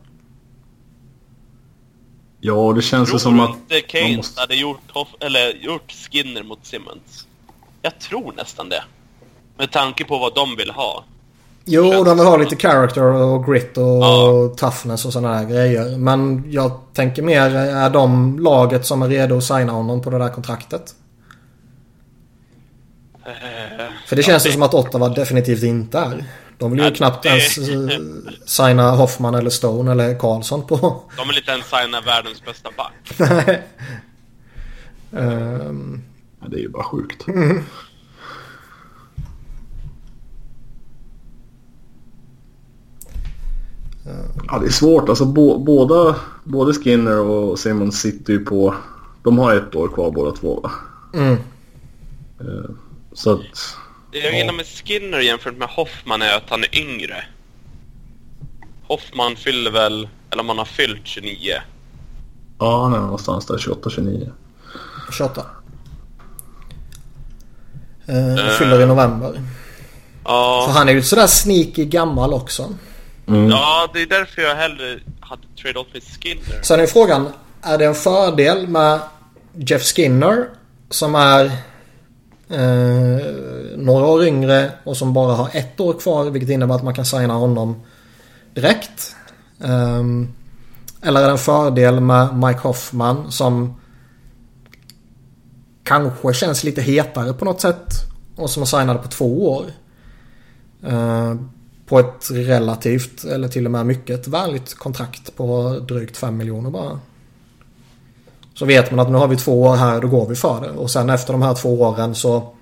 Ja, det känns tror som att... Tror inte Keynes måste... hade gjort, eller gjort Skinner mot Simmons? Jag tror nästan det. Med tanke på vad de vill ha. Jo, de vill ha lite character och grit och ja. toughness och sådana där grejer. Men jag tänker mer, är de laget som är redo att signa honom på det där kontraktet? Uh, För det känns ju ja, som att Ottawa definitivt inte är. De vill ju knappt det... ens eh, signa Hoffman eller Stone eller Karlsson på. De vill inte ens signa världens bästa back. <laughs> Nej. um... ja, det är ju bara sjukt. <laughs> Ja, det är svårt. Alltså, båda, både Skinner och Simon sitter ju på... De har ett år kvar båda två va? Mm. Uh, så att... Det jag gillar med Skinner jämfört med Hoffman är att han är yngre. Hoffman fyller väl, eller om han har fyllt 29. Ja, han är någonstans där 28-29. 28. Uh, fyller i november. Ja. Så han är ju sådär sneaky gammal också. Mm. Ja, det är därför jag hellre hade trade-off med Skinner. Sen är frågan, är det en fördel med Jeff Skinner som är Eh, några år yngre och som bara har ett år kvar vilket innebär att man kan signa honom direkt. Eh, eller är det en fördel med Mike Hoffman som kanske känns lite hetare på något sätt och som är signad på två år. Eh, på ett relativt, eller till och med mycket vänligt kontrakt på drygt 5 miljoner bara. Så vet man att nu har vi två år här, då går vi för det. Och sen efter de här två åren så...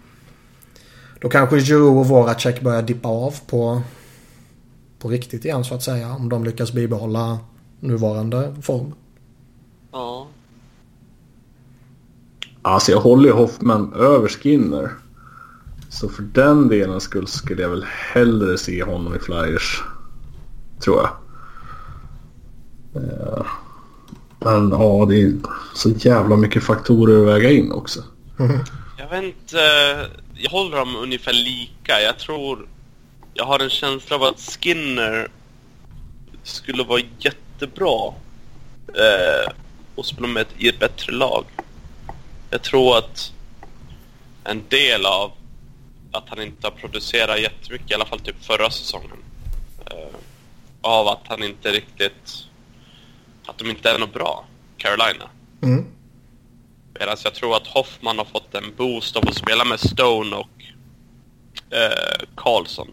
Då kanske Giroud och Voracek börjar dippa av på... På riktigt igen så att säga. Om de lyckas bibehålla nuvarande form. Ja. Alltså jag håller ju Hoffman över Skinner. Så för den delen skull skulle jag väl hellre se honom i Flyers. Tror jag. Eh, men ja, det är så jävla mycket faktorer att väga in också. Mm. <laughs> Jag vet inte. Jag håller dem ungefär lika. Jag tror... Jag har en känsla av att Skinner skulle vara jättebra eh, och spela med i ett bättre lag. Jag tror att en del av att han inte har producerat jättemycket, i alla fall typ förra säsongen, eh, av att han inte riktigt... Att de inte är något bra, Carolina. Mm. Medan jag tror att Hoffman har fått en boost av att spela med Stone och eh, Karlsson.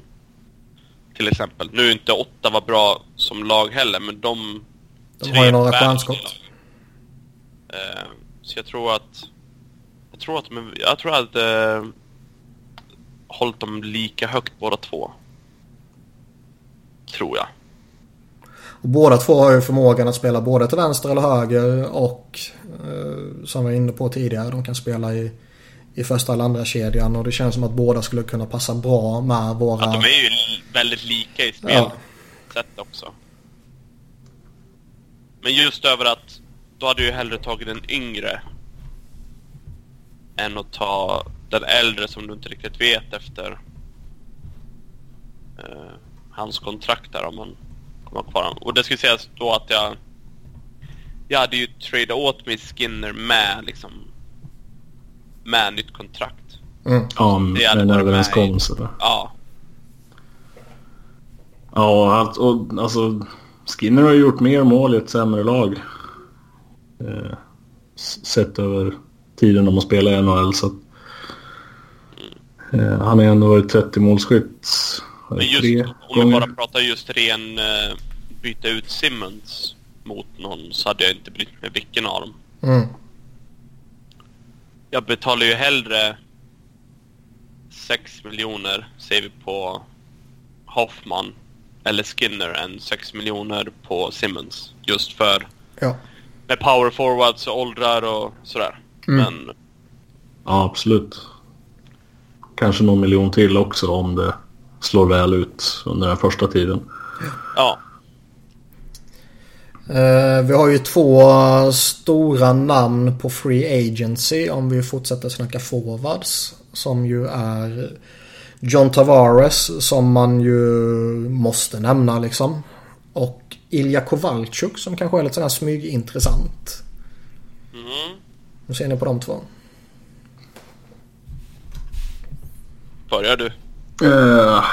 Till exempel. Nu är inte åtta var bra som lag heller, men de... De har ju några stjärnskott. Eh, så jag tror att... Jag tror att jag tror att eh, hållit dem lika högt båda två. Tror jag. Och båda två har ju förmågan att spela både till vänster eller höger och eh, som vi var inne på tidigare, de kan spela i, i första eller andra kedjan och det känns som att båda skulle kunna passa bra med våra... Ja, de är ju väldigt lika i spelsätt ja. också. Men just över att då hade du ju hellre tagit den yngre än att ta den äldre som du inte riktigt vet efter uh, hans kontrakt där om man kommer kvar Och det ska sägas då att jag jag hade ju tradat åt mig Skinner med liksom med nytt kontrakt. Mm. Ja, med en överenskommelse. Ja. Ja, allt, och alltså Skinner har gjort mer mål i ett sämre lag. Eh, sett över tiden de har spelat i NHL. Så att, eh, han har ändå varit 30 målskytt. Men just, om vi bara pratar just ren eh, byta ut Simmons mot någon så hade jag inte brytt mig vilken av dem. Mm. Jag betalar ju hellre 6 miljoner, säger vi på Hoffman eller Skinner än 6 miljoner på Simmons. Just för ja. med power forwards och åldrar och sådär. Mm. Men... Ja, absolut. Kanske någon miljon till också om det slår väl ut under den första tiden. Ja. Uh, vi har ju två stora namn på Free Agency om vi fortsätter snacka forwards. Som ju är John Tavares som man ju måste nämna liksom. Och Ilja Kovalchuk som kanske är lite sådär smygintressant. Mm. Hur ser ni på de två? Börjar du? Uh,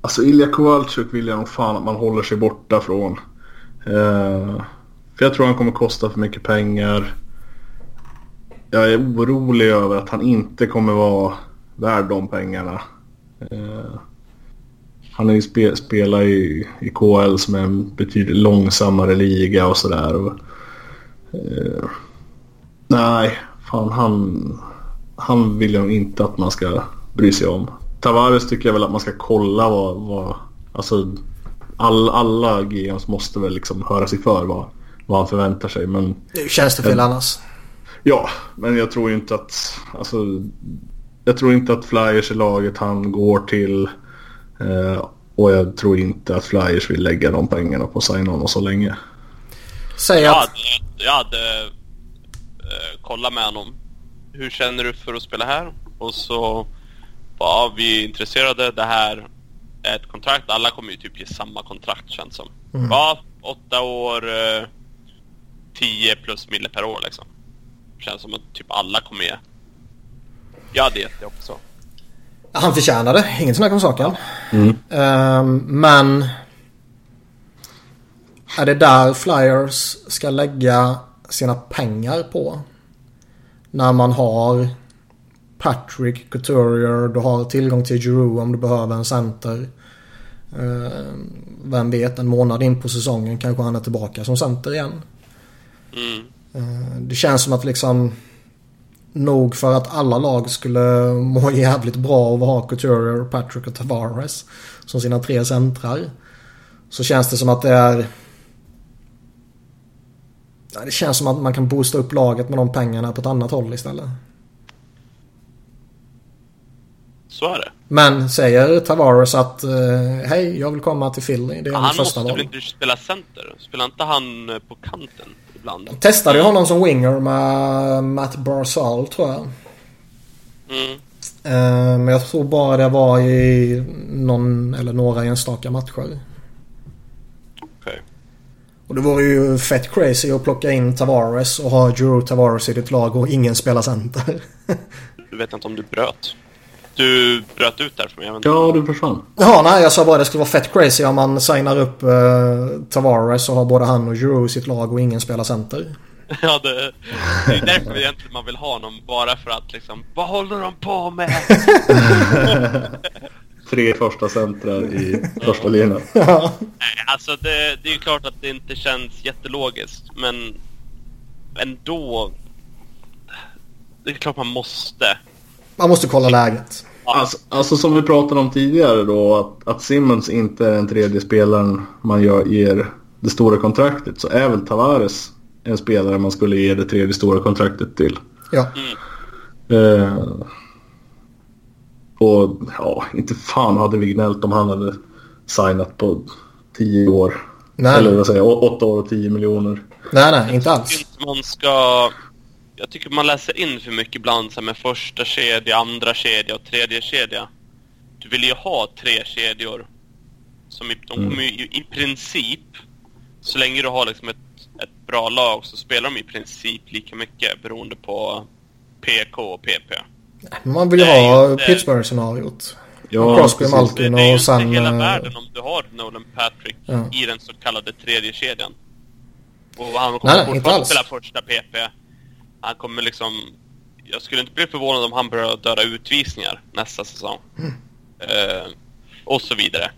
alltså Ilja Kowalczyk vill jag nog fan att man håller sig borta från. Uh, för jag tror han kommer kosta för mycket pengar. Jag är orolig över att han inte kommer vara värd de pengarna. Uh, han har ju spe, spelat i, i KL som är en betydligt långsammare liga och sådär. Uh, nej, fan han, han vill jag inte att man ska bry sig om. Tavares tycker jag väl att man ska kolla vad... vad alltså, all, alla GMs måste väl liksom höra sig för vad, vad han förväntar sig. Men, nu känns det fel annars. Ja, men jag tror inte att... Alltså, jag tror inte att Flyers är laget han går till. Eh, och jag tror inte att Flyers vill lägga de pengarna på honom så länge. Säg att... Jag hade, jag hade eh, kollat med honom. Hur känner du för att spela här? Och så ja, vi är intresserade, det här är ett kontrakt. Alla kommer ju typ ge samma kontrakt känns som. Mm. Ja, åtta år, eh, tio plus mille per år liksom. Känns som att typ alla kommer ge. Jag hade gett det också. Han förtjänade, inget snack om saken. Mm. Um, men... Är det där Flyers ska lägga sina pengar på? När man har Patrick, Couturier, du har tillgång till Giroux om du behöver en center. Uh, vem vet, en månad in på säsongen kanske han är tillbaka som center igen. Mm. Uh, det känns som att liksom nog för att alla lag skulle må <laughs> jävligt bra av att ha Couturier, Patrick och Tavares som sina tre centrar. Så känns det som att det är... Det känns som att man kan boosta upp laget med de pengarna på ett annat håll istället. Så är det. Men säger Tavares att uh, hej, jag vill komma till Philly. Det är ja, han första måste väl inte spela center? Spelar inte han eh, på kanten ibland? De testade ju honom som winger med Matt Barzal tror jag. Mm. Eh, men jag tror bara det var i någon eller några enstaka matcher. Okej. Och det vore ju fett crazy att plocka in Tavares och ha Drew Tavares i ditt lag och ingen spelar center. <laughs> Du vet inte om du bröt. Du bröt ut där för mig. Jag vet inte. Ja, du försvann. Ja, nej jag sa bara det skulle vara fett crazy om man signar upp eh, Tavares och har både han och Drew i sitt lag och ingen spelar center. <laughs> Ja, det, det är därför egentligen man vill ha någon. Bara för att liksom, vad håller de på med? <laughs> Tre första centrar i första linan. <laughs> Ja. Nej, alltså det, det är ju klart att det inte känns jättelogiskt, men ändå. Det är klart man måste. Man måste kolla läget. Alltså, alltså som vi pratade om tidigare då att, att Simmons inte är den tredje spelaren man gör, ger det stora kontraktet så är väl Tavares en spelare man skulle ge det tredje stora kontraktet till. Ja. Eh, och ja, inte fan hade vi gnällt om han hade signat på 10 år. Nej. Eller vad säger jag, 8 år och 10 miljoner. Nej, nej, inte Jag alls. tycker inte man ska... Jag tycker man läser in för mycket ibland så här med första kedja, andra kedja och tredje kedja. Du vill ju ha tre kedjor. Som i, de kommer ju i, i princip, så länge du har liksom ett, ett bra lag så spelar de i princip lika mycket beroende på PK och PP. Man vill ju ha inte- Pittsburgh-scenariot. Ja, Crosby. Malkin Det är ju och sen... inte hela eh, världen om du har Nolan Patrick Ja. i den så kallade tredje kedjan. Och han Nej, kommer nej, inte fortfarande spela första PP. Han kommer liksom... Jag skulle inte bli förvånad om han börjar döda utvisningar nästa säsong. Mm. Eh, och så vidare.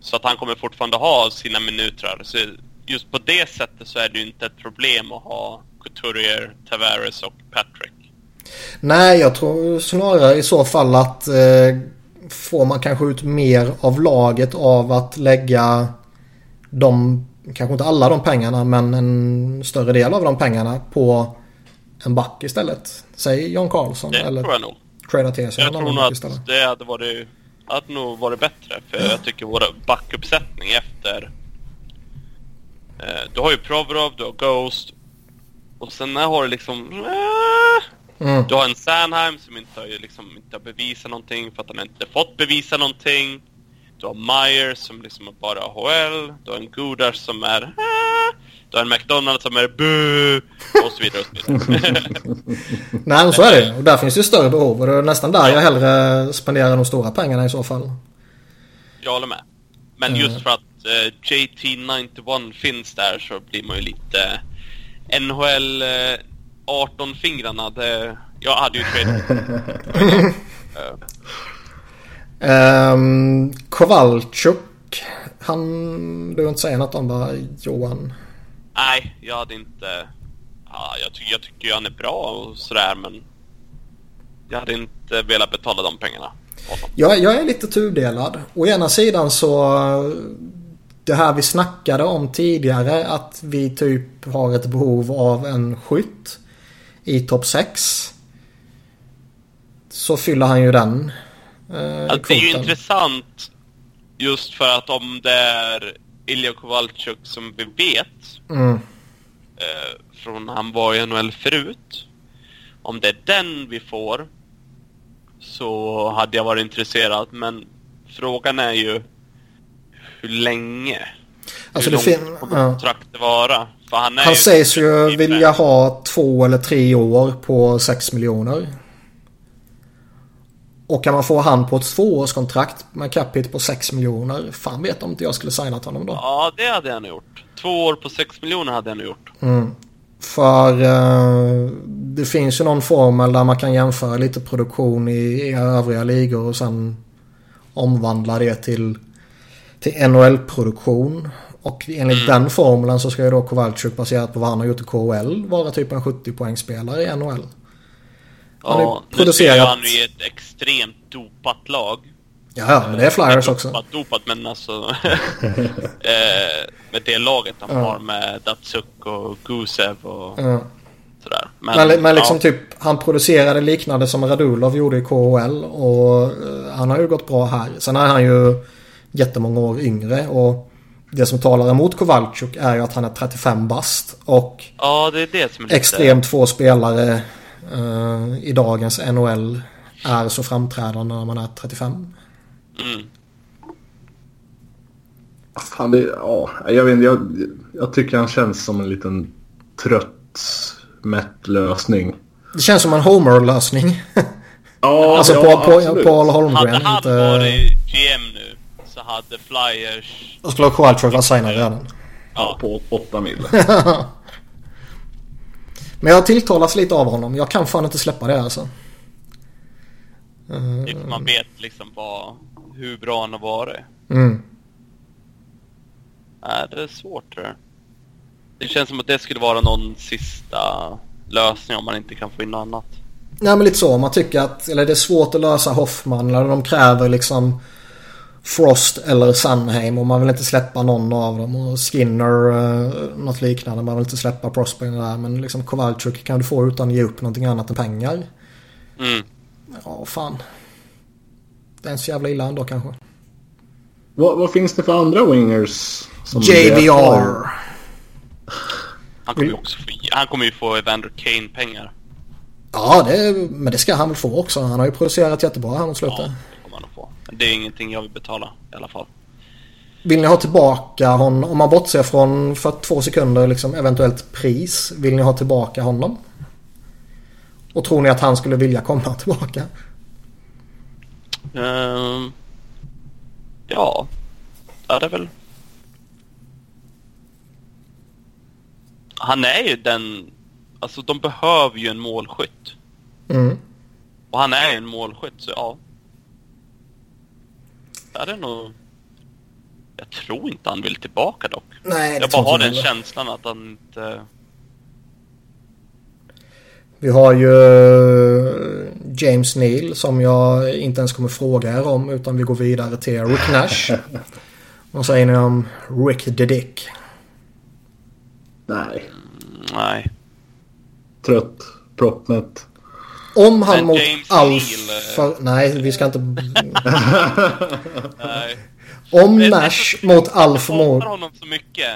Så att han kommer fortfarande ha sina minuter. Så just på det sättet så är det ju inte ett problem att ha Couturier, Tavares och Patrick. Nej, jag tror snarare i så fall att eh, får man kanske ut mer av laget av att lägga de, kanske inte alla de pengarna, men en större del av de pengarna på en back istället. Säg John Carlson Det eller tror jag nog. trada till sig Jag en tror annan nog back att istället. det hade varit, hade nog varit bättre. För jag tycker vår backuppsättning efter... Eh, du har ju Provorov, du har Ghost. Och sen har du liksom... Eh, Mm. du har en Sanheim som inte har, liksom, inte har bevisat någonting för att han inte fått bevisa någonting. Du har Myers som liksom är bara HL. Du har en Gudars som är... Eh, du har en McDonald som är bu Och så vidare och så vidare. <laughs> Nej, men så är det Och där finns ju större behov och det är nästan där jag hellre spenderar de stora pengarna i så fall. Jag håller med. Men just för att eh, JT91 finns där så blir man ju lite NHL eh, 18-fingrarna. Det, jag hade ju trade. <laughs> Eh, Um, Kowalczuk. Han... Du vill inte säga något om bara Johan? Nej, jag hade inte... Ja, jag, ty jag tycker ju han är bra och sådär men... Jag hade inte velat betala de pengarna. Jag, jag är lite tudelad. Å ena sidan så... Det här vi snackade om tidigare att vi typ har ett behov av en skytt i topp 6. Så fyller han ju den eh, Alltså, det är ju intressant just för att om det är Ilja Kowalczyk som vi vet Mm. eh, från han var i NHL förut. Om det är den vi får så hade jag varit intresserad men frågan är ju hur länge? Alltså hur det långt kommer ja. vara? För han är Han sägs ju vilja ha två eller tre år på 6 miljoner. Och kan man få han på ett tvåårskontrakt med capita på 6 miljoner. Fan vet om inte jag skulle signat honom då. Ja, det hade jag nog gjort. Två år på 6 miljoner hade jag nog gjort. För eh, det finns ju någon formel där man kan jämföra lite produktion i, i övriga ligor och sen omvandla det till, till NHL-produktion. Och enligt den formeln så ska ju då Kowalczyk baserat på vad han har gjort i KHL vara typ en 70-poängsspelare i NHL. Han Ja, nu producerat- spelar han ju ett extremt dopat lag. Ja, ja, men det är Flyers också. Dopat, dopat men alltså... <laughs> eh, med det laget de har med Datsuk och Gusev och Ja. sådär. Men, men liksom ja, typ han producerade liknande som Radulov gjorde i KHL och eh, han har ju gått bra här. Sen är han ju jättemånga år yngre och det som talar emot Kowalczyk är ju att han är 35 bast och ja, det är det som är lite... extremt få spelare eh, i dagens NHL är så framträdande när man är 35. Mm. Fan, det, ja, jag, vet, jag, jag tycker han känns som en liten trött, mätt lösning. Det känns som en Homer-lösning. Ja, <laughs> alltså ja, på, på. Paul Holmgren. Hade han inte... varit GM nu så hade Flyers... Då skulle Kowalczyk vara signad redan. Ja, på 8 mil. <laughs> Men jag tilltalas lite av honom. Jag kan fan inte släppa det alltså. Det man vet liksom vad, hur bra han har varit. Mm. Nej, det är svårt jag. Det känns som att det skulle vara någon sista lösning om man inte kan få in något annat. Nej men lite så. Man tycker att eller det är svårt att lösa Hoffman. Eller de kräver liksom Frost eller Sunheim. Och man vill inte släppa någon av dem. Och Skinner eh, något liknande. Man vill inte släppa Prospering där. Men liksom Kowalczyk kan du få utan att ge upp någonting annat än pengar. Mm. Ja fan. Det är inte så jävla illa ändå kanske. vad, vad finns det för andra wingers? JVR. Han kommer ju också få, han kommer ju få Evander Kane-pengar. Ja det, men det ska han väl få också. Han har ju producerat jättebra här mot slutet. Ja, det det är ingenting jag vill betala i alla fall. Vill ni ha tillbaka honom? Om man bortser från för två sekunder liksom eventuellt pris. Vill ni ha tillbaka honom? Och tror ni att han skulle vilja komma <laughs> tillbaka? Ehm, ja, det är väl... Han är ju den... Alltså de behöver ju en målskytt. Mm. Och han är ju en målskytt, så ja. Det är nog... Jag tror inte han vill tillbaka dock. Nej, jag bara har den känslan att han inte... Vi har ju eh, James Neal som jag inte ens kommer fråga er om utan vi går vidare till Rick Nash. <laughs> Vad säger ni om Rick the Dick? Nej, Nej. trött, proppmätt. Om han Men mot James Alf... Neal, eh, nej, vi ska inte... Nej. Om Men- Nash mot Alf Jag mot... hatar honom så mycket.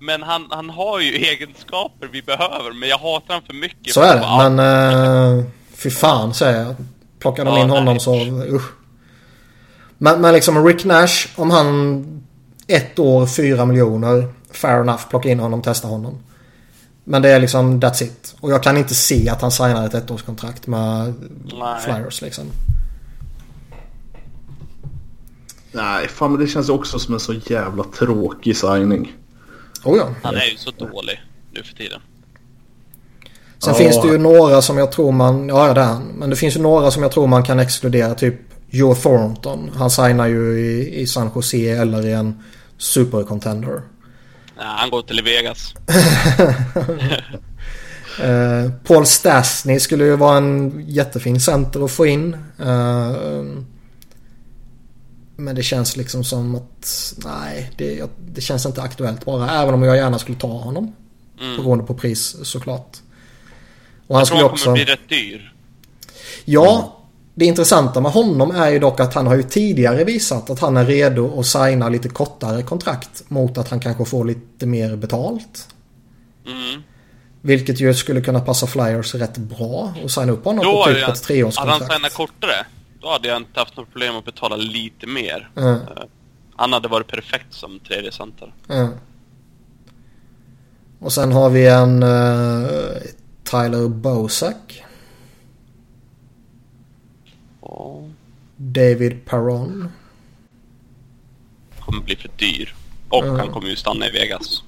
Men han, han har ju egenskaper vi behöver, men jag hatar honom för mycket. Så är det. Men uh, fy fan säger jag. Plockar de Ja, in honom nej. så usch. Men, men liksom Rick Nash om han ett år, fyra miljoner. Fair enough. Plocka in honom, testa honom. Men det är liksom that's it. Och jag kan inte se att han signar ett ettårskontrakt med Nej. Flyers liksom. Nej, fan men det känns också som en så jävla tråkig signing. Oh ja. Han är ju så dålig nu för tiden. Sen Ja. finns det ju några som jag tror man, ja det är han. Men det finns ju några som jag tror man kan exkludera. Typ Joe Thornton. Han signar ju i, i San Jose eller i en supercontender. Nej, han går till Vegas. <laughs> Eh, Paul Stastny skulle ju vara en jättefin center att få in. Eh, men det känns liksom som att nej, det, det känns inte aktuellt bara. Även om jag gärna skulle ta honom. Mm. Beroende på pris såklart. Och han Jag tror skulle han också... kommer bli rätt dyr. Ja, det intressanta med honom är ju dock att han har ju tidigare visat att han är redo att signa lite kortare kontrakt mot att han kanske får lite mer betalt. Mm. Vilket ju skulle kunna passa Flyers rätt bra och signa upp honom Då på typ ett hade han treårskontrakt. signat kortare, då hade jag inte haft något problem att betala lite mer. Mm. Han hade varit perfekt som tredje center. Ja. Och sen har vi en eh, Tyler Bosak. David Perron. kommer bli för dyr. Och Mm. han kommer ju stanna i Vegas,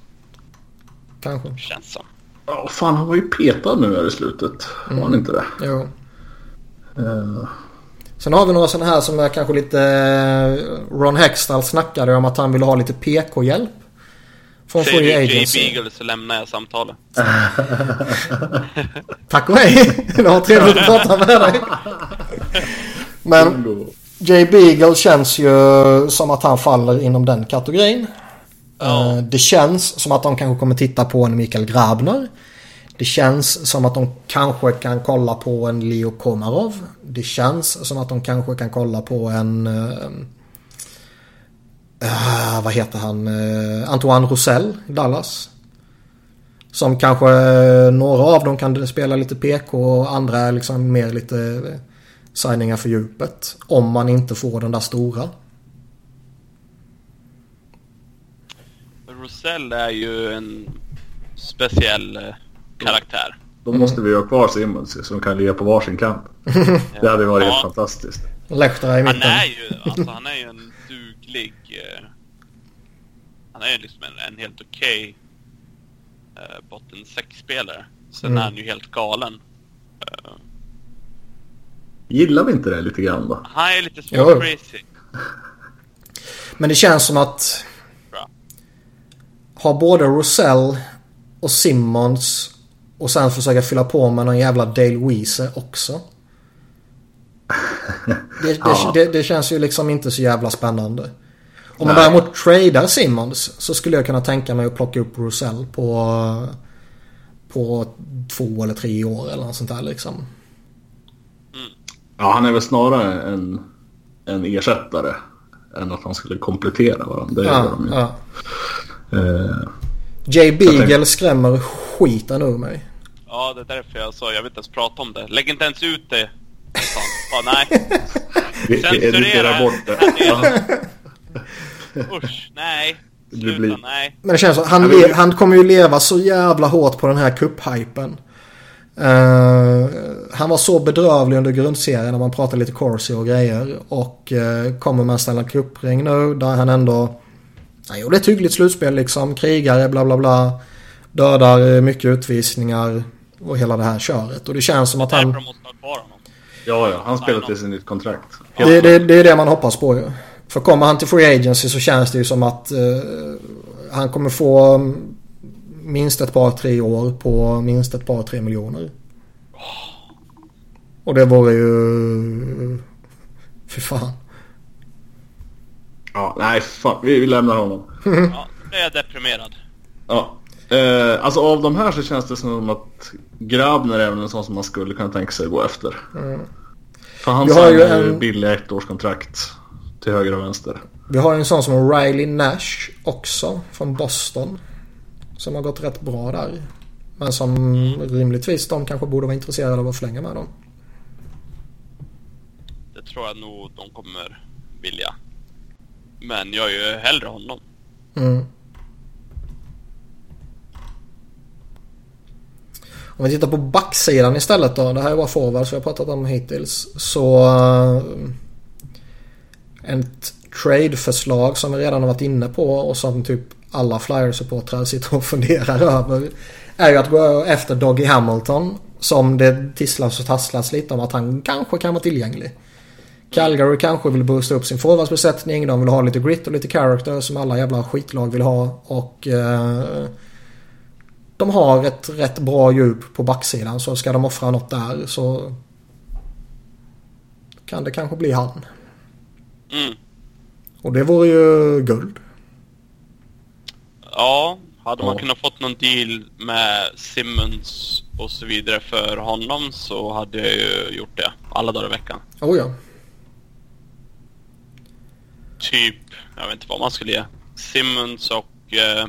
Kanske. känns som. Ja, fan han var ju petad nu här i slutet. Var han inte det? Jo. Eh, Sen har vi några sådana här som är kanske lite... eh, Ron Hextall snackade om att han ville ha lite PK-hjälp. Från Säger Free du Jay Agency. Beagle så lämnar jag samtalet. <laughs> Tack och hej! Det var trevligt att prata med dig. <laughs> Men Jay Beagle känns ju som att han faller inom den kategorin. Ja. Eh, Det känns som att de kanske kommer titta på en Mikael Grabner. Det känns som att de kanske kan kolla på en Leo Komarov. Det känns som att de kanske kan kolla på en... eh, vad heter han? Eh, Antoine Roussel i Dallas. Som kanske eh, några av dem kan spela lite PK och andra är liksom mer lite signingar för djupet. Om man inte får den där stora. Rosell är ju en speciell eh, karaktär. Då måste vi ha kvar Simmons som kan ligga på varsin kant. <laughs> Det hade varit helt fantastiskt. Lehtera i mitten. Han är ju, alltså, han är ju en duglig... Eh, han är ju liksom en, en helt okej okay, eh, botten 6-spelare. Sen Mm. är han ju helt galen. Eh, Gillar vi inte det lite grann då? han är lite små crazy. Men det känns som att Bra. ha både Rosell och Simmons och sen försöka fylla på med någon jävla Dale Weezer också. Det, det, <laughs> Ja. det, det känns ju liksom inte så jävla spännande. Om man Nej. däremot tradar Simmons så skulle jag kunna tänka mig att plocka upp Rosell på, på två eller tre år eller något sånt där liksom. Ja, han är väl snarare en, en ersättare än att han skulle komplettera varandra. Det är Ja, vad de gör. ja. Eh, Jay Beagle tänkte- skrämmer skiten ur mig. Ja, det är därför jag sa jag vill inte ens prata om det. Lägg inte ens ut det. Ja, nej. <laughs> Censurera bort det. Usch, nej. Sluta, nej. Men det känns som han, han kommer ju leva så jävla hårt på den här cup-hypen. Eh, han var så bedrövlig under grundserien när man pratade lite Corsi och grejer. Och uh, kommer med en Stanley Cup-ring nu där han ändå... Han gjorde ett hyggligt slutspel liksom. Krigare, bla bla bla. Dödar eh, mycket utvisningar och hela det här köret. Och det känns som att han... ja, ja, han spelar till sin nytt kontrakt. Det, det, det är det man hoppas på ju. För kommer han till Free Agency så känns det ju som att eh, han kommer få mm, minst ett par tre år på minst ett par tre miljoner. Och det vore ju... Fy fan. Ja, nej, fan. Vi, vi lämnar honom. Ja, då blir jag deprimerad. Ja. Eh, alltså av de här så känns det som att Grabner är en sån som man skulle kunna tänka sig gå efter. För han har ju en- billiga ettårskontrakt till höger och vänster. Vi har ju en sån som Riley Nash också från Boston. Som har gått rätt bra där. Men som rimligtvis de kanske borde vara intresserade av att förlänga med dem. Det tror jag nog de kommer vilja. Men jag är ju hellre honom. Mm. Om vi tittar på backsidan istället då. Det här är bara forwards vi har pratat om hittills. Så... eh, Ett trade-förslag som vi redan har varit inne på och som typ alla Flyers-supportrar sitter och funderar över. Är ju att gå efter Doggy Hamilton. Som det tisslas och tasslas lite om att han kanske kan vara tillgänglig. Calgary kanske vill boosta upp sin forwardsbesättning. De vill ha lite grit och lite character som alla jävla skitlag vill ha. Och eh, de har ett rätt bra djup på backsidan. Så ska de offra något där så kan det kanske bli han. Mm. Och det vore ju guld. Ja, hade man Ja. kunnat fått någon deal med Simmons och så vidare för honom så hade jag ju gjort det alla dagar i veckan. Oh ja. Typ, jag vet inte vad man skulle ge. Simmons och... Eh,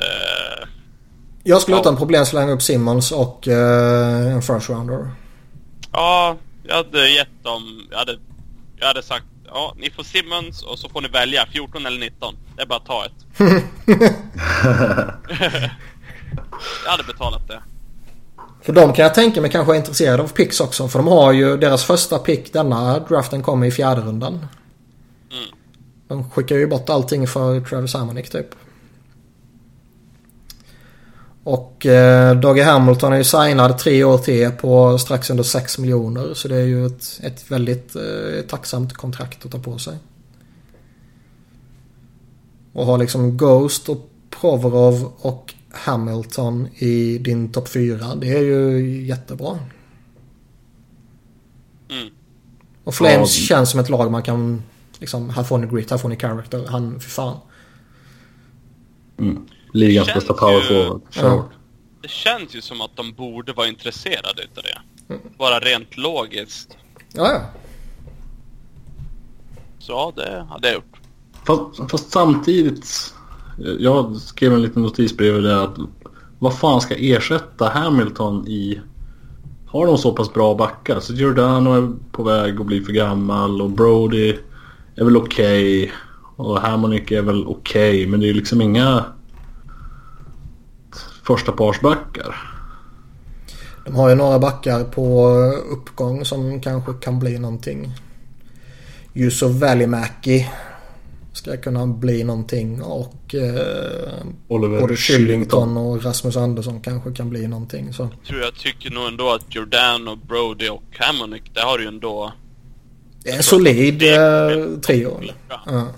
eh, Jag skulle Ja. utan problem slänga upp Simmons och eh, en first rounder. ja, jag hade gett dem... Jag hade, jag hade sagt ja, ni får Simmons och så får ni välja 14 eller 19. Det är bara att ta ett. <laughs> jag hade betalat det. För de kan jag tänka mig kanske är intresserade av picks också. För de har ju deras första pick denna draften kommer i fjärde rundan. Mm. De skickar ju bort allting för Travis Hamonic typ. Och eh, Doggy Hamilton är ju signad tre år till på strax under 6 miljoner. Så det är ju ett, ett väldigt eh, tacksamt kontrakt att ta på sig. Och ha liksom Ghost och Provorov och Hamilton i din topp 4. Det är ju jättebra. Mm. Och Flames Ja. känns som ett lag man kan... Liksom, här får ni grit, här får ni character. Han, för fan. Mm. Ligans Känns bästa power ju- forward. Ja. Det känns ju som att de borde vara intresserade utav det. Mm. Bara rent logiskt. Ja, ja. Så ja, det hade jag gjort. Fast, fast samtidigt. Jag skrev en liten notis bredvid det att vad fan ska ersätta Hamilton i har de så pass bra backar. Så Giordano är på väg att bli för gammal och Brody är väl okej. Okay. Och Hammonick är väl okej. Okay, men det är liksom inga första parsbackar. De har ju några backar på uppgång som kanske kan bli någonting. Yusuf Välimäki ska kunna bli någonting och eh, Oliver både Shillington och Rasmus Andersson kanske kan bli någonting. Så. Jag tror jag tycker nog ändå att Jordan och Brody och Hammonick, det har du ju ändå... Det är en solid eh, trio. Ja.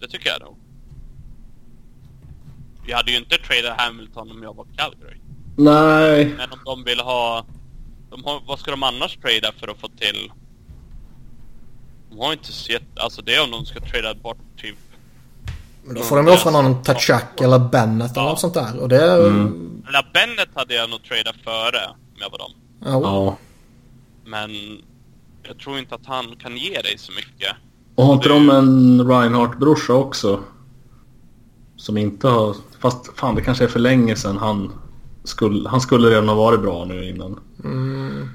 Det tycker jag nog. Vi hade ju inte tradat Hamilton om jag var Calgary. Nej. Men om de vill ha... De har, vad ska de annars trada för att få till de har inte sett, alltså det är om de ska trada bort typ... Men då får de offra någon Tachak eller Bennett eller något sånt där. Och det... Mm. Eller Bennett hade jag nog tradat före om jag var dem. Ja. ja. Men jag tror inte att han kan ge dig så mycket. Och har inte de en Reinhardt-brorsa också? Som inte har... Fast fan det kanske är för länge sedan han skulle... Han skulle redan ha varit bra nu innan. Mm.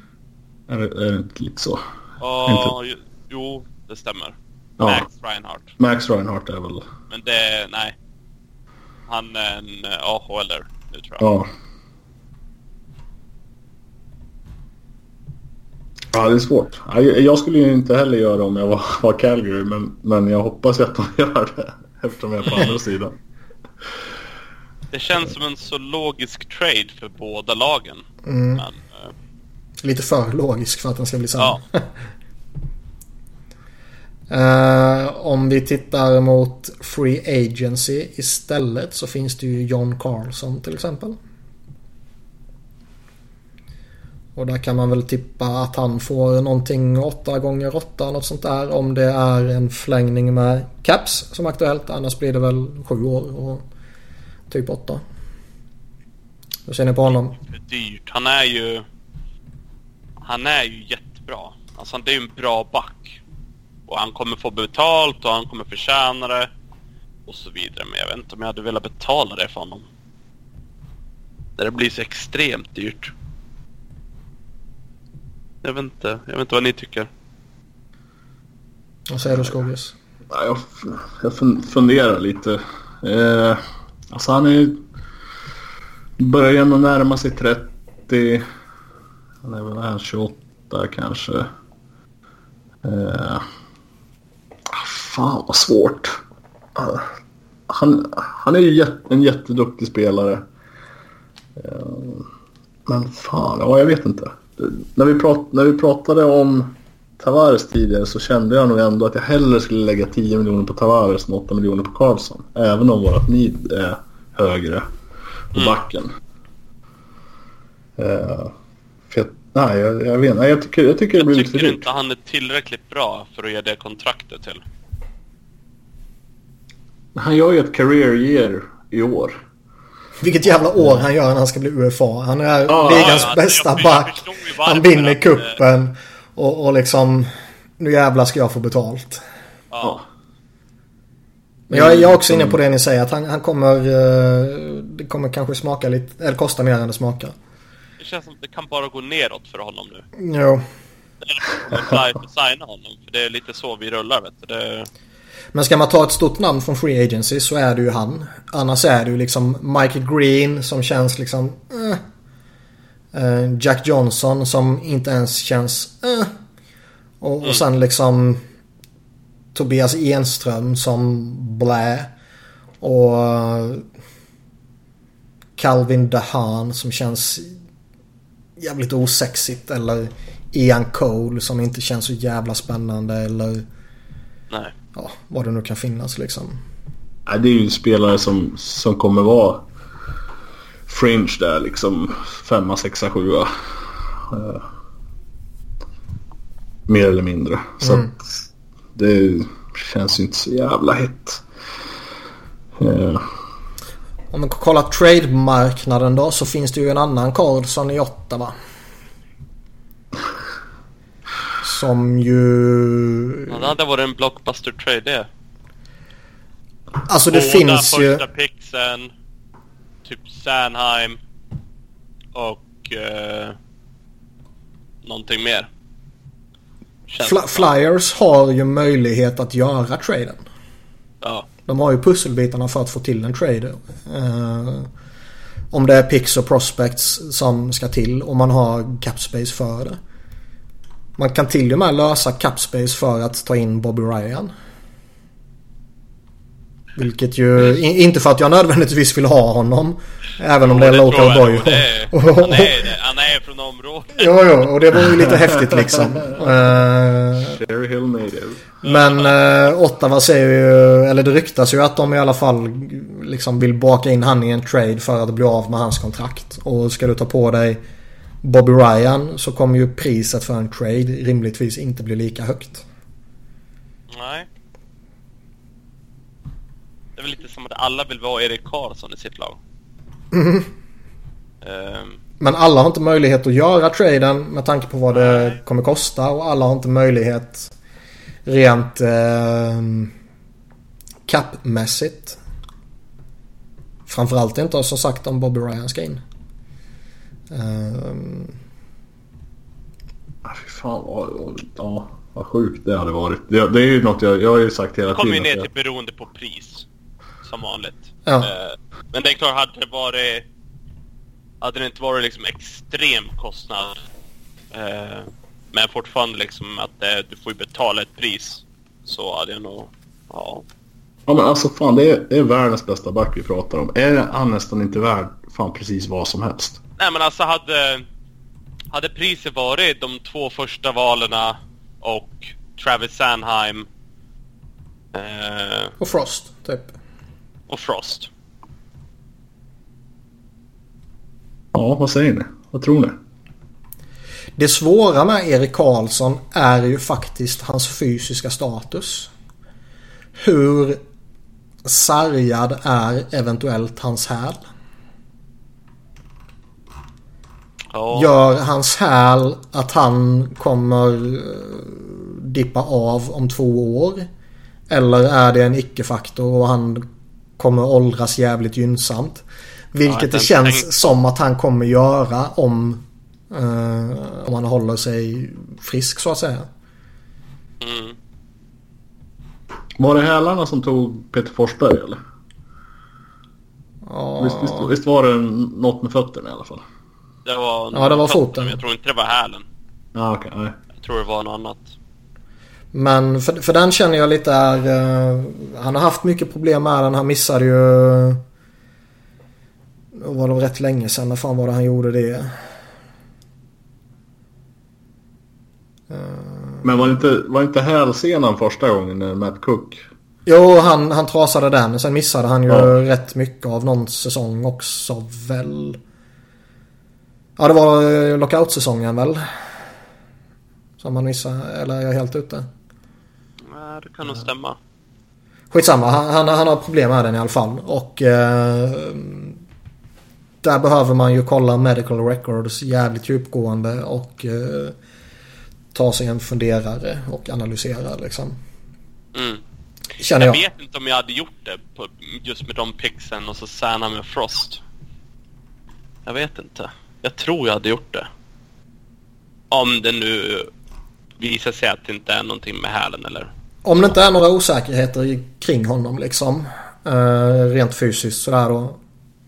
Är, det, är det inte lite så? Ja, inte... jo det stämmer. Ja. Max Reinhardt. Max Reinhardt är väl... Men det, nej. Han är en eh, AHLer nu tror jag. Ja. Ja, det är svårt. Jag skulle ju inte heller göra det om jag var, var Calgary, men, men jag hoppas att de <laughs> gör det eftersom jag är på andra <laughs> sidan. Det känns som en så logisk trade för båda lagen. Mm. Men, uh... Lite för logisk för att den ska bli sann. Ja. Uh, <laughs> om vi tittar mot Free Agency istället så finns det ju John Carlson till exempel. Och där kan man väl tippa att han får någonting 8 gånger 8 något sånt där om det är en förlängning med Caps som aktuellt. Annars blir det väl 7 år och typ 8. Hur ser ni på honom? Det är dyrt. Han är ju... Han är ju jättebra. Alltså det är ju en bra back. Och han kommer få betalt och han kommer förtjäna det. Och så vidare. Men jag vet inte om jag hade velat betala det för honom. Det blir så extremt dyrt. Jag vet inte. Jag vet inte vad ni tycker. Vad säger du Skogis? Jag, jag funderar lite. Eh, alltså han är börjar ändå närma sig 30. Han är väl 28 kanske. Eh, Fan vad svårt. Han, han är ju en jätteduktig spelare. Eh, men fan, ja jag vet inte. När vi, prat, när vi pratade om Tavares tidigare så kände jag nog ändå att jag hellre skulle lägga 10 miljoner på Tavares än 8 miljoner på Karlsson. Även om vårat need är högre på mm. backen. Uh, för jag, nej, jag, jag vet inte. Jag tycker, jag tycker det blir lite Jag tycker inte han är tillräckligt bra för att ge det kontraktet till. Han gör ju ett career year i år. Vilket jävla år han gör när han ska bli UFA. Han är ah, ligans ja, bästa back. Han vinner kuppen och, och liksom... Nu jävlar ska jag få betalt. Ja. Men jag, jag är också inne på det ni säger. Att han, han kommer... Eh, det kommer kanske smaka lite... Eller kosta mer än det smakar. Det känns som att det kan bara gå neråt för honom nu. Jo. Det är att signa honom. För det är lite så vi rullar vet du. Det... Men ska man ta ett stort namn från Free Agency så är det ju han. Annars är det ju liksom Michael Green som känns liksom... Eh. Uh, Jack Johnson som inte ens känns... Eh. Och, och mm. sen liksom Tobias Enström som blä. Och uh, Calvin DeHaan som känns jävligt osexigt. Eller Ian Cole som inte känns så jävla spännande. Eller... Nej ja, vad det nu kan finnas liksom. Nej, det är ju spelare som, som kommer vara fringe där liksom. Femma, sexa, sjua. Uh, mer eller mindre. Så mm. att det känns ju inte så jävla hett. Uh. Om man kollar trade-marknaden då så finns det ju en annan Carlson i Ottawa. Som ju... Ja, det hade varit en blockbuster trade det. Alltså det Båda finns ju... första pixen. Typ Sanheim. Och eh, någonting mer. Fly Flyers har ju möjlighet att göra traden. Ja. De har ju pusselbitarna för att få till en trade. Uh, om det är picks och prospects som ska till och man har capspace för det. Man kan till och med lösa capspace för att ta in Bobby Ryan. Vilket ju, inte för att jag nödvändigtvis vill ha honom. Även om det är local boy. <laughs> Han är, han är från området. jo, jo, och det var ju lite häftigt liksom. Cherry Hill native. Men uh, Ottawa säger ju, eller det ryktas ju att de i alla fall liksom vill baka in han i en trade för att bli av med hans kontrakt. Och ska du ta på dig Bobby Ryan så kommer ju priset för en trade rimligtvis inte bli lika högt. Nej. Det är väl lite som att alla vill vara Erik Karlsson i sitt lag. Mm. Um. Men alla har inte möjlighet att göra traden med tanke på vad det Nej. kommer kosta och alla har inte möjlighet rent eh, kappmässigt. Framförallt inte som sagt om Bobby Ryan ska in. Um... Ah, fy fan vad, ja, vad sjukt det hade varit. Det, det är ju något jag, jag har ju sagt hela tiden. Det kommer ju ner till beroende på pris. Som vanligt. Ja. Uh, men det är klart, hade det varit... Hade det inte varit liksom extrem kostnad. Uh, men fortfarande liksom att uh, du får ju betala ett pris. Så hade jag nog... Ja. Ja men alltså fan det är, det är världens bästa back vi pratar om. Är han nästan inte värd fan precis vad som helst? Nej men alltså hade... Hade priset varit de två första valen och Travis Sanheim... Eh, och Frost, typ. Och Frost. Ja, vad säger ni? Vad tror ni? Det svåra med Erik Karlsson är ju faktiskt hans fysiska status. Hur sargad är eventuellt hans häl? Ja. Gör hans häl att han kommer eh, dippa av om två år? Eller är det en icke-faktor och han kommer åldras jävligt gynnsamt? Vilket ja, det känns tänk... som att han kommer göra om, eh, om han håller sig frisk så att säga. Mm. Var det hälarna som tog Peter Forsberg eller? Ja. Visst, visst, visst var det något med fötterna i alla fall? Det var ja, det var foten. Jag tror inte det var hälen. Ja. Okay, jag tror det var något annat. Men för, för den känner jag lite är... Uh, han har haft mycket problem med den. Han missade ju... Det var det rätt länge sedan. När fan var det han gjorde det? Uh, Men var inte, var inte hälsenan första gången när Matt Cook? Jo, han, han trasade den. Sen missade han ju ja. rätt mycket av någon säsong också väl. Ja, det var eh, lockout-säsongen väl? Som han missade, eller är jag helt ute? Nej, det kan nog stämma. Skitsamma, han, han, han har problem med den i alla fall. Och eh, där behöver man ju kolla medical records jävligt djupgående och eh, ta sig en funderare och analysera liksom. Mm. Känner jag. jag. vet inte om jag hade gjort det på, just med de pixen och så Sanna med Frost. Jag vet inte. Jag tror jag hade gjort det. Om det nu visar sig att det inte är någonting med hälen eller... Om det inte är några osäkerheter kring honom liksom. Eh, rent fysiskt sådär då.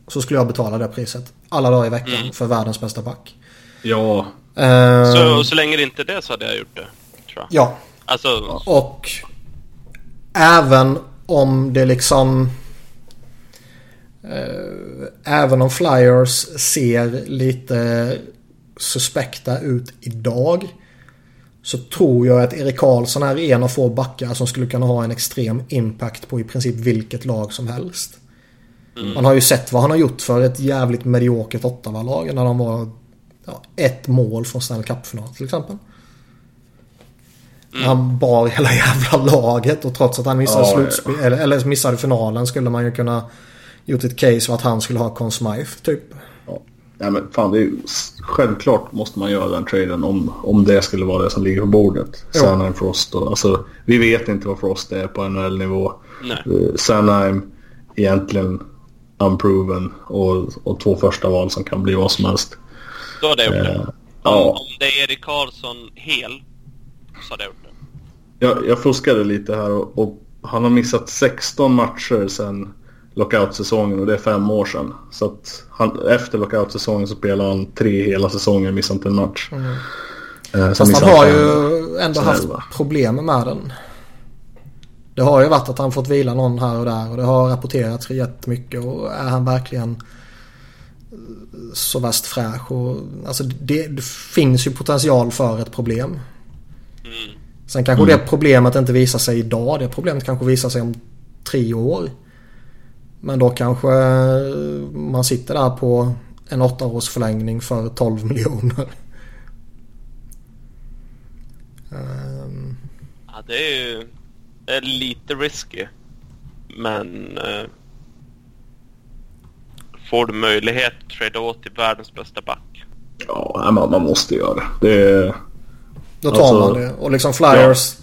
Så skulle jag betala det priset. Alla dagar i veckan mm. för världens bästa back. Ja. Eh, så, så länge det inte är det så hade jag gjort det. Tror jag. Ja. Alltså... Och även om det liksom... Eh, även om Flyers ser lite suspekta ut idag. Så tror jag att Erik Karlsson är en av få backar som skulle kunna ha en extrem impact på i princip vilket lag som helst. Mm. Man har ju sett vad han har gjort för ett jävligt mediokert Ottawa-lag när de var ja, ett mål från Stanley Cup-final till exempel. Mm. Han bar hela jävla laget och trots att han missade, slutspel, ja. eller, eller missade finalen skulle man ju kunna gjort ett case för att han skulle ha Conn Smythe typ. Ja. ja men fan det är ju, självklart måste man göra den traden om, om det skulle vara det som ligger på bordet. Sanheim Frost och alltså vi vet inte vad Frost är på NHL-nivå. Uh, Sanheim egentligen unproven och, och två första val som kan bli vad som helst. Då hade jag gjort det. Eh, Om, ja. om det är Erik Karlsson hel så hade jag gjort det. Jag, jag fuskade lite här och, och han har missat 16 matcher sedan lockout-säsongen och det är fem år sedan. Så att han, efter lockout-säsongen så spelade han tre hela säsonger och missade inte en match. Mm. Eh, Fast han har ju ändå haft elva. problem med den. Det har ju varit att han fått vila någon här och där och det har rapporterats jättemycket och är han verkligen så värst fräsch och alltså det, det finns ju potential för ett problem. Mm. Sen kanske det problemet inte visar sig idag. Det problemet kanske visar sig om tre år. Men då kanske man sitter där på en åttaårsförlängning för 12 <laughs> miljoner. Ehm, Ja, det är ju det är lite risky. Men eh, får du möjlighet att trada åt till världens bästa back. Ja, man, man måste göra det. det. Är, Då tar Alltså- man det. Och liksom Flyers.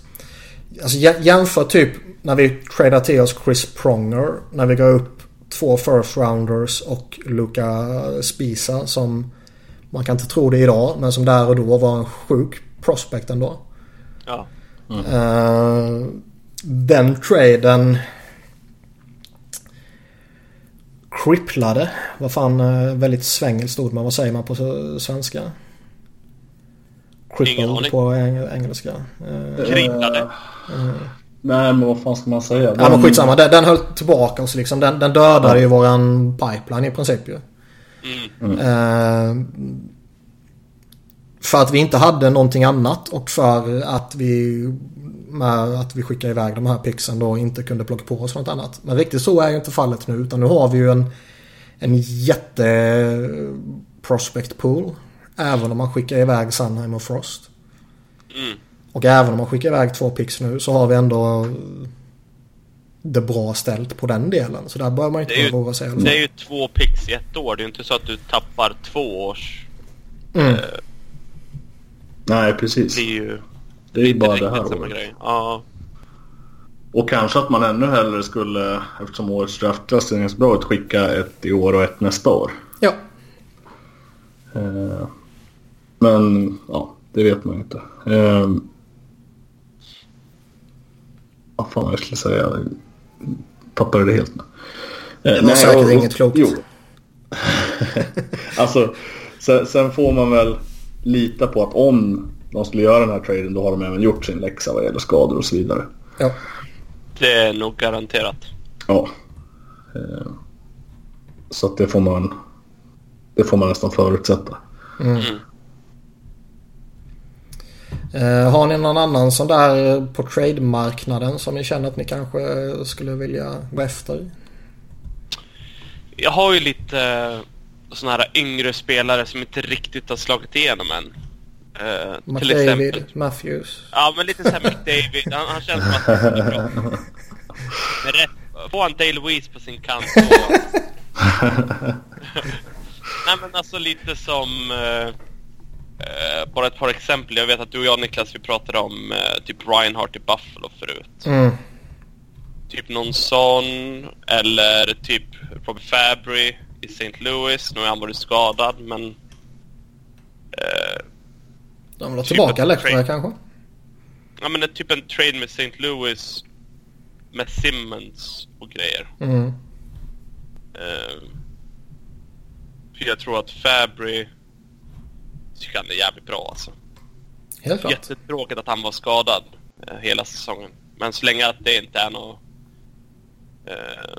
Alltså jä- jämför typ när vi tradar till oss Chris Pronger. När vi går upp två first rounders och Luca Spisa som man kan inte tro det idag. Men som där och då var en sjuk prospect ändå. Ja. Eh, den traden cripplade. Vad fan uh, väldigt svängelskt ord men vad säger man på svenska? Crippled på eng- engelska. Eh, Krillade. Nej, men vad fan ska man säga? Ja men skitsamma. Den, den höll tillbaka oss liksom. Den, den dödade ju våran pipeline i princip ju. Mm. Eh, för att vi inte hade någonting annat och för att vi med att vi skickade iväg de här pixen då inte kunde plocka på oss något annat. Men riktigt så är ju inte fallet nu utan nu har vi ju en, en jätte prospect pool. Även om man skickar iväg Sunheim och Frost. Mm. Och även om man skickar iväg två pix nu så har vi ändå det bra ställt på den delen. Så där bör man inte ju- sig i alla Det är ju två pix i ett år. Det är ju inte så att du tappar två års. Mm. Eh, Nej, precis. det är ju Det är ju bara det här samma året. grej. Ja. Och kanske att man ännu hellre skulle, eftersom årets draftklassning är så bra, att skicka ett i år och ett nästa år. Ja. Eh, Men ja, det vet man ju inte. Eh, Vad fan jag skulle säga? Jag tappade det helt nu. Eh, Det var säkert inget klokt. Jo. <laughs> alltså, sen, sen får man väl lita på att om de skulle göra den här traden då har de även gjort sin läxa vad gäller skador och så vidare. ja. Det är nog garanterat. Ja. Eh, Så att det får man det får man nästan förutsätta. Mm. Eh, har ni någon annan sån där på trade-marknaden som ni känner att ni kanske skulle vilja gå efter? Jag har ju lite såna här yngre spelare som inte riktigt har slagit igenom än. Eh, till McDavid, exempel. Matthews. Ja, men lite såhär McDavid. Han, han känns som att han är bra. Men rätt, får han Dale Louise på sin kant så... <laughs> Nej men alltså lite som... Eh, eh, bara ett par exempel. Jag vet att du och jag Niklas, vi pratade om eh, typ Reinhardt i Buffalo förut. Mm. Typ någon sån, eller typ Robbie Fabry i St. Louis. Nu har han varit skadad, men... Eh, De vill ha Typ tillbaka trade. kanske? ja men en- typ en trade med St. Louis med Simmons och grejer. Mm. För jag tror att Fabry tycker han är jävligt bra alltså. Helt klart. Jättetråkigt att han var skadad eh, hela säsongen. Men så länge att det inte är något eh,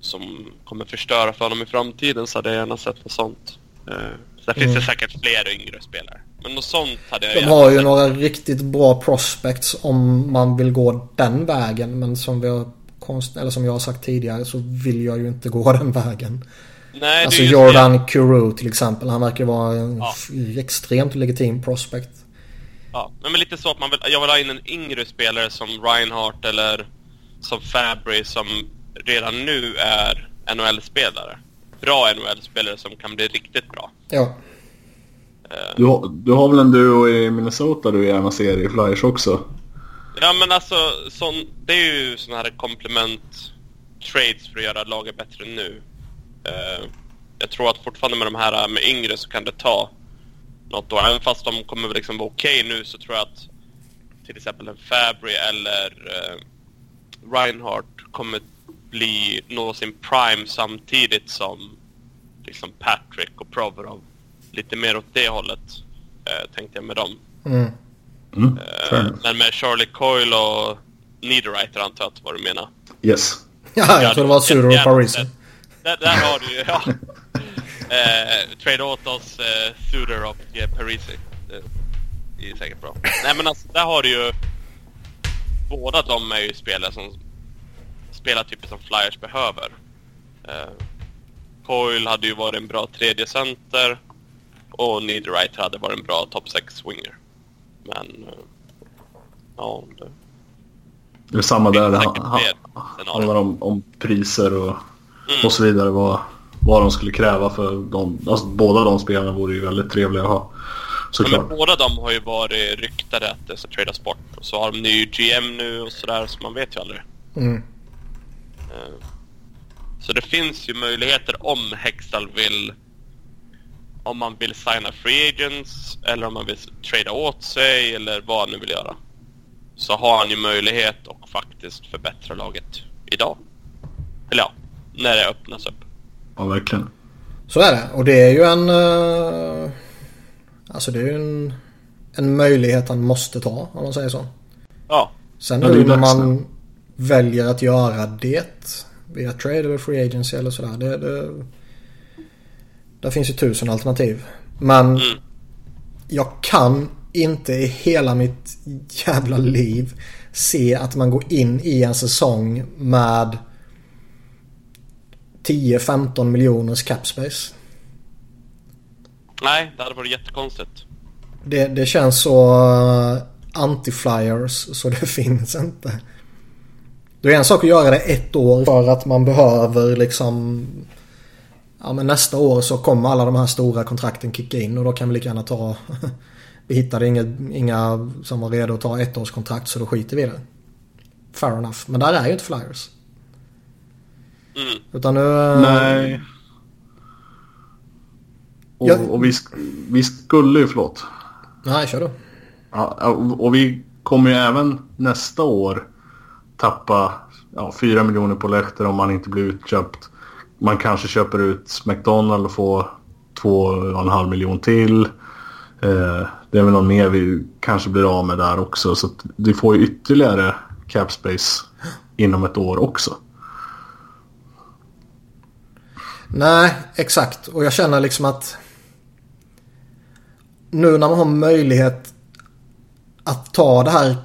som kommer förstöra för honom i framtiden så hade jag gärna sett något sånt. Eh, sen finns det säkert fler yngre spelare. Men något sånt hade jag De gärna har ju sett. några riktigt bra prospects om man vill gå den vägen. Men som vi har konst, eller som jag har sagt tidigare så vill jag ju inte gå den vägen. Nej, det Alltså Jordan Kuru till exempel. Han verkar vara en Ja. extremt legitim prospect. Det. Ja, men lite så att man vill, jag vill ha in en yngre spelare som Reinhardt eller som Fabry som redan nu är NHL-spelare. Bra NHL-spelare som kan bli riktigt bra. Ja. Eh, Du, har- du har väl en duo i Minnesota du gärna ser i Flyers också? Ja men alltså, sån, det är ju såna här komplement trades för att göra laget bättre nu. Eh, jag tror att fortfarande med de här med yngre så kan det ta något år. Även fast de kommer liksom vara okej okay nu så tror jag att till exempel en Fabry eller uh, Reinhardt kommer bli, nå sin prime samtidigt som liksom Patrick och Provorov. Lite mer åt det hållet tänkte jag med dem. Mm. Mm, men med Charlie Coyle och Niederreiter antar jag att vad du menar. Yes. <laughs> Ja, jag tror det var Sudo och Parisi. Där, där har du ju, ja. eh, trade åt oss eh, Suder och eh, Parisi. Det är säkert bra. Nej men alltså, där har du ju... Båda de är ju spelare som spelar typer som Flyers behöver. Eh, Coyle hade ju varit en bra tredje center och Niederreiter hade varit en bra top 6 swinger. Men... Eh, ja, det... Det är samma där. Det handlar om, om priser och, mm. och så vidare. Vad, vad de skulle kräva för dem. Alltså, båda de spelarna vore ju väldigt trevliga att ha. Såklart. Ja, båda de har ju varit ryktade att det ska tradas bort. Och så har de ny GM nu och sådär, så man vet ju aldrig. Mm. Uh, så det finns ju möjligheter om Hextall vill... Om man vill signa free agents eller om man vill trada åt sig eller vad han nu vill göra. Så har han ju möjlighet att faktiskt förbättra laget idag. Eller ja, när det öppnas upp. Ja, verkligen. Så är det. Och det är ju en... Uh, alltså det är ju en, en möjlighet han måste ta om man säger så. Ja. Sen hur ja, man väljer att göra det via trade eller free agency eller sådär. Det, det, där finns ju tusen alternativ. Men mm. jag kan inte i hela mitt jävla liv se att man går in i en säsong med 10-15 miljoners capspace. Nej, det hade varit jättekonstigt. Det, det känns så uh, anti-flyers så det <laughs> finns inte. Det är en sak att göra det ett år för att man behöver liksom Ja men nästa år så kommer alla de här stora kontrakten kicka in och då kan vi lika gärna ta <laughs> Vi hittade inga, inga som var redo att ta ett års kontrakt så då skiter vi i det. Fair enough. Men där är ju inte Flyers. Mm. Utan nu... Eh, Nej. Och, jag... och vi, vi skulle ju, förlåt. Nej, kör du. Ja, och vi kommer ju även nästa år tappa ja, 4 miljoner på Lechter om man inte blir utköpt. Man kanske köper ut McDonald och får 2,5 miljon till. Eh, det är väl någon mer vi kanske blir av med där också. Så att vi får ju ytterligare cap space inom ett år också. Nej, exakt. Och jag känner liksom att nu när man har möjlighet att ta det här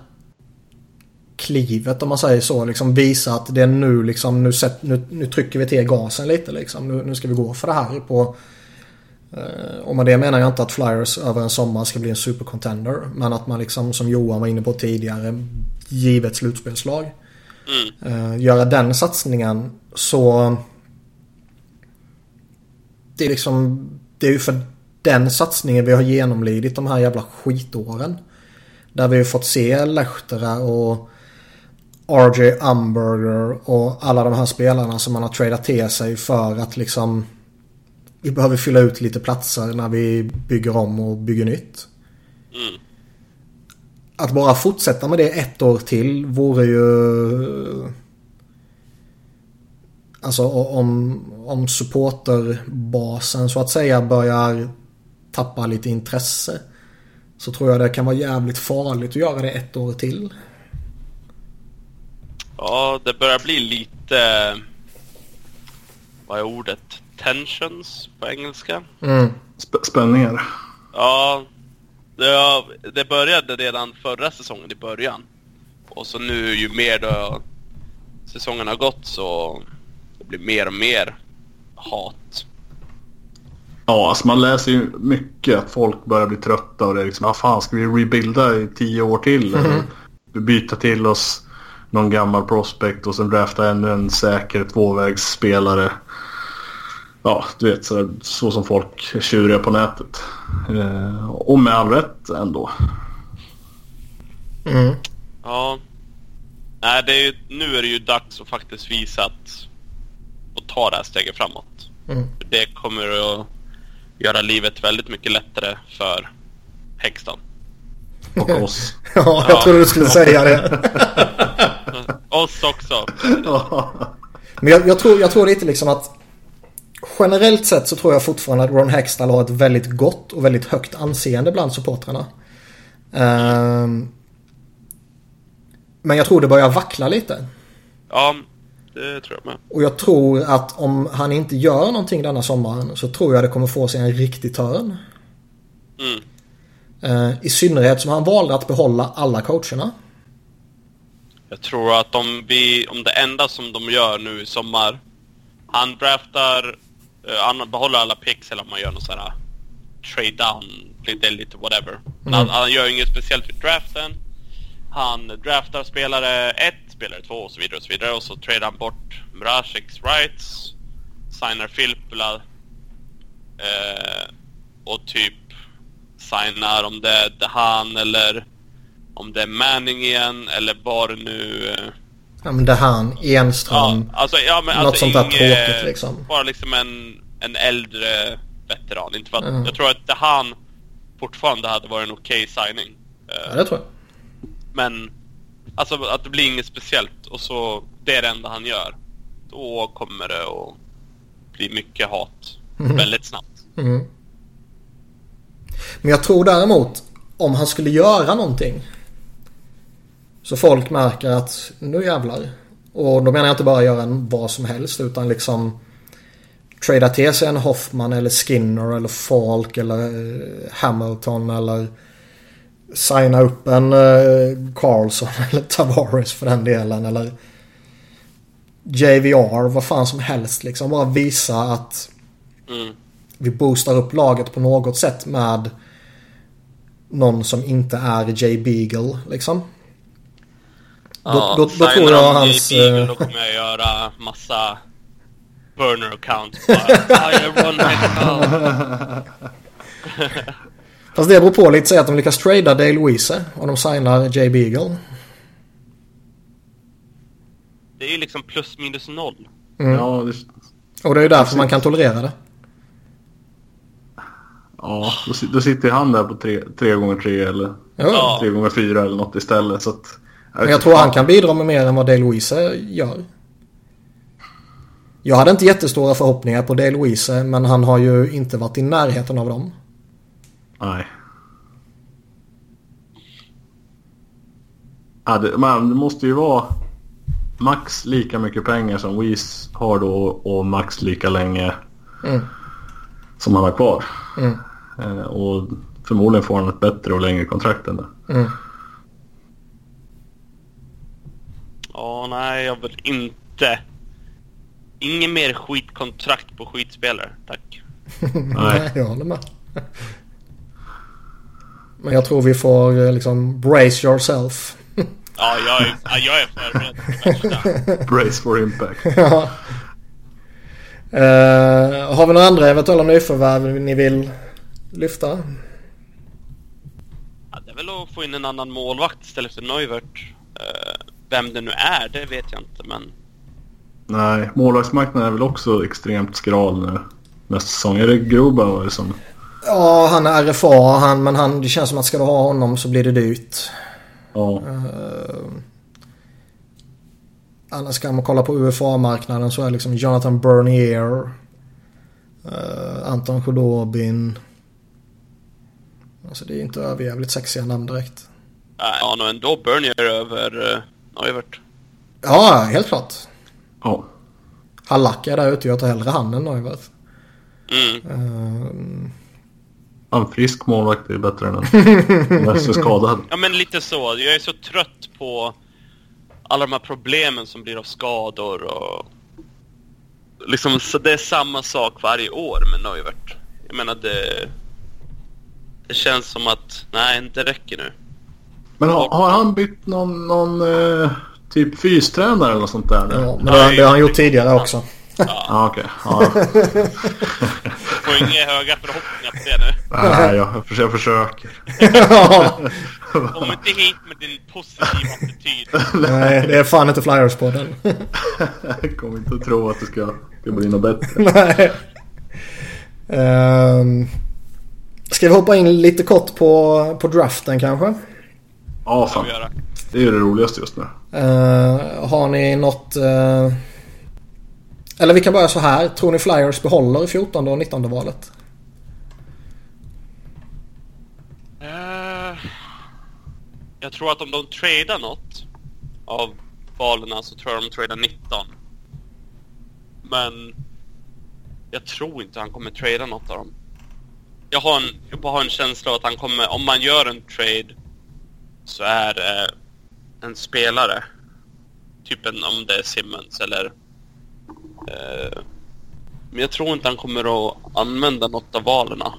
klivet om man säger så. Liksom visa att det är nu liksom nu, set, nu, nu trycker vi till gasen lite liksom. Nu, nu ska vi gå för det här på Eh, och med det menar jag inte att Flyers över en sommar ska bli en supercontender. Men att man liksom som Johan var inne på tidigare, givet slutspelslag. Mm. Göra den satsningen så... Det är liksom... Det är ju för den satsningen vi har genomlidit de här jävla skitåren. Där vi har fått se Lehtera och RJ Umberger och alla de här spelarna som man har tradat till sig för att liksom vi behöver fylla ut lite platser när vi bygger om och bygger nytt. Mm. Att bara fortsätta med det ett år till vore ju... Alltså om, om supporterbasen så att säga börjar tappa lite intresse. Så tror jag det kan vara jävligt farligt att göra det ett år till. Ja, det börjar bli lite... Vad är ordet? tensions på engelska. Mm. Sp spänningar. Ja, det, det började redan förra säsongen i början. Och så nu ju mer då säsongen har gått så det blir mer och mer hat. Ja, alltså man läser ju mycket att folk börjar bli trötta och det är liksom, vad fan ska vi rebuilda i tio år till? Mm. Vi byta till oss någon gammal prospect och sen drafta ännu en säker tvåvägsspelare ja, du vet så, så som folk är tjuriga på nätet. Eh, och med all rätt ändå. Mm. Ja. Nej, det är ju, nu är det ju dags att faktiskt visa att och ta det här steget framåt. Mm. Det kommer att göra livet väldigt mycket lättare för Hexton. Och oss. <laughs> ja, jag trodde du skulle säga det. <laughs> oss också. <laughs> Men jag, jag, tror, jag tror lite liksom att generellt sett så tror jag fortfarande att Ron Hextall har ett väldigt gott och väldigt högt anseende bland supportrarna. Um, men jag tror det börjar vackla lite. Ja, det tror jag med. Och jag tror att om han inte gör någonting denna sommaren så tror jag det kommer få sig en riktig törn. Mm. Uh, I synnerhet som han valde att behålla alla coacherna. Jag tror att om, vi, om det enda som de gör nu i sommar, han draftar, uh, han behåller alla picks eller om man gör något sånt här trade down, lite, lite whatever. Mm. Han, han gör inget speciellt vid draften. Han draftar spelare 1, spelare 2 och så vidare och så vidare och så tradar han bort Mrazeks rights, signar Filppula eh, och typ signar om det är Dehan eller om det är Manning igen eller bara nu... Eh, ja men Dehan, Enström, ja, alltså, ja, men, något alltså, sånt där tråkigt liksom. Bara liksom en, en äldre veteran. Inte för att, mm. Jag tror att Dehan fortfarande hade varit en okej okay signing. Ja, det tror jag. Men alltså att det blir inget speciellt och så det är det enda han gör. Då kommer det att bli mycket hat mm. väldigt snabbt. Mm. Men jag tror däremot om han skulle göra någonting så folk märker att nu jävlar. Och då menar jag inte bara göra en vad som helst utan liksom trada till sig en Hoffman eller Skinner eller Falk eller eh, Hamilton eller signa upp en uh, Carlson <laughs> eller Tavares för den delen eller JVR, vad fan som helst liksom. Bara visa att mm. vi boostar upp laget på något sätt med någon som inte är Jay Beagle liksom. Ja, då, då, då tror jag hans... Jay Beagle, då kommer jag göra massa burner account. <laughs> <laughs> Fast det beror på lite. Säg att de lyckas trada Dale Weese och de signar Jay Beagle. Det är ju liksom plus minus noll. Mm. Ja, det... Och det är ju därför man kan tolerera det. Ja, då, då sitter han där på tre, tre gånger tre eller ja. tre gånger fyra eller något istället. Så att, jag Men jag tror han kan bidra med mer än vad Dale Weese gör. Jag hade inte jättestora förhoppningar på Dale Weese men han har ju inte varit i närheten av dem. Nej. Ja, det, man, det måste ju vara max lika mycket pengar som Weiss har då och max lika länge mm. som han har kvar. Mm. Eh, och förmodligen får han ett bättre och längre kontrakt än det. Mm. Ja, nej, jag vill inte. Ingen mer skitkontrakt på skitspelare, tack. <laughs> nej, jag håller med. Men jag tror vi får eh, liksom brace yourself. <laughs> ja, jag är, jag är förberedd Brace for impact. <laughs> ja. Uh, har vi några andra eventuella nyförvärv ni vill lyfta? Ja, det är väl att få in en annan målvakt istället för Neuvert. Uh, vem det nu är, det vet jag inte men... Nej, målvaktsmarknaden är väl också extremt skral nu nästa säsong. Är det Grobauer som... Ja, han är RFA han, men han, det känns som att ska du ha honom så blir det dyrt. Ja. Uh, annars kan man kolla på UFA-marknaden så är liksom Jonathan Bernier. Uh, Anton Khudobin. Alltså det är inte överjävligt sexiga namn direkt. Ja, men då Bernier över uh, Neuvert. Ja, helt klart. Ja. Halak är där ute. Jag tar hellre han än Neuvert. Mm. Uh, en frisk målvakt är bättre än en <laughs> mest skadad. Ja, men lite så. Jag är så trött på alla de här problemen som blir av skador och... Liksom, så det är samma sak varje år med Neuvert. Jag menar, det... Det känns som att, nej, det räcker nu. Men har, har han bytt någon, någon eh, typ fystränare eller något sånt där? Ja, men det, det har han gjort tidigare också. Ja, ah, okej. Okay. Ja. <laughs> <laughs> Får inga höga förhoppningar på det nu. Nej, jag, jag, jag försöker. <laughs> Kom inte hit med din positiva attityd. Nej, det är fan inte Flyers-podden. <laughs> jag kommer inte att tro att det ska, ska bli något bättre. <laughs> Nej. Uh, ska vi hoppa in lite kort på, på draften kanske? Ja, fan. Det är ju det roligaste just nu. Uh, har ni något... Uh... Eller vi kan börja så här. Tror ni Flyers behåller 14 och 19 valet? Uh, jag tror att om de tradar något av valen så tror jag de tradar 19. Men jag tror inte han kommer trada något av dem. Jag har en, jag har en känsla av att han kommer, om man gör en trade så är det en spelare. Typ en, om det är Simmons eller... Eh, men jag tror inte han kommer att använda något av valerna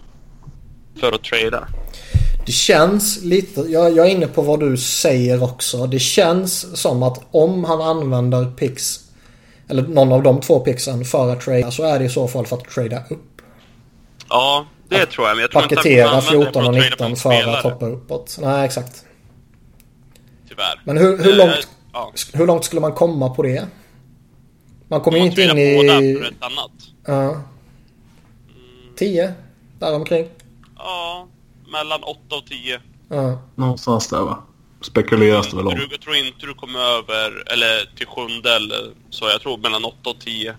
för att trada. Det känns lite, jag, jag är inne på vad du säger också. Det känns som att om han använder pix eller någon av de två pixen för att trada så är det i så fall för att trada upp. Ja, det att tror jag. Men jag tror paketera 14 och 19 för att hoppa uppåt. Nej, exakt. Tyvärr. Men hur, hur, långt, ja. hur långt skulle man komma på det? Man kommer ju inte in i... båda för ett annat. Ja. 10? Däromkring? Ja, mellan 8 och 10. Ja. Någonstans där va? Spekuleras det väl om. Jag tror inte du kommer över, eller till sjunde eller så. Jag tror mellan 8 och 10.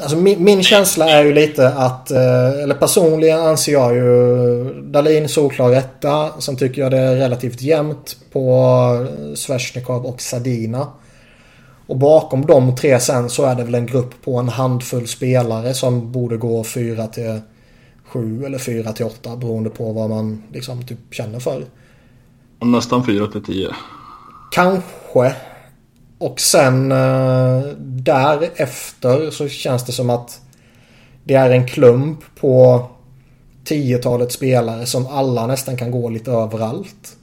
Alltså min, min känsla är ju lite att, eh, eller personligen anser jag ju Dalin solklar etta. Sen tycker jag det är relativt jämnt på Svesjnikov och Sadina. Och bakom de tre sen så är det väl en grupp på en handfull spelare som borde gå 4 till 7 eller 4 till 8 beroende på vad man liksom typ känner för. Nästan 4 till 10. Kanske. Och sen eh, därefter så känns det som att det är en klump på tiotalet spelare som alla nästan kan gå lite överallt.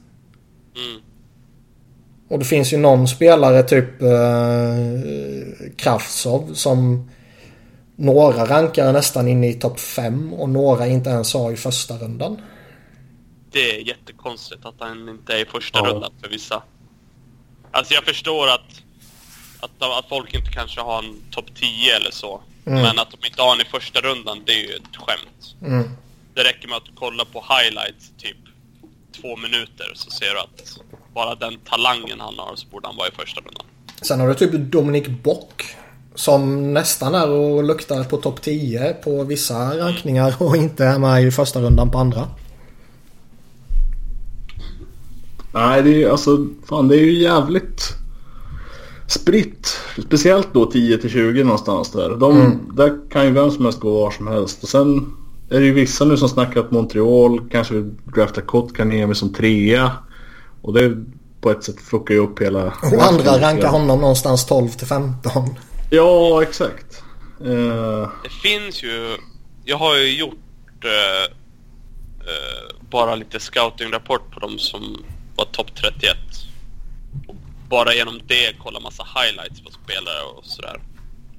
Och det finns ju någon spelare, typ eh, Kraftsov, som några rankar nästan inne i topp 5 och några inte ens har i första rundan. Det är jättekonstigt att han inte är i första ja. rundan för vissa. Alltså jag förstår att att, att folk inte kanske har en topp 10 eller så. Mm. Men att de inte har en i första rundan, det är ju ett skämt. Mm. Det räcker med att du kollar på highlights typ två minuter så ser du att bara den talangen han har så borde han vara i första rundan. Sen har du typ Dominic Bock. Som nästan är och luktar på topp 10 på vissa rankningar och inte är med i första rundan på andra. Nej, det är alltså fan det är ju jävligt spritt. Speciellt då 10 till 20 någonstans där. De, mm. Där kan ju vem som helst gå var som helst. Och sen är det ju vissa nu som snackar att Montreal kanske vill drafta Kotkaniemi som trea. Och det på ett sätt fuckar ju upp hela... Och andra rankar honom någonstans 12 till 15. Ja, exakt. Uh... Det finns ju... Jag har ju gjort uh, uh, bara lite scouting-rapport på dem som var topp 31 bara genom det kolla massa highlights på spelare och sådär.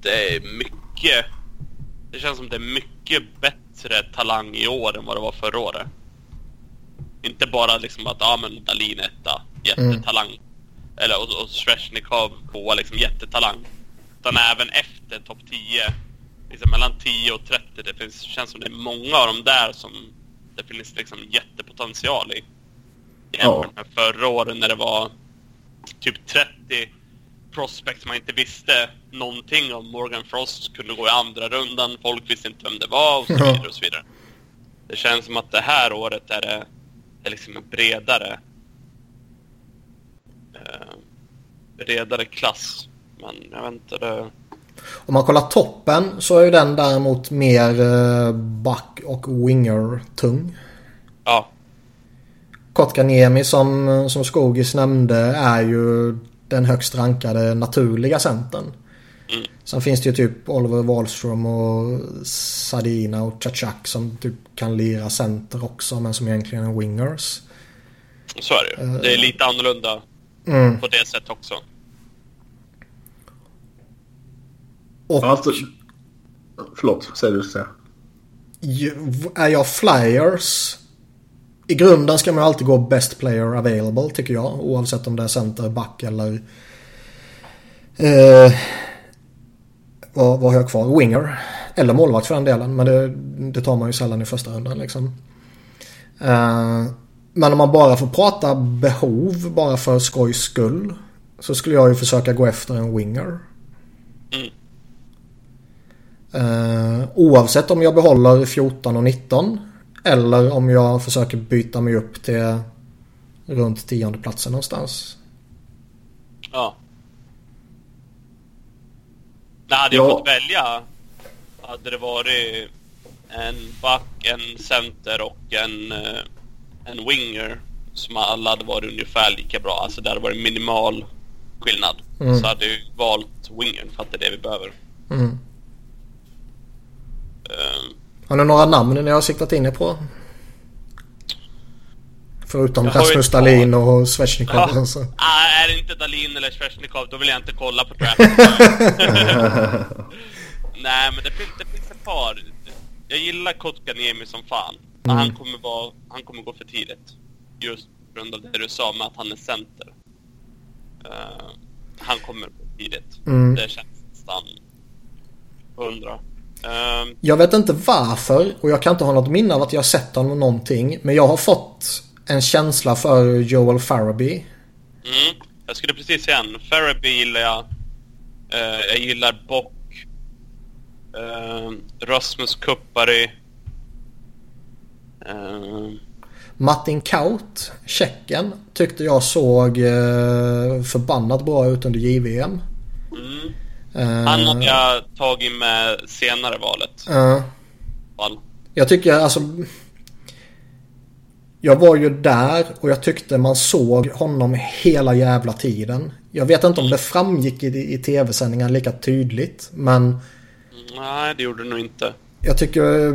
Det är mycket... Det känns som det är mycket bättre talang i år än vad det var förra året. Inte bara liksom att, ja men Dalin etta, jättetalang. Mm. Eller och, och Svesjnikov tvåa, liksom jättetalang. Utan även efter topp 10, liksom mellan 10 och 30, det finns, känns som det är många av dem där som det finns liksom jättepotential i. Jämfört med förra året när det var typ 30 prospects man inte visste någonting om. Morgan Frost kunde gå i andra rundan, folk visste inte vem det var och så vidare och så vidare. Det känns som att det här året är det är liksom en bredare eh, bredare klass. Men jag vet inte, det... Om man kollar toppen så är ju den däremot mer eh, back och winger tung. Ja. Kotkaniemi som, som Skogis nämnde är ju den högst rankade naturliga centern. Mm. Sen finns det ju typ Oliver Wahlström och Sadina och Chachak som typ kan lira center också men som egentligen är wingers. Så är det ju. Det är lite annorlunda mm. på det sättet också. Och... Alltså, förlåt, säg du säga. Är jag Flyers i grunden ska man alltid gå best player available tycker jag. Oavsett om det är center, back eller... Eh, vad, vad har jag kvar? Winger. Eller målvakt för den delen. Men det, det tar man ju sällan i första rundan liksom. Uh, men om man bara får prata behov bara för skojs skull. Så skulle jag ju försöka gå efter en winger. Mm. Uh, oavsett om jag behåller 14 och 19. Eller om jag försöker byta mig upp till runt tionde platsen någonstans. Ja. Nej, hade jag ja. fått välja hade det varit en back, en center och en, eh, en winger som alla hade varit ungefär lika bra. Alltså det hade varit minimal skillnad. Mm. Så hade jag valt wingern för att det är det vi behöver. Mm. Uh, har ni några namn ni har siktat in er på? Förutom Rasmus Dahlin och Svesjnikov. Ja. Alltså. Ah, är det inte Dahlin eller Svesjnikov då vill jag inte kolla på draften. <laughs> Nej men det finns, det finns ett par. Jag gillar Kotkaniemi som fan. Mm. Han, kommer vara, han kommer gå för tidigt. Just på grund av det du sa med att han är center. Uh, han kommer för tidigt. Mm. Det känns nästan hundra. Uh, jag vet inte varför och jag kan inte ha något minne av att jag sett honom någonting. Men jag har fått en känsla för Joel Faraby. Mm, jag skulle precis säga en. Faraby gillar jag. Uh, jag gillar Bock. Uh, Rasmus Kuppari. Uh, Martin Kaut, Tjecken, tyckte jag såg förbannat bra ut under JVM. Mm. Han har jag tagit med senare valet. Uh, Val. Jag tycker alltså jag var ju där och jag tyckte man såg honom hela jävla tiden. Jag vet inte om det framgick i, i tv-sändningen lika tydligt men... Nej, det gjorde det nog inte. Jag tycker...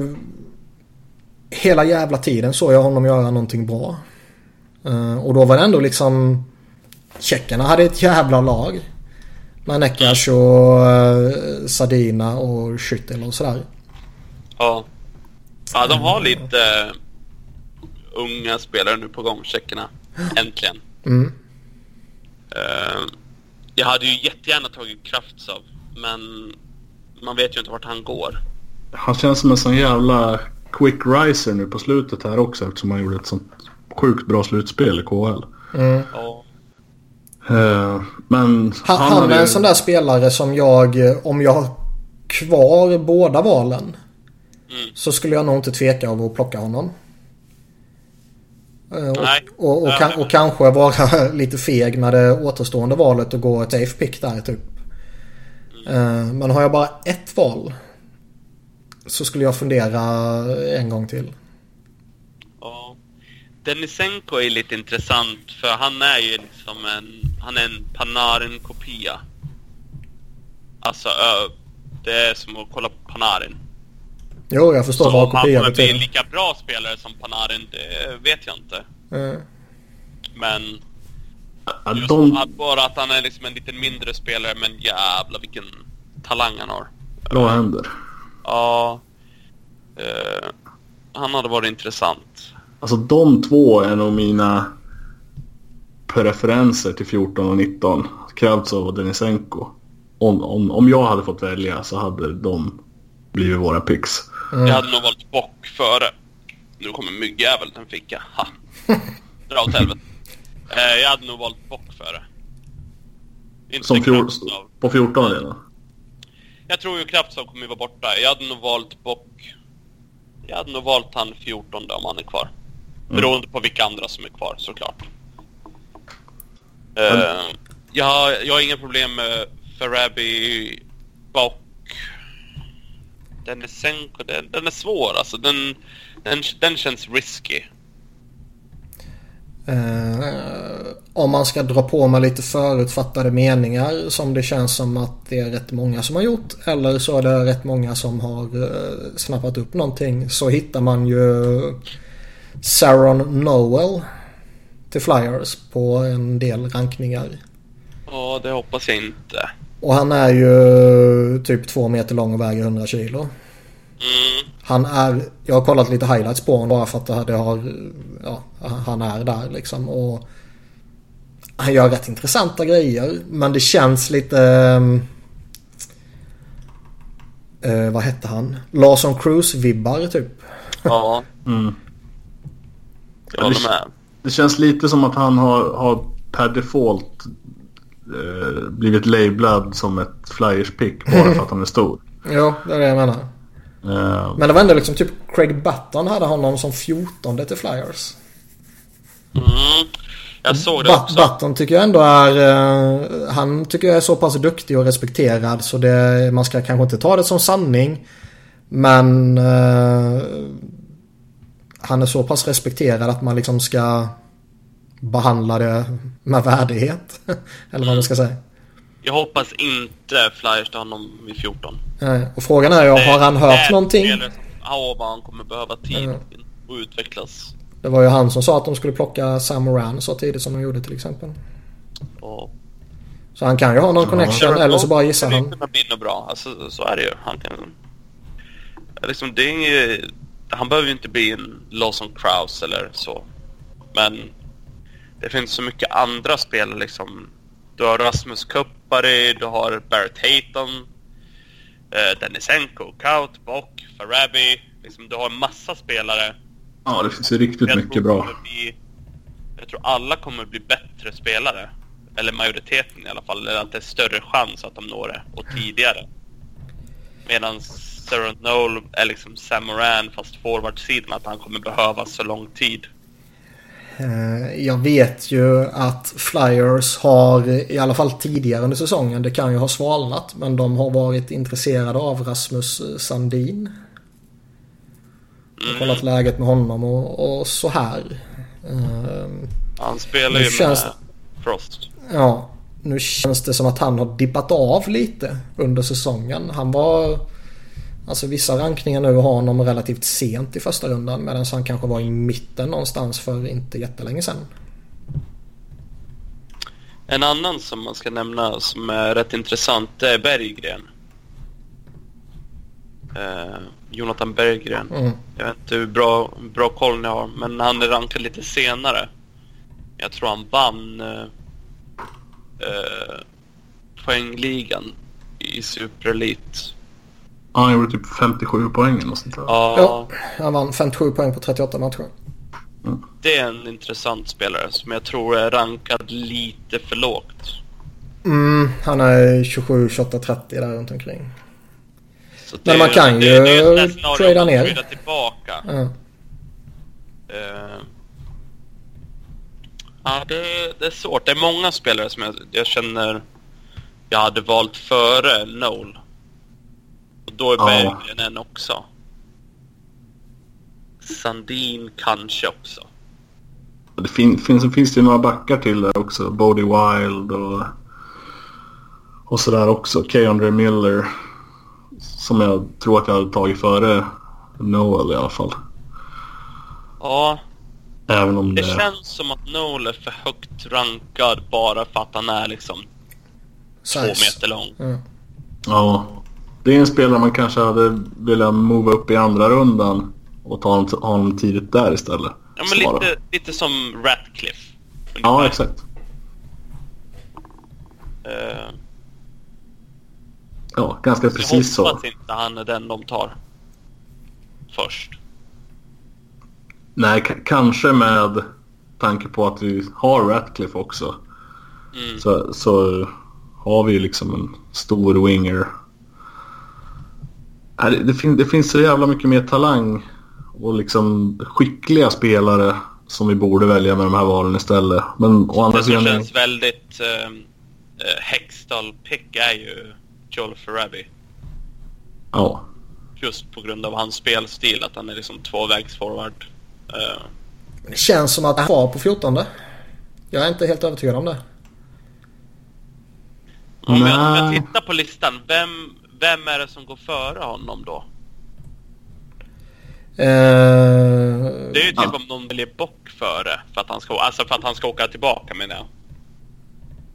Hela jävla tiden såg jag honom göra någonting bra. Uh, och då var det ändå liksom... Tjeckerna hade ett jävla lag. Med Nekas och uh, Sardina och Skyttel och sådär. Ja. Ja, de har lite unga spelare nu på gång, tjeckerna. Äntligen. Mm. Uh, jag hade ju jättegärna tagit Kraftsov, men man vet ju inte vart han går. Han känns som en sån jävla quick riser nu på slutet här också eftersom han gjorde ett sånt sjukt bra slutspel i KHL. Mm. Ja. Uh, men han, han, han är en sån där spelare som jag, om jag har kvar båda valen. Mm. Så skulle jag nog inte tveka av att plocka honom. Eh, och, och, och, kan, och, kanske vara <laughs> lite feg med det återstående valet och gå ett safe pick där typ. Mm. Men har jag bara ett val så skulle jag fundera en gång till. Ja. Denisenko är lite intressant för han är ju liksom en, han är en Panarin-kopia. Alltså, det är som att kolla på Panarin. Jo, jag förstår vad kopia betyder. om han kommer bli en lika bra spelare som Panarin, det vet jag inte. Mm. Men... Just de... att bara att han är liksom en lite mindre spelare, men jävla vilken talang han har. Bra händer. Ja. Uh, han hade varit intressant. Alltså de två är nog mina preferenser till 14 och 19. Kravtsov och Denisenko. Om, om, om jag hade fått välja så hade de blivit våra picks. Mm. Jag hade nog valt bock före. Nu kommer myggjävel, den fick jag. Ha. Dra åt helvete. Eh, jag hade nog valt bock före. Inte Som fjol, på 14 redan? Jag tror ju Kraftsov kommer vara borta. Jag hade nog valt bock. Jag hade nog valt han 14 om han är kvar. Mm. Beroende på vilka andra som är kvar såklart. Uh, jag, har, jag har inga problem med Farabi, Bock, den är Senko, den, den är svår alltså. Den, den, den känns risky. Uh, om man ska dra på med lite förutfattade meningar som det känns som att det är rätt många som har gjort. Eller så är det rätt många som har uh, snappat upp någonting. Så hittar man ju Saron Noel till Flyers på en del rankningar. Ja, det hoppas jag inte. Och han är ju typ två meter lång och väger 100 kilo. Mm. Han är, jag har kollat lite highlights på honom bara för att det har, ja, han är där liksom. Och han gör rätt intressanta grejer. Men det känns lite... Eh, vad hette han? Larson Cruise-vibbar typ. Ja. <laughs> Mm. Jag håller med. Det känns lite som att han har, har per default eh, blivit lablad som ett flyers-pick bara för att han är stor. <laughs> Ja, det är det jag menar. Eh, Men det var ändå liksom typ Craig Button hade honom som 14 till Flyers. Mm. Jag såg det But- också. Button tycker jag ändå är... eh, han tycker jag är så pass duktig och respekterad så det, man ska kanske inte ta det som sanning. Men eh, han är så pass respekterad att man liksom ska behandla det med värdighet. <laughs> Eller vad man ska säga. Jag hoppas inte Flyers tar honom vid 14. Nej, Och frågan är ju, har han hört någonting? Ja, vad han kommer behöva tid Mm. och utvecklas. Det var ju han som sa att de skulle plocka Sam Moran så tidigt som de gjorde till exempel. Och Så han kan ju ha någon connection eller så bara gissar Det han. kan bli något bra. Alltså, så är det ju. Han kan... Liksom, det är inget... Han behöver ju inte bli en Lawson Krause eller så. Men det finns så mycket andra spelare liksom. Du har Rasmus Kuppari, du har Barrett Hayton, eh, Denisenko, Kaut, Bock, Farabi. Liksom, du har en massa spelare. ja, det finns riktigt Jag mycket bra. Bli, jag tror alla kommer bli bättre spelare. Eller majoriteten i alla fall. Eller att det är större chans att de når det. Och tidigare. Medan Sarah Noel är liksom Sam Moran fast forwardsidan. Att han kommer behöva så lång tid. Eh, Jag vet ju att Flyers har i alla fall tidigare under säsongen, det kan ju ha svalnat, men de har varit intresserade av Rasmus Sandin. Mm. Kollat läget med honom och, och så här. Eh, Han spelar ju känns med Frost. Ja, nu känns det som att han har dippat av lite under säsongen. Han var... Alltså vissa rankningar nu har honom relativt sent i första rundan medan han kanske var i mitten någonstans för inte jättelänge sedan. En annan som man ska nämna som är rätt intressant det är Berggren. Eh, Jonathan Berggren. Mm. Jag vet inte hur bra, bra koll ni har, men han är rankad lite senare. Jag tror han vann eh, eh, poängligan i Super Elite. Ja, han gjorde typ 57 poäng eller sånt där. Ja, Ja, han vann 57 poäng på 38 matcher. det är en intressant spelare som jag tror är rankad lite för lågt. Mm, han är 27, 28, 30 där runt omkring. Så Men det- man kan det- ju det scenario trada ner. tillbaka. Ja. Eh, ja, det, det är svårt. Det är många spelare som jag, jag känner jag hade valt före Noel. Och då är Ja. Berggren en också. Sandin kanske också. Det fin, finns, finns det ju några backar till där också. Bodie Wild och, och sådär också. K. Miller. Som jag tror att jag hade tagit före Noel i alla fall. Ja, Även om det det... känns som att Noel är för högt rankad bara för att han är liksom två Size. meter lång. Ja. Ja. Det är en spelare man kanske hade velat mova upp i andra rundan och ta honom, tidigt där istället. Ja, men Svara. lite, lite som Ratcliffe. Ja, exakt. Eh, Ja, ganska Jag precis så. hoppas inte han är den de tar först. Nej, kanske med tanke på att vi har Ratcliffe också. Mm. Så, så har vi ju liksom en stor winger. Det, det, fin, det finns så jävla mycket mer talang och liksom skickliga spelare som vi borde välja med de här valen istället. Men å andra Det sidan... känns väldigt eh, eh, Hextall-pick är ju Joel Farabi. Ja. Just på grund av hans spelstil, att han är liksom tvåvägsforward. Eh, Det känns som att han var på 14. Jag är inte helt övertygad om det. om, jag, om jag tittar på listan, vem, vem är det som går före honom då? Eh, Det är ju typ om de väljer Bock före, för att han ska, alltså för att han ska åka tillbaka menar jag.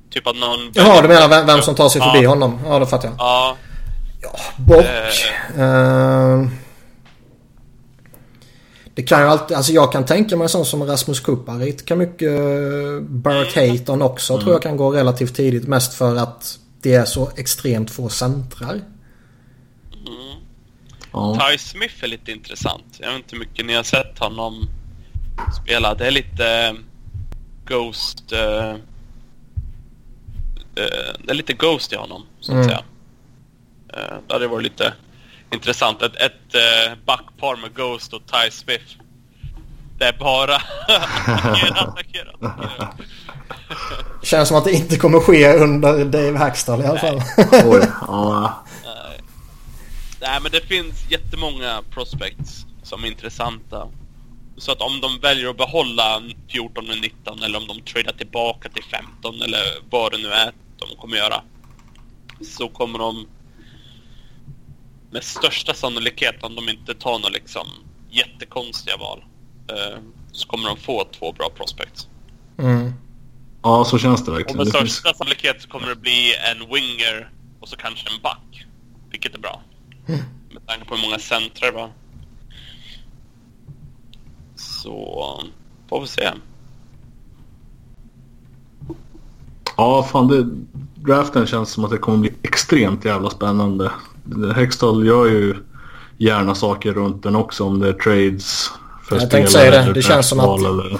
Typ att någon... Jaha, du menar vem, vem som tar sig förbi ja. honom? Ja, det fattar jag. Ja, Bock. Eh. Eh, det kan ju alltid, alltså jag kan tänka mig sån som Rasmus Kuparit kan mycket eh, Barrett Hayton också tror jag kan gå relativt tidigt. Mest för att det är så extremt få centrar. Ja. Ty Smith är lite intressant. Jag vet inte hur mycket ni har sett honom spela. Det är lite Ghost... Uh, det är lite Ghost i honom, så att mm. säga. Uh, det hade varit lite intressant. Ett, ett uh, backpar med Ghost och Ty Smith. Det är bara <laughs> attackera, attackera, attackera. Känns som att det inte kommer ske under Dave Hackstall i alla fall. Oj, <laughs> ja. Nej men det finns jättemånga prospects som är intressanta. Så att om de väljer att behålla 14 och 19 eller om de tradar tillbaka till 15 eller vad det nu är de kommer göra. Så kommer de med största sannolikhet om de inte tar några liksom jättekonstiga val. Eh, så kommer de få två bra prospects. Mm. Ja, så känns det verkligen. Och med största sannolikhet så kommer det bli en winger och så kanske en back. Vilket är bra. Med tanke på hur många centrar va. Så får vi se. Ja, fan det, draften känns som att det kommer bli extremt jävla spännande. Hextall gör ju gärna saker runt den också om det är trades för Jag tänkte säga det. Det känns som att eller...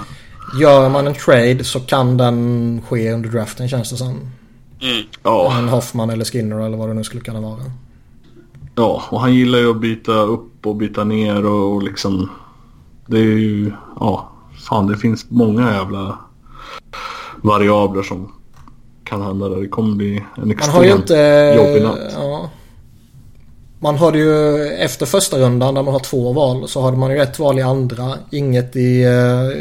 gör man en trade så kan den ske under draften känns det som. Mm. Ja. En Hoffman eller Skinner eller vad det nu skulle kunna vara. Ja, och han gillar ju att byta upp och byta ner och, och liksom... Det är ju... Ja, fan det finns många jävla variabler som kan hända där. Det kommer bli en extremt man har ju inte, jobbig natt. Ja. Man hade ju efter första rundan där man har två val så hade man ju ett val i andra, inget i, eh,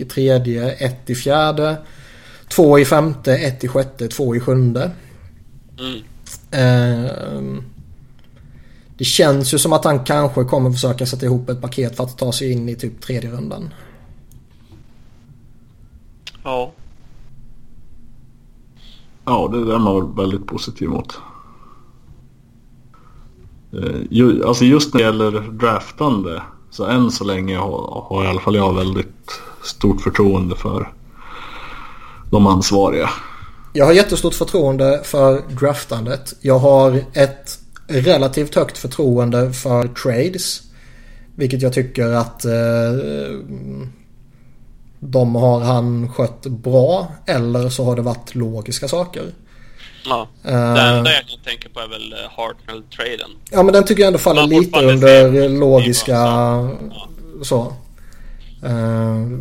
i tredje, ett i fjärde, två i femte, ett i sjätte, två i sjunde. Mm. Eh, det känns ju som att han kanske kommer försöka sätta ihop ett paket för att ta sig in i typ tredje rundan. Ja. Ja, det är man väldigt positiv mot. Eh, alltså just när det gäller draftande så än så länge har, har i alla fall jag väldigt stort förtroende för de ansvariga. Jag har jättestort förtroende för draftandet. Jag har ett relativt högt förtroende för trades. Vilket jag tycker att eh, de har han skött bra eller så har det varit logiska saker. Ja, uh, det enda jag kan tänka på är väl eh, Hartnell-traden. Ja, men den tycker jag ändå faller lite under logiska ja. så. Uh,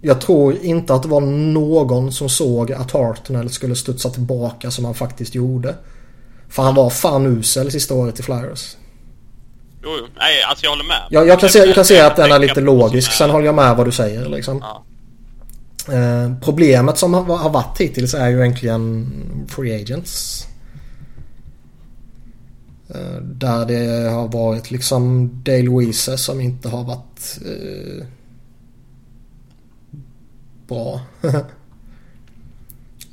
jag tror inte att det var någon som såg att Hartnell skulle studsa tillbaka som han faktiskt gjorde. För han var fan usel sista året i Flyers. Jo, jo. Nej, alltså jag håller med. Jag, jag kan, se, jag kan se att den är lite logisk. Sen håller jag med vad du säger liksom. Ja. Eh, problemet som har, har varit hittills är ju egentligen Free Agents. Eh, där det har varit liksom Dale Weezer som inte har varit eh, bra. <laughs>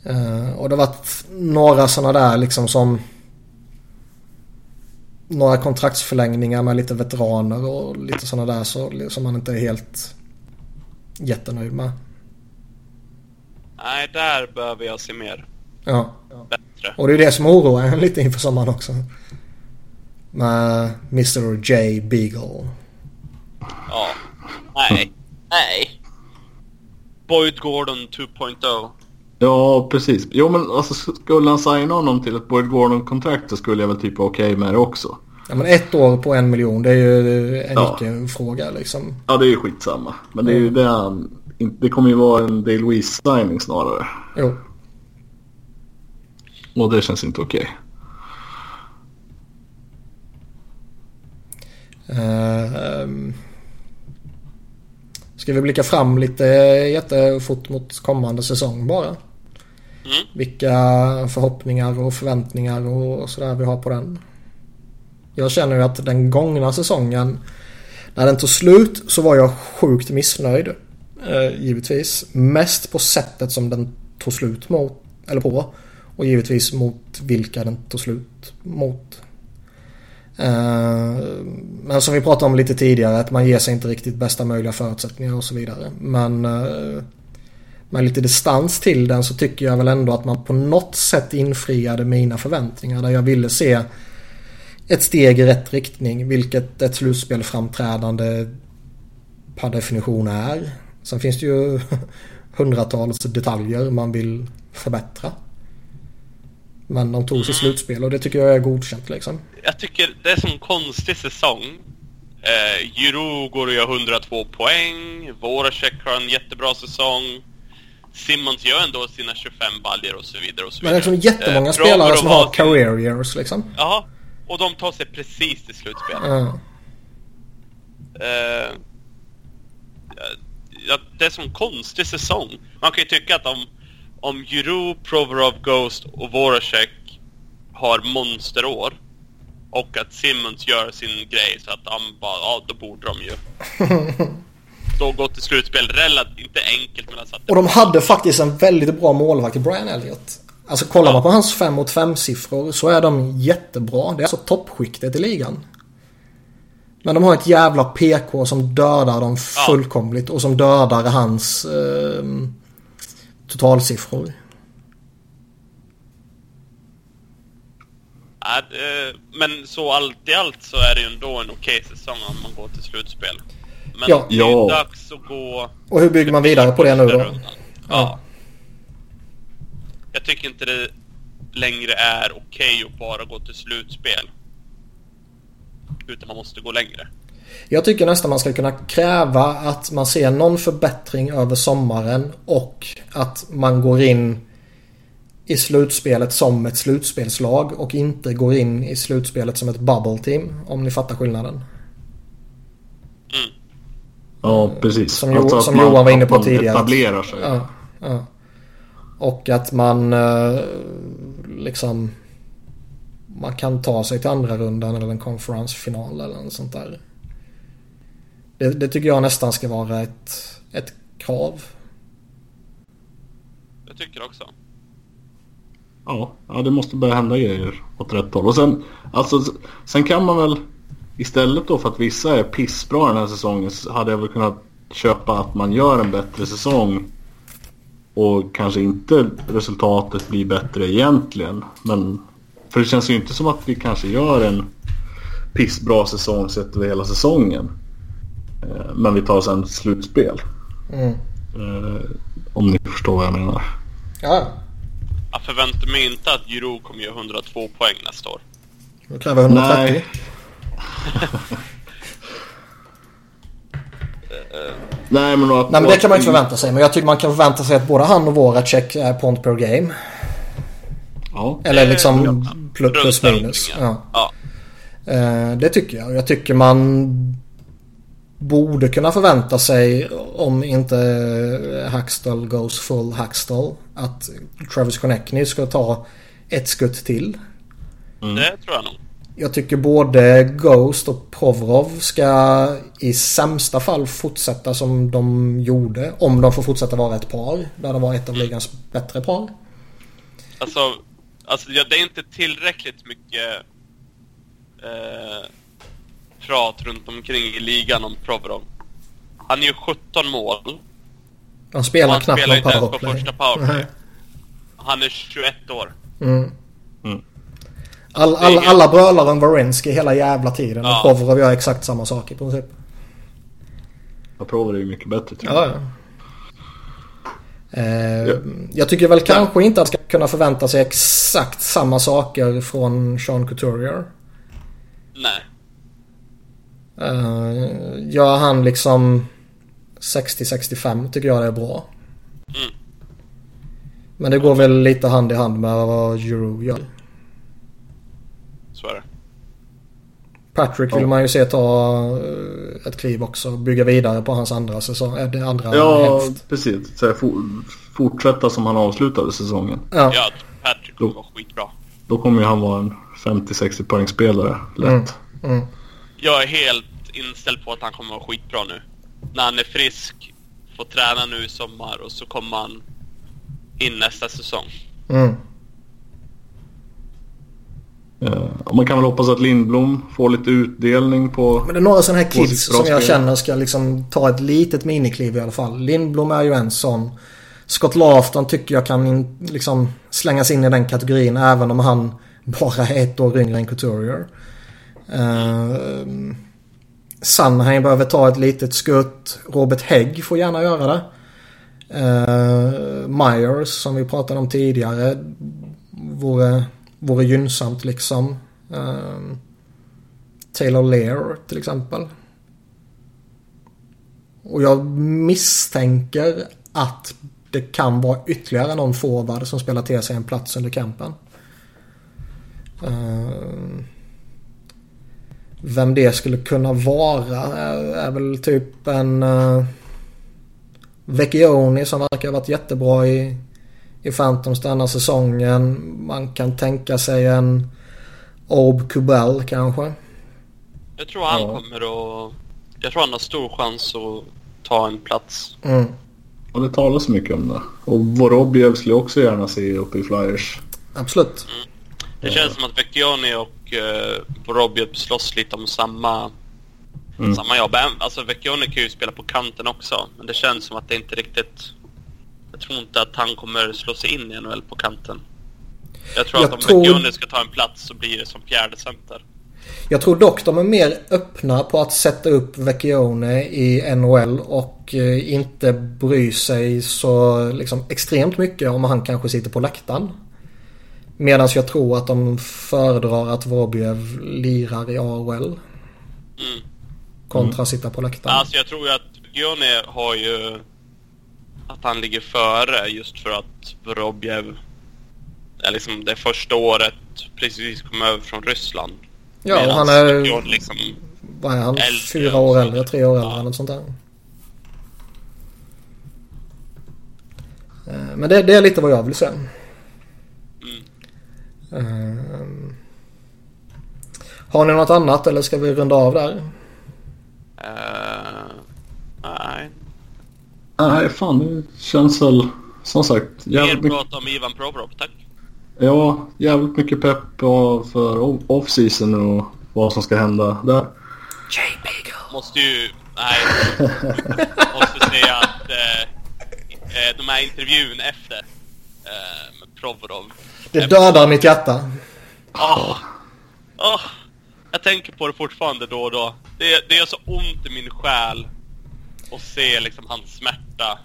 eh, och det har varit några sådana där liksom som några kontraktsförlängningar med lite veteraner och lite sådana där så, som man inte är helt jättenöjd med. Nej, där behöver jag se mer. Ja. Bättre. Och det är det som oroar en <laughs> lite inför sommaren också. Med Mr J Beagle. Ja. Nej. Nej. Boyd Gordon 2.0. Ja, precis. Jo, men alltså skulle han signa honom till ett Boyd Gordon-kontrakt så skulle jag väl typ okej okay med det också. Ja, men ett år på en miljon det är ju en ja. icke-fråga liksom. Ja, det är ju skitsamma. Men det är ju det han det kommer ju vara en Dale Weiss signing snarare. Jo. Och det känns inte okej. Okay. Uh, um. Ska vi blicka fram lite jättefort mot kommande säsong bara? Mm. Vilka förhoppningar och förväntningar och sådär vi har på den. Jag känner ju att den gångna säsongen när den tog slut så var jag sjukt missnöjd eh, givetvis. Mest på sättet som den tog slut mot, eller på. Och givetvis mot vilka den tog slut mot. Eh, men som vi pratade om lite tidigare att man ger sig inte riktigt bästa möjliga förutsättningar och så vidare. Men eh, med lite distans till den så tycker jag väl ändå att man på något sätt infriade mina förväntningar. Där jag ville se ett steg i rätt riktning. Vilket ett slutspelframträdande per definition är. Sen finns det ju <laughs> hundratals detaljer man vill förbättra. Men de tog sig slutspel och det tycker jag är godkänt liksom. Jag tycker det är en sån konstig säsong. Eh, Giroud går och gör 102 poäng. Voracek har en jättebra säsong. Simmons gör ändå sina 25 baljer och så vidare och så Men det vidare. är liksom jättemånga Eh, spelare som har career years liksom. Ja, och de tar sig precis till slutspel. Ja. Eh, ja, det är en sån konstig säsong. Man kan ju tycka att om, om Giroud, Provorov, Ghost och Voracek har monsterår och att Simmons gör sin grej så att han bara, ja då borde de ju. <laughs> Då gå till slutspel relativt, inte enkelt men alltså Och de hade faktiskt en väldigt bra målvakt i Brian Elliott. Alltså kollar man på hans 5 mot 5 siffror så är de jättebra. Det är alltså toppskiktet i ligan. Men de har ett jävla PK som dödar dem fullkomligt och som dödar hans eh, totalsiffror. Ja, men så allt i allt så är det ju ändå en okej säsong om man går till slutspel. Men Ja. det är Ja. dags att gå... Och hur bygger man vidare på det nu då? rundan. Ja. Jag tycker inte det längre är okej att bara gå till slutspel. Utan man måste gå längre. Jag tycker nästan man ska kunna kräva att man ser någon förbättring över sommaren och att man går in i slutspelet som ett slutspelslag och inte går in i slutspelet som ett bubble team. Om ni fattar skillnaden. Ja, precis. Som Jo- att som man- Johan var inne på att man tidigare. etablerar sig. Ja, ja. Och att man eh, liksom man kan ta sig till andra rundan eller en konferensfinal eller något sånt där. Det, det tycker jag nästan ska vara ett, ett krav. Jag tycker också. Ja, ja, det måste börja hända grejer åt rätt håll. Och sen, alltså, sen kan man väl istället då för att vissa är pissbra den här säsongen så hade jag väl kunnat köpa att man gör en bättre säsong och kanske inte resultatet blir bättre egentligen. Men för det känns ju inte som att vi kanske gör en pissbra säsong sett över hela säsongen. Eh, Men vi tar sen slutspel. Mm. Eh, Om ni förstår vad jag menar. Ja, Jag förväntar mig inte att Giroud kommer göra 102 poäng nästa år. då kräver jag 130. Nej. <laughs> Nej men, att, Nej men det kan man inte förvänta sig. Men jag tycker man kan förvänta sig att både han och Voracek är point per game. Ja. Eller Eh, liksom ja. plus, plus minus. Ja. ja. Eh, Det tycker jag. Jag tycker man borde kunna förvänta sig om inte Hackstall goes full Hackstall att Travis Konechny ska ta ett skutt till. Det tror jag nog. Jag tycker både Ghost och Provorov ska i sämsta fall fortsätta som de gjorde. Om de får fortsätta vara ett par. Där de var ett av ligans bättre par. Alltså, alltså ja, det är inte tillräckligt mycket eh, prat runt omkring i ligan om Provorov. Han är ju 17 mål. De Och spelar han knappt spelar någon inte ens på powerplay. första powerplay. Nej. Han är 21 år. Mm. Mm. All, all, alla brölar om Warinsky hela jävla tiden. Ja. Och Provorov gör exakt samma sak i princip. Jag provar det ju mycket bättre tror Ja, jag. ja. Eh, Ja. Jag tycker väl kanske inte att ska kunna förvänta sig exakt samma saker från Sean Couturier. Nej. Uh, gör han liksom 60-65 tycker jag det är bra. Mm. Men det går väl lite hand i hand med vad Euro gör. Så är det. Patrick vill Ja. man ju se ta eh, ett kliv också. Bygga vidare på hans andra säsong. det andra Ja, hälft. precis. Så fortsätta som han avslutade säsongen. Ja. Ja, Patrick kommer vara skitbra. Då kommer ju han vara en 50-60 poängspelare lätt. Mm. Mm. Jag är helt inställd på att han kommer vara skitbra nu. När han är frisk, får träna nu i sommar och så kommer han in nästa säsong. Mm. Eh, och man kan väl hoppas att Lindblom får lite utdelning på... Men det är några sådana här kids som jag känner ska liksom ta ett litet minikliv i alla fall. Lindblom är ju en sån. Scott Laughton tycker jag kan in, liksom slängas in i den kategorin även om han bara är ett år yngre än Couturier. Uh, Sanheim behöver ta ett litet skutt. Robert Hägg får gärna göra det. Uh, Myers som vi pratade om tidigare vore, vore gynnsamt liksom. Uh, Taylor Lear till exempel. Och jag misstänker att det kan vara ytterligare någon forward som spelar till sig en plats under kampen. Uh, ehm, vem det skulle kunna vara är, är väl typ en uh, Vecchioni som verkar ha varit jättebra i, i Phantoms denna säsongen. Man kan tänka sig en Orb Kubel kanske. Jag tror han ja. kommer att... Jag tror han har stor chans att ta en plats. Mm. Och det talas mycket om det. Och Vorobjev skulle jag också gärna se uppe i Flyers. Absolut. Mm. Det känns som att Vecchioni och uh, Vorobjev slåss lite om samma, mm. samma jobb. Alltså Vecchioni kan ju spela på kanten också. Men det känns som att det inte riktigt... Jag tror inte att han kommer slå sig in i NHL på kanten. Jag tror jag att om tror... Ska ta en plats så blir det som fjärde center. Jag tror dock de är mer öppna på att sätta upp Vecchione i NHL och eh, inte bry sig så liksom, extremt mycket om han kanske sitter på läktaren. Medan jag tror att de föredrar att Vorobjev lirar i AHL. Mm. Kontra mm. sitta på läktaren. Alltså jag tror ju att Vecchione har ju... Att han ligger före just för att Vorobjev är liksom det första året precis kom över från Ryssland. Ja, och han är... Liksom vad är han? Fyra år äldre, tre år äldre ja. eller sånt där. Eh, men det, det, är lite vad jag vill säga. Mm. Uh, har ni något annat eller ska vi runda av där? Uh, nej. Nej, fan det känns väl som sagt jävligt Mer prat om Ivan Provorov, tack. Ja, jävligt mycket pepp för off-season och vad som ska hända där. Jay Beagle. Måste ju... Nej. <laughs> måste säga att eh, eh, de här intervjun efter eh, med Provorov. Det dödar mitt hjärta. Oh, oh, jag tänker på det fortfarande då och då. Det, det gör så ont i min själ att se liksom hans smärta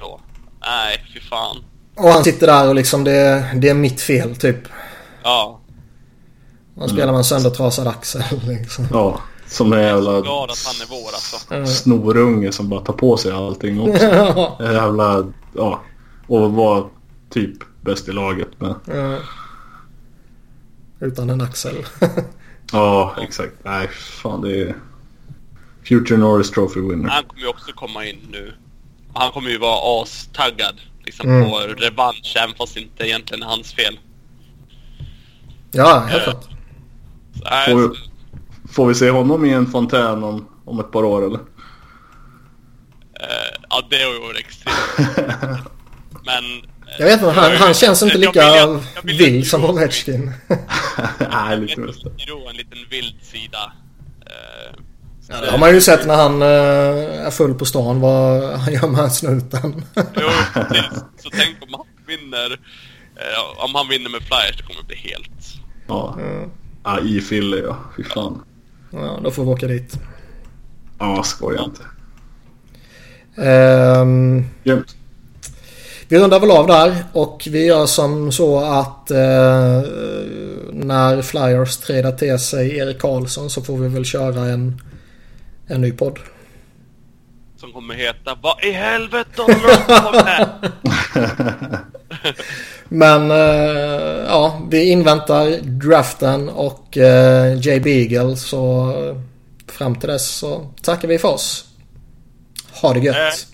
då. Nej, fy fan. Och han sitter där och liksom det, det är mitt fel typ. Ja. Man spelar en söndertrasad axel <laughs> liksom. Ja. Som en jävla jag är glad att han är vår alltså. snorunge som bara tar på sig allting också. <laughs> ja. Jävla, ja. Och var typ bäst i laget med. Ja. Utan en axel. <laughs> ja, exakt. Nej, fan det är... Future Norris Trophy winner. Han kommer ju också komma in nu. Han kommer ju vara astaggad liksom mm. på revansch, även fast det inte egentligen är hans fel. Ja, helt klart. Uh, får, får, vi se honom i en fontän om, om ett par år eller? Uh, ja, det vore extremt. <laughs> Men... Jag vet inte, han, han känns inte lika vild som Ovechkin. <laughs> Nej, lite mer En liten vild sida. Uh, Ja, det har man ju sett när han uh, är full på stan vad <laughs> han gör med snuten. jo. Så tänk om han vinner. Uh, om han vinner med flyers det kommer det bli helt... Ja. Mm. Ja, i Fille ja. Fy fan. Ja, då får vi åka dit. Ja, skoja inte. Um, Jämt. Vi rundar väl av där och vi gör som så att uh, när Flyers trädar till sig Erik Karlsson så får vi väl köra en en ny podd. Som kommer heta Vad i helvete håller med? <laughs> Men uh, ja, vi inväntar draften och uh, Jay Beagle så fram till dess så tackar vi för oss. Ha det gött.